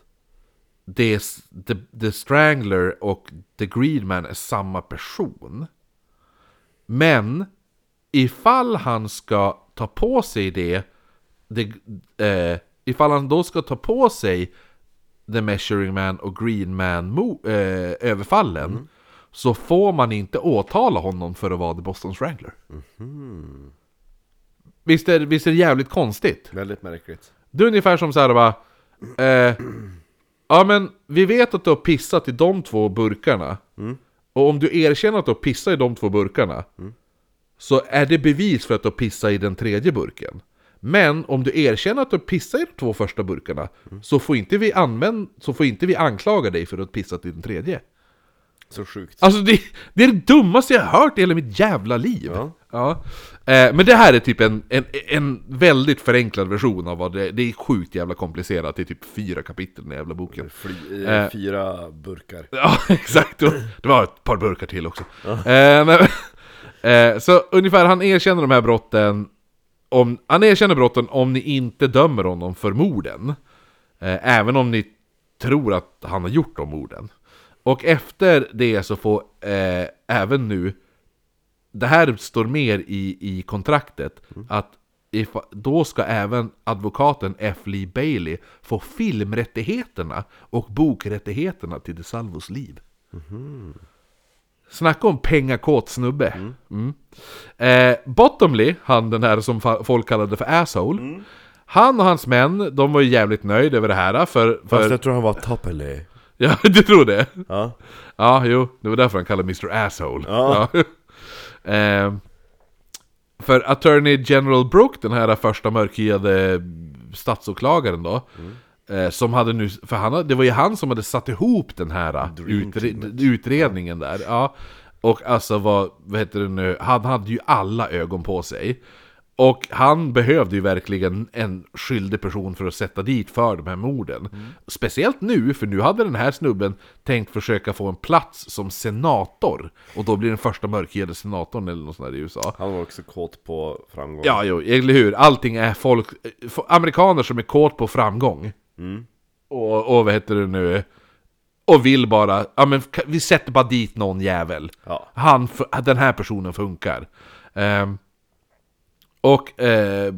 det, the, the Strangler och The Greenman är samma person. Men ifall han ska ta på sig det, det eh, ifall han då ska ta på sig The Measuring Man och Green Man eh, överfallen så får man inte åtala honom för att vara The Boston Strangler. Visst, är, visst är det jävligt konstigt? Väldigt märkligt. Det är ungefär som så här bara... Eh, ja men vi vet att du har pissat i de två burkarna. Och om du erkänner att du har pissat i de två burkarna. Så är det bevis för att du har pissat i den tredje burken. Men om du erkänner att du har pissat i de två första burkarna. Så, får inte vi använd, så får inte vi anklaga dig för att ha pissat i den tredje. Så sjukt. Alltså det, det är det dummaste jag har hört i hela mitt jävla liv. Ja. Ja. Eh, men det här är typ en, en, en väldigt förenklad version av vad det Det är sjukt jävla komplicerat, det är typ fyra kapitel i den jävla boken. Fly, Eh. eh, fyra burkar. Ja, [LAUGHS] exakt. Det var ett par burkar till också. Eh, men, [LAUGHS] eh, så ungefär, han erkänner de här brotten om, Han erkänner brotten om ni inte dömer honom för morden. Eh, även om ni tror att han har gjort de morden. Och efter det så får eh, även nu Det här står mer i, i kontraktet att if, då ska även advokaten F. Lee Bailey få filmrättigheterna och bokrättigheterna till DeSalvos liv. Snacka om pengakåt snubbe. Mm. Eh, Bottomley, han den här som folk kallade för asshole. Han och hans män, de var ju jävligt nöjda över det här för... för Fast jag tror han var Toppele. Ja, [LAUGHS] du tror det? Ja. Ja, jo, det var därför han kallade Mr. Asshole. Ja. Ja. [LAUGHS] Ehm, för Attorney General Brooke, den här första mörkhyade statsåklagaren då, eh, som hade nu, för han, det var ju han som hade satt ihop den här utre, utredningen där. Ja. Och alltså vad, vad heter det nu, han hade ju alla ögon på sig. Och han behövde ju verkligen en skyldig person för att sätta dit för de här morden. Speciellt nu, för nu hade den här snubben tänkt försöka få en plats som senator. Och då blir den första mörkhyade senatorn eller något sånt där i USA. Han var också kåt på framgång. Ja, jo, eller hur? Allting är folk, amerikaner som är kåt på framgång. Och, och vad heter det nu? Och vill bara, ja men vi sätter bara dit någon jävel. Ja. Han, den här personen funkar. Ehm, och eh,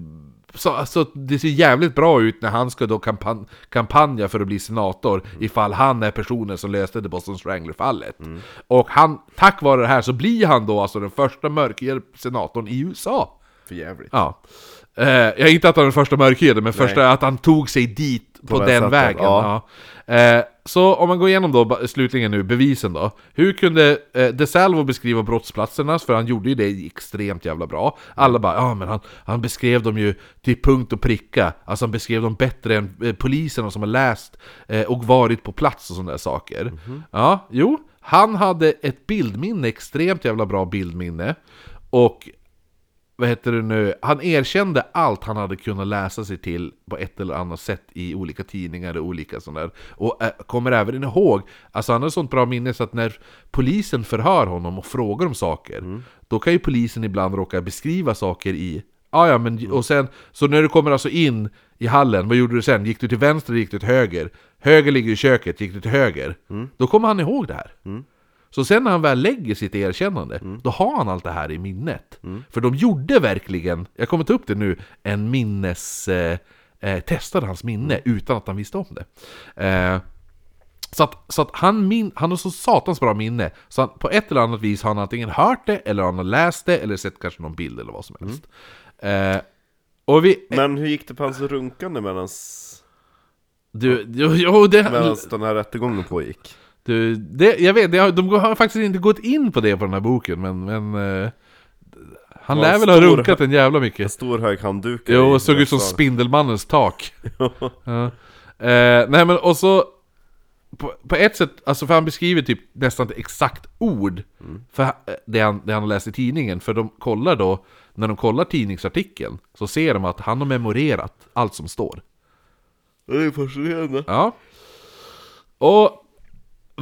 så, alltså, det ser jävligt bra ut när han ska då kampan kampanja för att bli senator ifall han är personen som löste det Boston Strangler-fallet. Och han, tack vare det här så blir han då alltså den första mörkhyade senatorn i USA. För jävligt. Ja. Eh, jag inte att han är den första mörkhyade, men första att han tog sig dit på, det den vägen. ja. Ja. Eh, så om man går igenom då slutligen nu bevisen då. Hur kunde eh, DeSalvo beskriva brottsplatserna? För han gjorde ju det extremt jävla bra. Alla bara ja men han, han beskrev dem ju till punkt och pricka. Alltså han beskrev dem bättre än eh, poliserna som har läst eh, och varit på plats och sådana där saker. Ja, jo. Han hade ett bildminne, extremt jävla bra bildminne. Och vad heter det nu, han erkände allt han hade kunnat läsa sig till på ett eller annat sätt i olika tidningar och olika sådana där. Och äh, kommer även ihåg, alltså han har sånt bra minne så att när polisen förhör honom och frågar om saker, då kan ju polisen ibland råka beskriva saker i Ja, ja, men och sen, så när du kommer alltså in i hallen, vad gjorde du sen? Gick du till vänster eller gick du till höger? Höger ligger i köket, gick du till höger? Då kommer han ihåg det här. Så sen när han väl lägger sitt erkännande, då har han allt det här i minnet. För de gjorde verkligen, jag kommer ta upp det nu, en minnes... Eh, eh, testade hans minne utan att han visste om det. Eh, så att, så att han, min, han har så satans bra minne, så han, på ett eller annat vis har han antingen hört det, eller han har läst det, eller sett kanske någon bild eller vad som helst. Eh, och vi... Men hur gick det på hans runkande medans, Du, jo, jo, det, medans den här rättegången pågick? Du, det, jag vet, det de har faktiskt inte gått in på det på den här boken, men... men eh, han lär en väl ha runkat en jävla En mycket. stor hög handduk Jo, och såg ut som. Spindelmannens tak. [LAUGHS] ja. eh, nej men och så... På, på ett sätt, alltså för han beskriver typ nästan ett exakt ord för eh, det han, det han har läst i tidningen. För de kollar då, när de kollar tidningsartikeln, så ser de att han har memorerat allt som står. Det är fascinerande. Ja. Och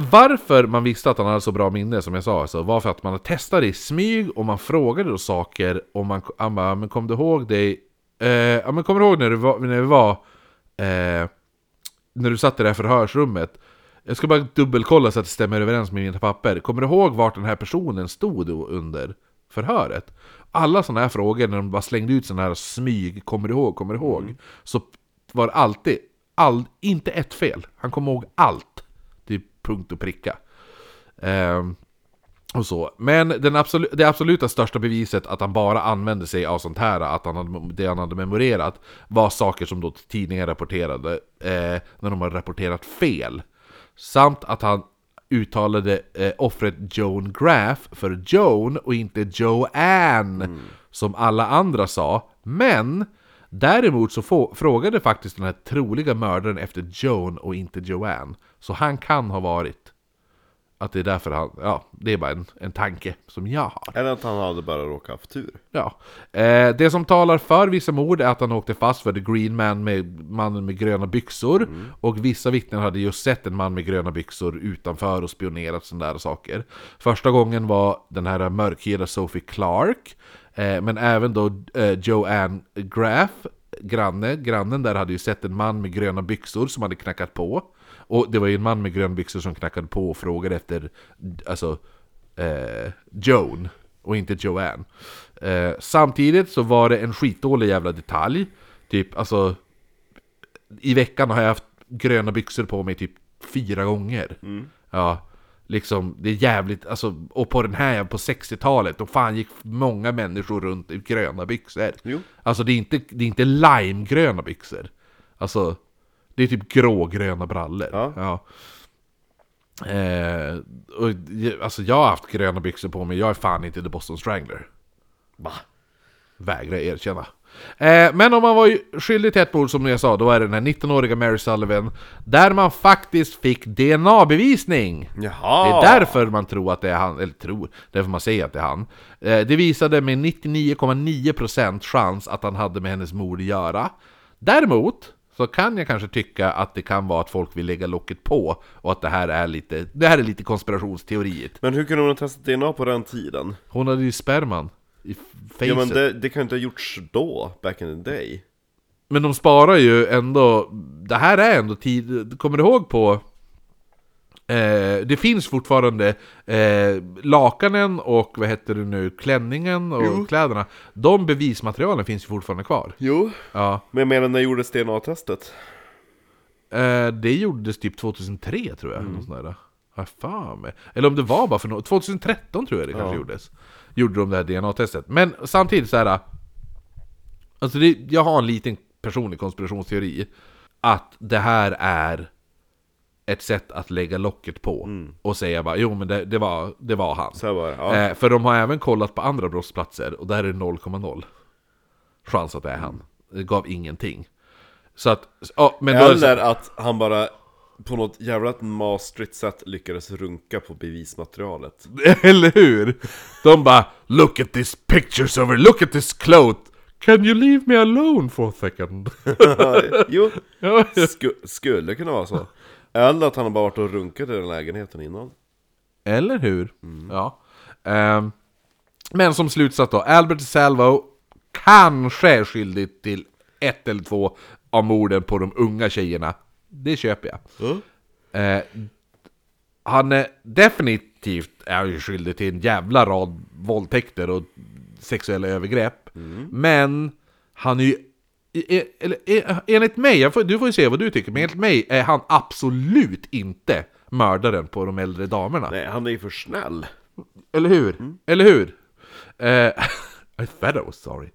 varför man visste att han hade så bra minne som jag sa alltså, var för att man testade i smyg och man frågade då saker och man, han bara, men kom du ihåg dig? Eh, ja men kommer du ihåg när du var, när vi var eh, när du satt i det här förhörsrummet? Jag ska bara dubbelkolla så att det stämmer överens med mina papper. Kommer du ihåg vart den här personen stod under förhöret? Alla sådana här frågor, när de bara slängde ut sådana här smyg, kommer du ihåg, kommer du ihåg? Så var det alltid, all, inte ett fel. Han kommer ihåg allt. Till punkt och pricka. Ehm, och så. Men den absolu det absoluta största beviset att han bara använde sig av sånt här, att han hade, det han hade memorerat, var saker som då tidningar rapporterade, eh, när de har rapporterat fel. Samt att han uttalade eh, offret Joan Graff för Joan och inte Joanne, som alla andra sa. Men däremot så få, frågade faktiskt den här troliga mördaren efter Joan och inte Joanne. Så han kan ha varit. Att det är därför han, ja, det är bara en, en tanke som jag har. Eller att han hade bara råkat haft tur. Ja. Eh, det som talar för vissa mord är att han åkte fast för The Green Man med mannen med gröna byxor. Och vissa vittnen hade just sett en man med gröna byxor utanför och spionerat sådana där saker. Första gången var den här mörkhyade Sophie Clark. Eh, men även då eh, Joanne Graff, granne, grannen där hade ju sett en man med gröna byxor som hade knackat på. Och det var ju en man med gröna byxor som knackade på och frågade efter, alltså, eh, Joan och inte Joanne. Eh, samtidigt så var det en skitdålig jävla detalj. Typ, alltså, i veckan har jag haft gröna byxor på mig typ fyra gånger. Ja, liksom, det är jävligt, alltså, och på den här, på 60-talet, då fan gick många människor runt i gröna byxor. Jo. Alltså det är inte, det är inte limegröna byxor. Alltså, det är typ grågröna brallor. Ja. Eh, och, alltså jag har haft gröna byxor på mig, jag är fan inte The Boston Strangler. Va? Vägrar erkänna. Eh, men om man var skyldig till ett mord som jag sa, då är det den här 19-åriga Mary Sullivan, där man faktiskt fick DNA-bevisning! Jaha! Det är därför man tror att det är han, eller tror, därför man säger att det är han. Eh, det visade med 99,9% chans att han hade med hennes mord att göra. Däremot så kan jag kanske tycka att det kan vara att folk vill lägga locket på och att det här är lite, det här är lite konspirationsteoriet. Men hur kunde hon ha testat DNA på den tiden? Hon hade ju sperman i facet. Ja men det, det kan ju inte ha gjorts då, back in the day. Men de sparar ju ändå, det här är ändå tid, kommer du ihåg på Eh, det finns fortfarande eh, lakanen och vad heter det nu, klänningen och kläderna. De bevismaterialen finns ju fortfarande kvar. Jo. Ja, Men jag menar, när gjordes DNA-testet? eh, det gjordes typ 2003 tror jag. Mm. Sånt där. Har mig. Eller om det var bara för något, 2013 tror jag det kanske Ja. gjordes. Gjorde de det här DNA-testet. Men samtidigt så här. Alltså det, jag har en liten personlig konspirationsteori. Att det här är ett sätt att lägga locket på. Och säga bara, jo men det, det, var, det var han. Var det. Ja. Eh, för de har även kollat på andra brottsplatser och där är det 0,0 chans att det är han. Det gav ingenting. Så att, ja, men då Eller att han bara på något jävla mastrigt sätt lyckades runka på bevismaterialet. [LAUGHS] Eller hur? De bara 'Look at this pictures over, look at this cloth' Can you leave me alone for a second? [LAUGHS] jo, sku, skulle kunna vara så. Eller att han har bara varit och runkat i den lägenheten innan. Eller hur? Ja. Ehm, men som slutsats då, Albert Salvo kanske är skyldig till ett eller två av morden på de unga tjejerna. Det köper jag. Eh, han är definitivt är ju skyldig till en jävla rad våldtäkter och sexuella övergrepp. Men han är ju... Eller, enligt mig, får, du får ju se vad du tycker, men enligt mig är han absolut inte mördaren på de äldre damerna. Nej, han är ju för snäll. Eller hur? Eller hur? Eh, [LAUGHS] I thought I was sorry.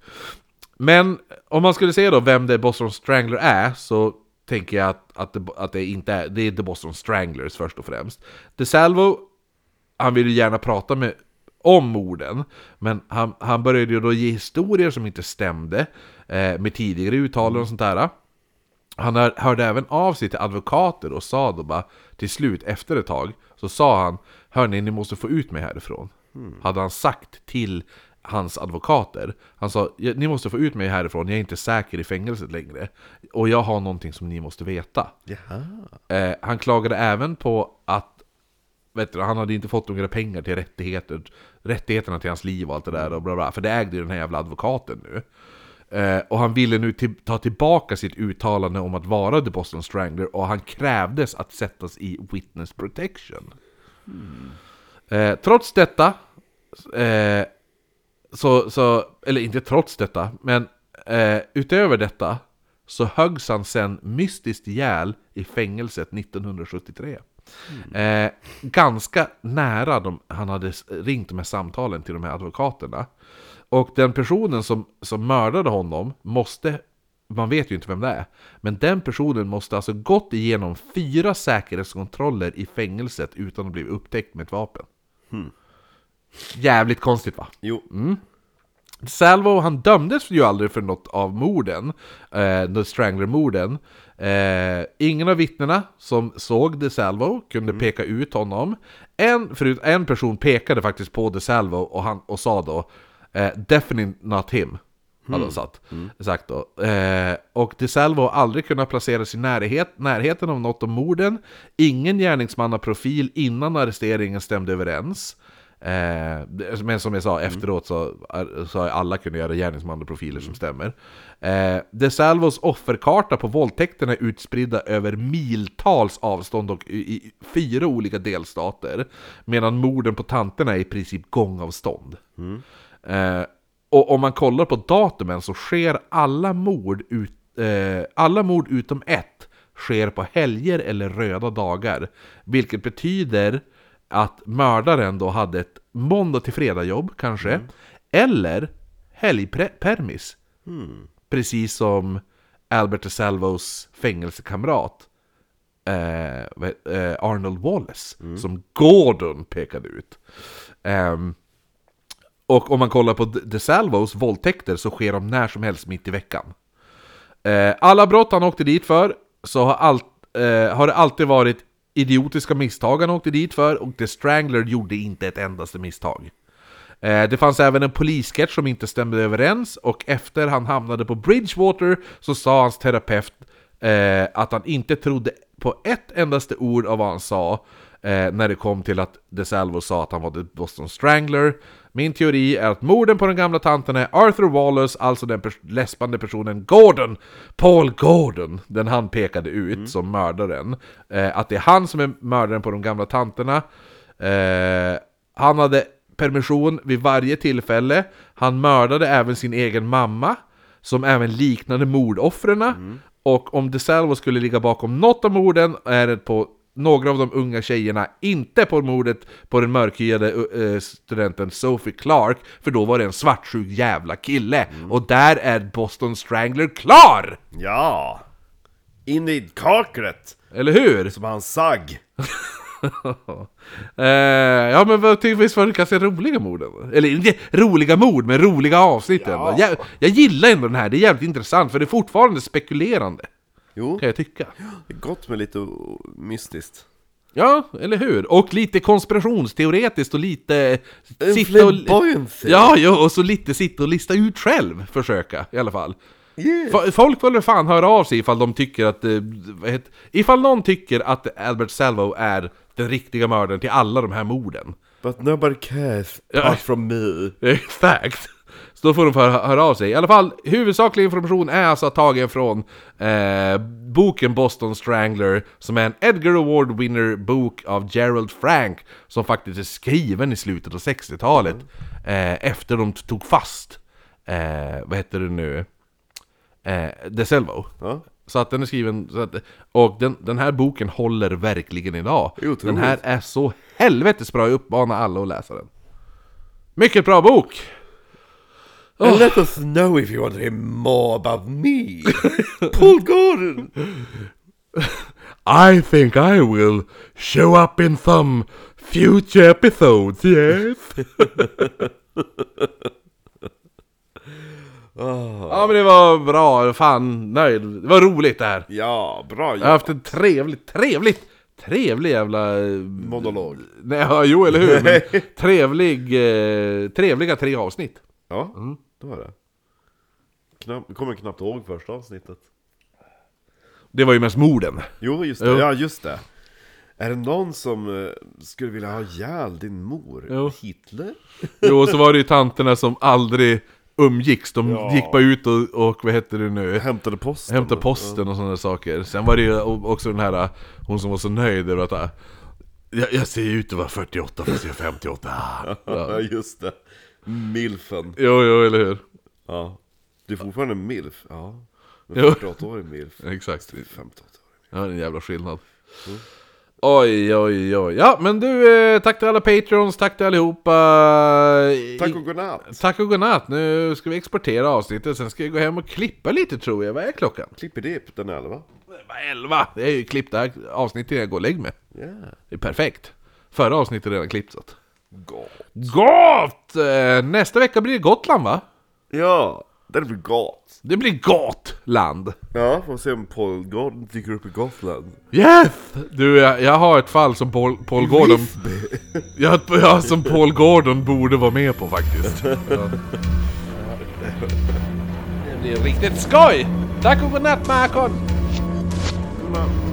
Men om man skulle säga då vem det Boston Strangler är så tänker jag att, att, det, att det inte är, det är The Boston Stranglers först och främst. DeSalvo, han ville gärna prata med, om morden, men han, han började ju då ge historier som inte stämde eh, med tidigare uttalanden och sånt där. Han hör, hörde även av sig till advokater och sa då bara till slut efter ett tag så sa han Hörni, ni måste få ut mig härifrån. Hade han sagt till hans advokater. Han sa "Ja, ni måste få ut mig härifrån, jag är inte säker i fängelset längre. Och jag har någonting som ni måste veta. Eh, han klagade även på att vet du, han hade inte fått några pengar till rättigheter, rättigheterna till hans liv och allt det där. Och bla bla, för det ägde ju den här jävla advokaten nu. Eh, och han ville nu till, ta tillbaka sitt uttalande om att vara The Boston Strangler och han krävdes att sättas i witness protection. Eh, trots detta, eh, så, så, eller inte trots detta, men eh, utöver detta så höggs han sen mystiskt ihjäl i fängelset 1973. Eh, ganska nära de, han hade ringt de här samtalen till de här advokaterna. Och den personen som, som mördade honom måste, man vet ju inte vem det är, men den personen måste alltså gått igenom fyra säkerhetskontroller i fängelset utan att bli upptäckt med ett vapen. Jävligt konstigt va? Jo. Salvo, han dömdes ju aldrig för något av morden, eh, The Strangler-morden. Eh, ingen av vittnena som såg De Salvo kunde peka ut honom. En, förut, en person pekade faktiskt på De Salvo och, han, och sa då eh, “Definitely not him” hade han sagt, sagt då. Eh, och De Salvo har aldrig kunnat placeras i närhet, närheten av något av morden. Ingen gärningsmannaprofil innan arresteringen stämde överens. Eh, men som jag sa, efteråt så, så har alla kunnat göra gärningsmannaprofiler som stämmer. Eh, De Salvos offerkarta på våldtäkterna är utspridda över miltals avstånd och i, i fyra olika delstater. Medan morden på tanterna är i princip gångavstånd. Eh, och om man kollar på datumen så sker alla mord, ut, eh, alla mord utom ett sker på helger eller röda dagar. Vilket betyder att mördaren då hade ett måndag till fredag jobb kanske. Eller helgpermis. Precis som Albert DeSalvos fängelsekamrat eh, eh, Arnold Wallace. Som Gordon pekade ut. Ehm, och om man kollar på De Salvos våldtäkter så sker de när som helst mitt i veckan. Eh, alla brott han åkte dit för så har, allt, eh, har det alltid varit idiotiska misstag han åkte dit för och The Strangler gjorde inte ett endaste misstag. Eh, det fanns även en polissketch som inte stämde överens och efter han hamnade på Bridgewater så sa hans terapeut eh, att han inte trodde på ett endaste ord av vad han sa eh, när det kom till att DeSalvo sa att han var The Boston Strangler. Min teori är att morden på den gamla tanten är Arthur Wallace, alltså den pers- läspande personen Gordon, Paul Gordon, den han pekade ut som mördaren. Eh, att det är han som är mördaren på de gamla tanterna. Eh, han hade permission vid varje tillfälle. Han mördade även sin egen mamma, som även liknade mordoffren. Och om DeSalvo skulle ligga bakom något av morden är det på några av de unga tjejerna, inte på mordet på den mörkhyade studenten Sophie Clark, för då var det en svartsjuk jävla kille. Och där är Boston Strangler klar! Ja! In i kaklet! Eller hur? Som han sagg. [LAUGHS] Eh, ja men visst var det ganska roliga mord? Eller inte roliga mord, men roliga avsnitt ändå. Jag, jag gillar ändå den här, det är jävligt intressant för det är fortfarande spekulerande. Jo, Kan jag tycka. det är gott med lite mystiskt. Ja, eller hur? Och lite konspirationsteoretiskt och lite... En sitta och, ja, ja, och så lite sitta och lista ut själv, försöka i alla fall. Yeah. Folk får väl fan höra av sig ifall de tycker att... eh, heter- Ifall någon tycker att Albert Salvo är den riktiga mördaren till alla de här morden. But nobody cares Ja. apart from me. [LAUGHS] Exakt! Så då får de hö- höra av sig. I alla fall, huvudsaklig information är alltså tagen från eh, boken Boston Strangler, som är en Edgar Award winner bok av Gerald Frank, som faktiskt är skriven i slutet av 60-talet, eh, efter de tog fast, eh, vad heter det nu, eh, DeSelvo. Ja. Så att den är skriven, så att, och den, den här boken håller verkligen idag. Otroligt. Den här är så helvetes bra, jag uppmanar alla att läsa den. Mycket bra bok! And let us know if you want to hear more about me. [LAUGHS] Paul Gordon. I think I will show up in some future episodes, yes? [LAUGHS] Ja men det var bra, fan nöjd. Det var roligt det här. Ja, bra Jag har haft en trevlig, trevligt, trevlig jävla... eh, Monolog. Nej, ja, jo eller hur? Men [LAUGHS] trevlig, eh, trevliga tre avsnitt. Ja, det var det. Knapp, kommer knappt ihåg första avsnittet. Det var ju mest morden. Jo, just det. Jo. Ja, just det. Är det någon som eh, skulle vilja ha ihjäl din mor? Jo. Hitler? [LAUGHS] Jo, och så var det ju tanterna som aldrig umgicks. De Ja. gick bara ut och, och vad heter det nu? Hämtade posten? Hämta posten och sådana saker. Sen var det ju också den här, hon som var så nöjd över att äh, jag, jag ser ut att vara 48 fast jag är 58. Ja. [LAUGHS] Ja, just det. Milfen. Jo, jo, eller hur? Ja. Du är fortfarande milf? Ja. Jo. 48-årig milf. [LAUGHS] Exakt. 58 Ja, det är en jävla skillnad. Oj, oj, oj. Ja, men du, eh, tack till alla patrons, tack till allihopa. Tack och godnatt! Tack och godnatt. Nu ska vi exportera avsnittet, sen ska vi gå hem och klippa lite tror jag. Vad är klockan? Klippidipp, den är 11. Vad är elva? Det är ju klippt det här avsnittet jag går och lägger mig. Ja. Det är perfekt. Förra avsnittet är redan klippt så att. Gott. Gott! Eh, Nästa vecka blir det Gotland va? Ja, det blir gott. Det blir Gotland! Ja, får se om Paul Gordon dyker upp i Gotland. Yes! Du, jag, jag har ett fall som Paul, Paul Gordon... Jag, [LAUGHS] jag som Paul Gordon borde vara med på faktiskt. Ja. [LAUGHS] Det blir riktigt skoj! Tack och godnatt Marcon! Men-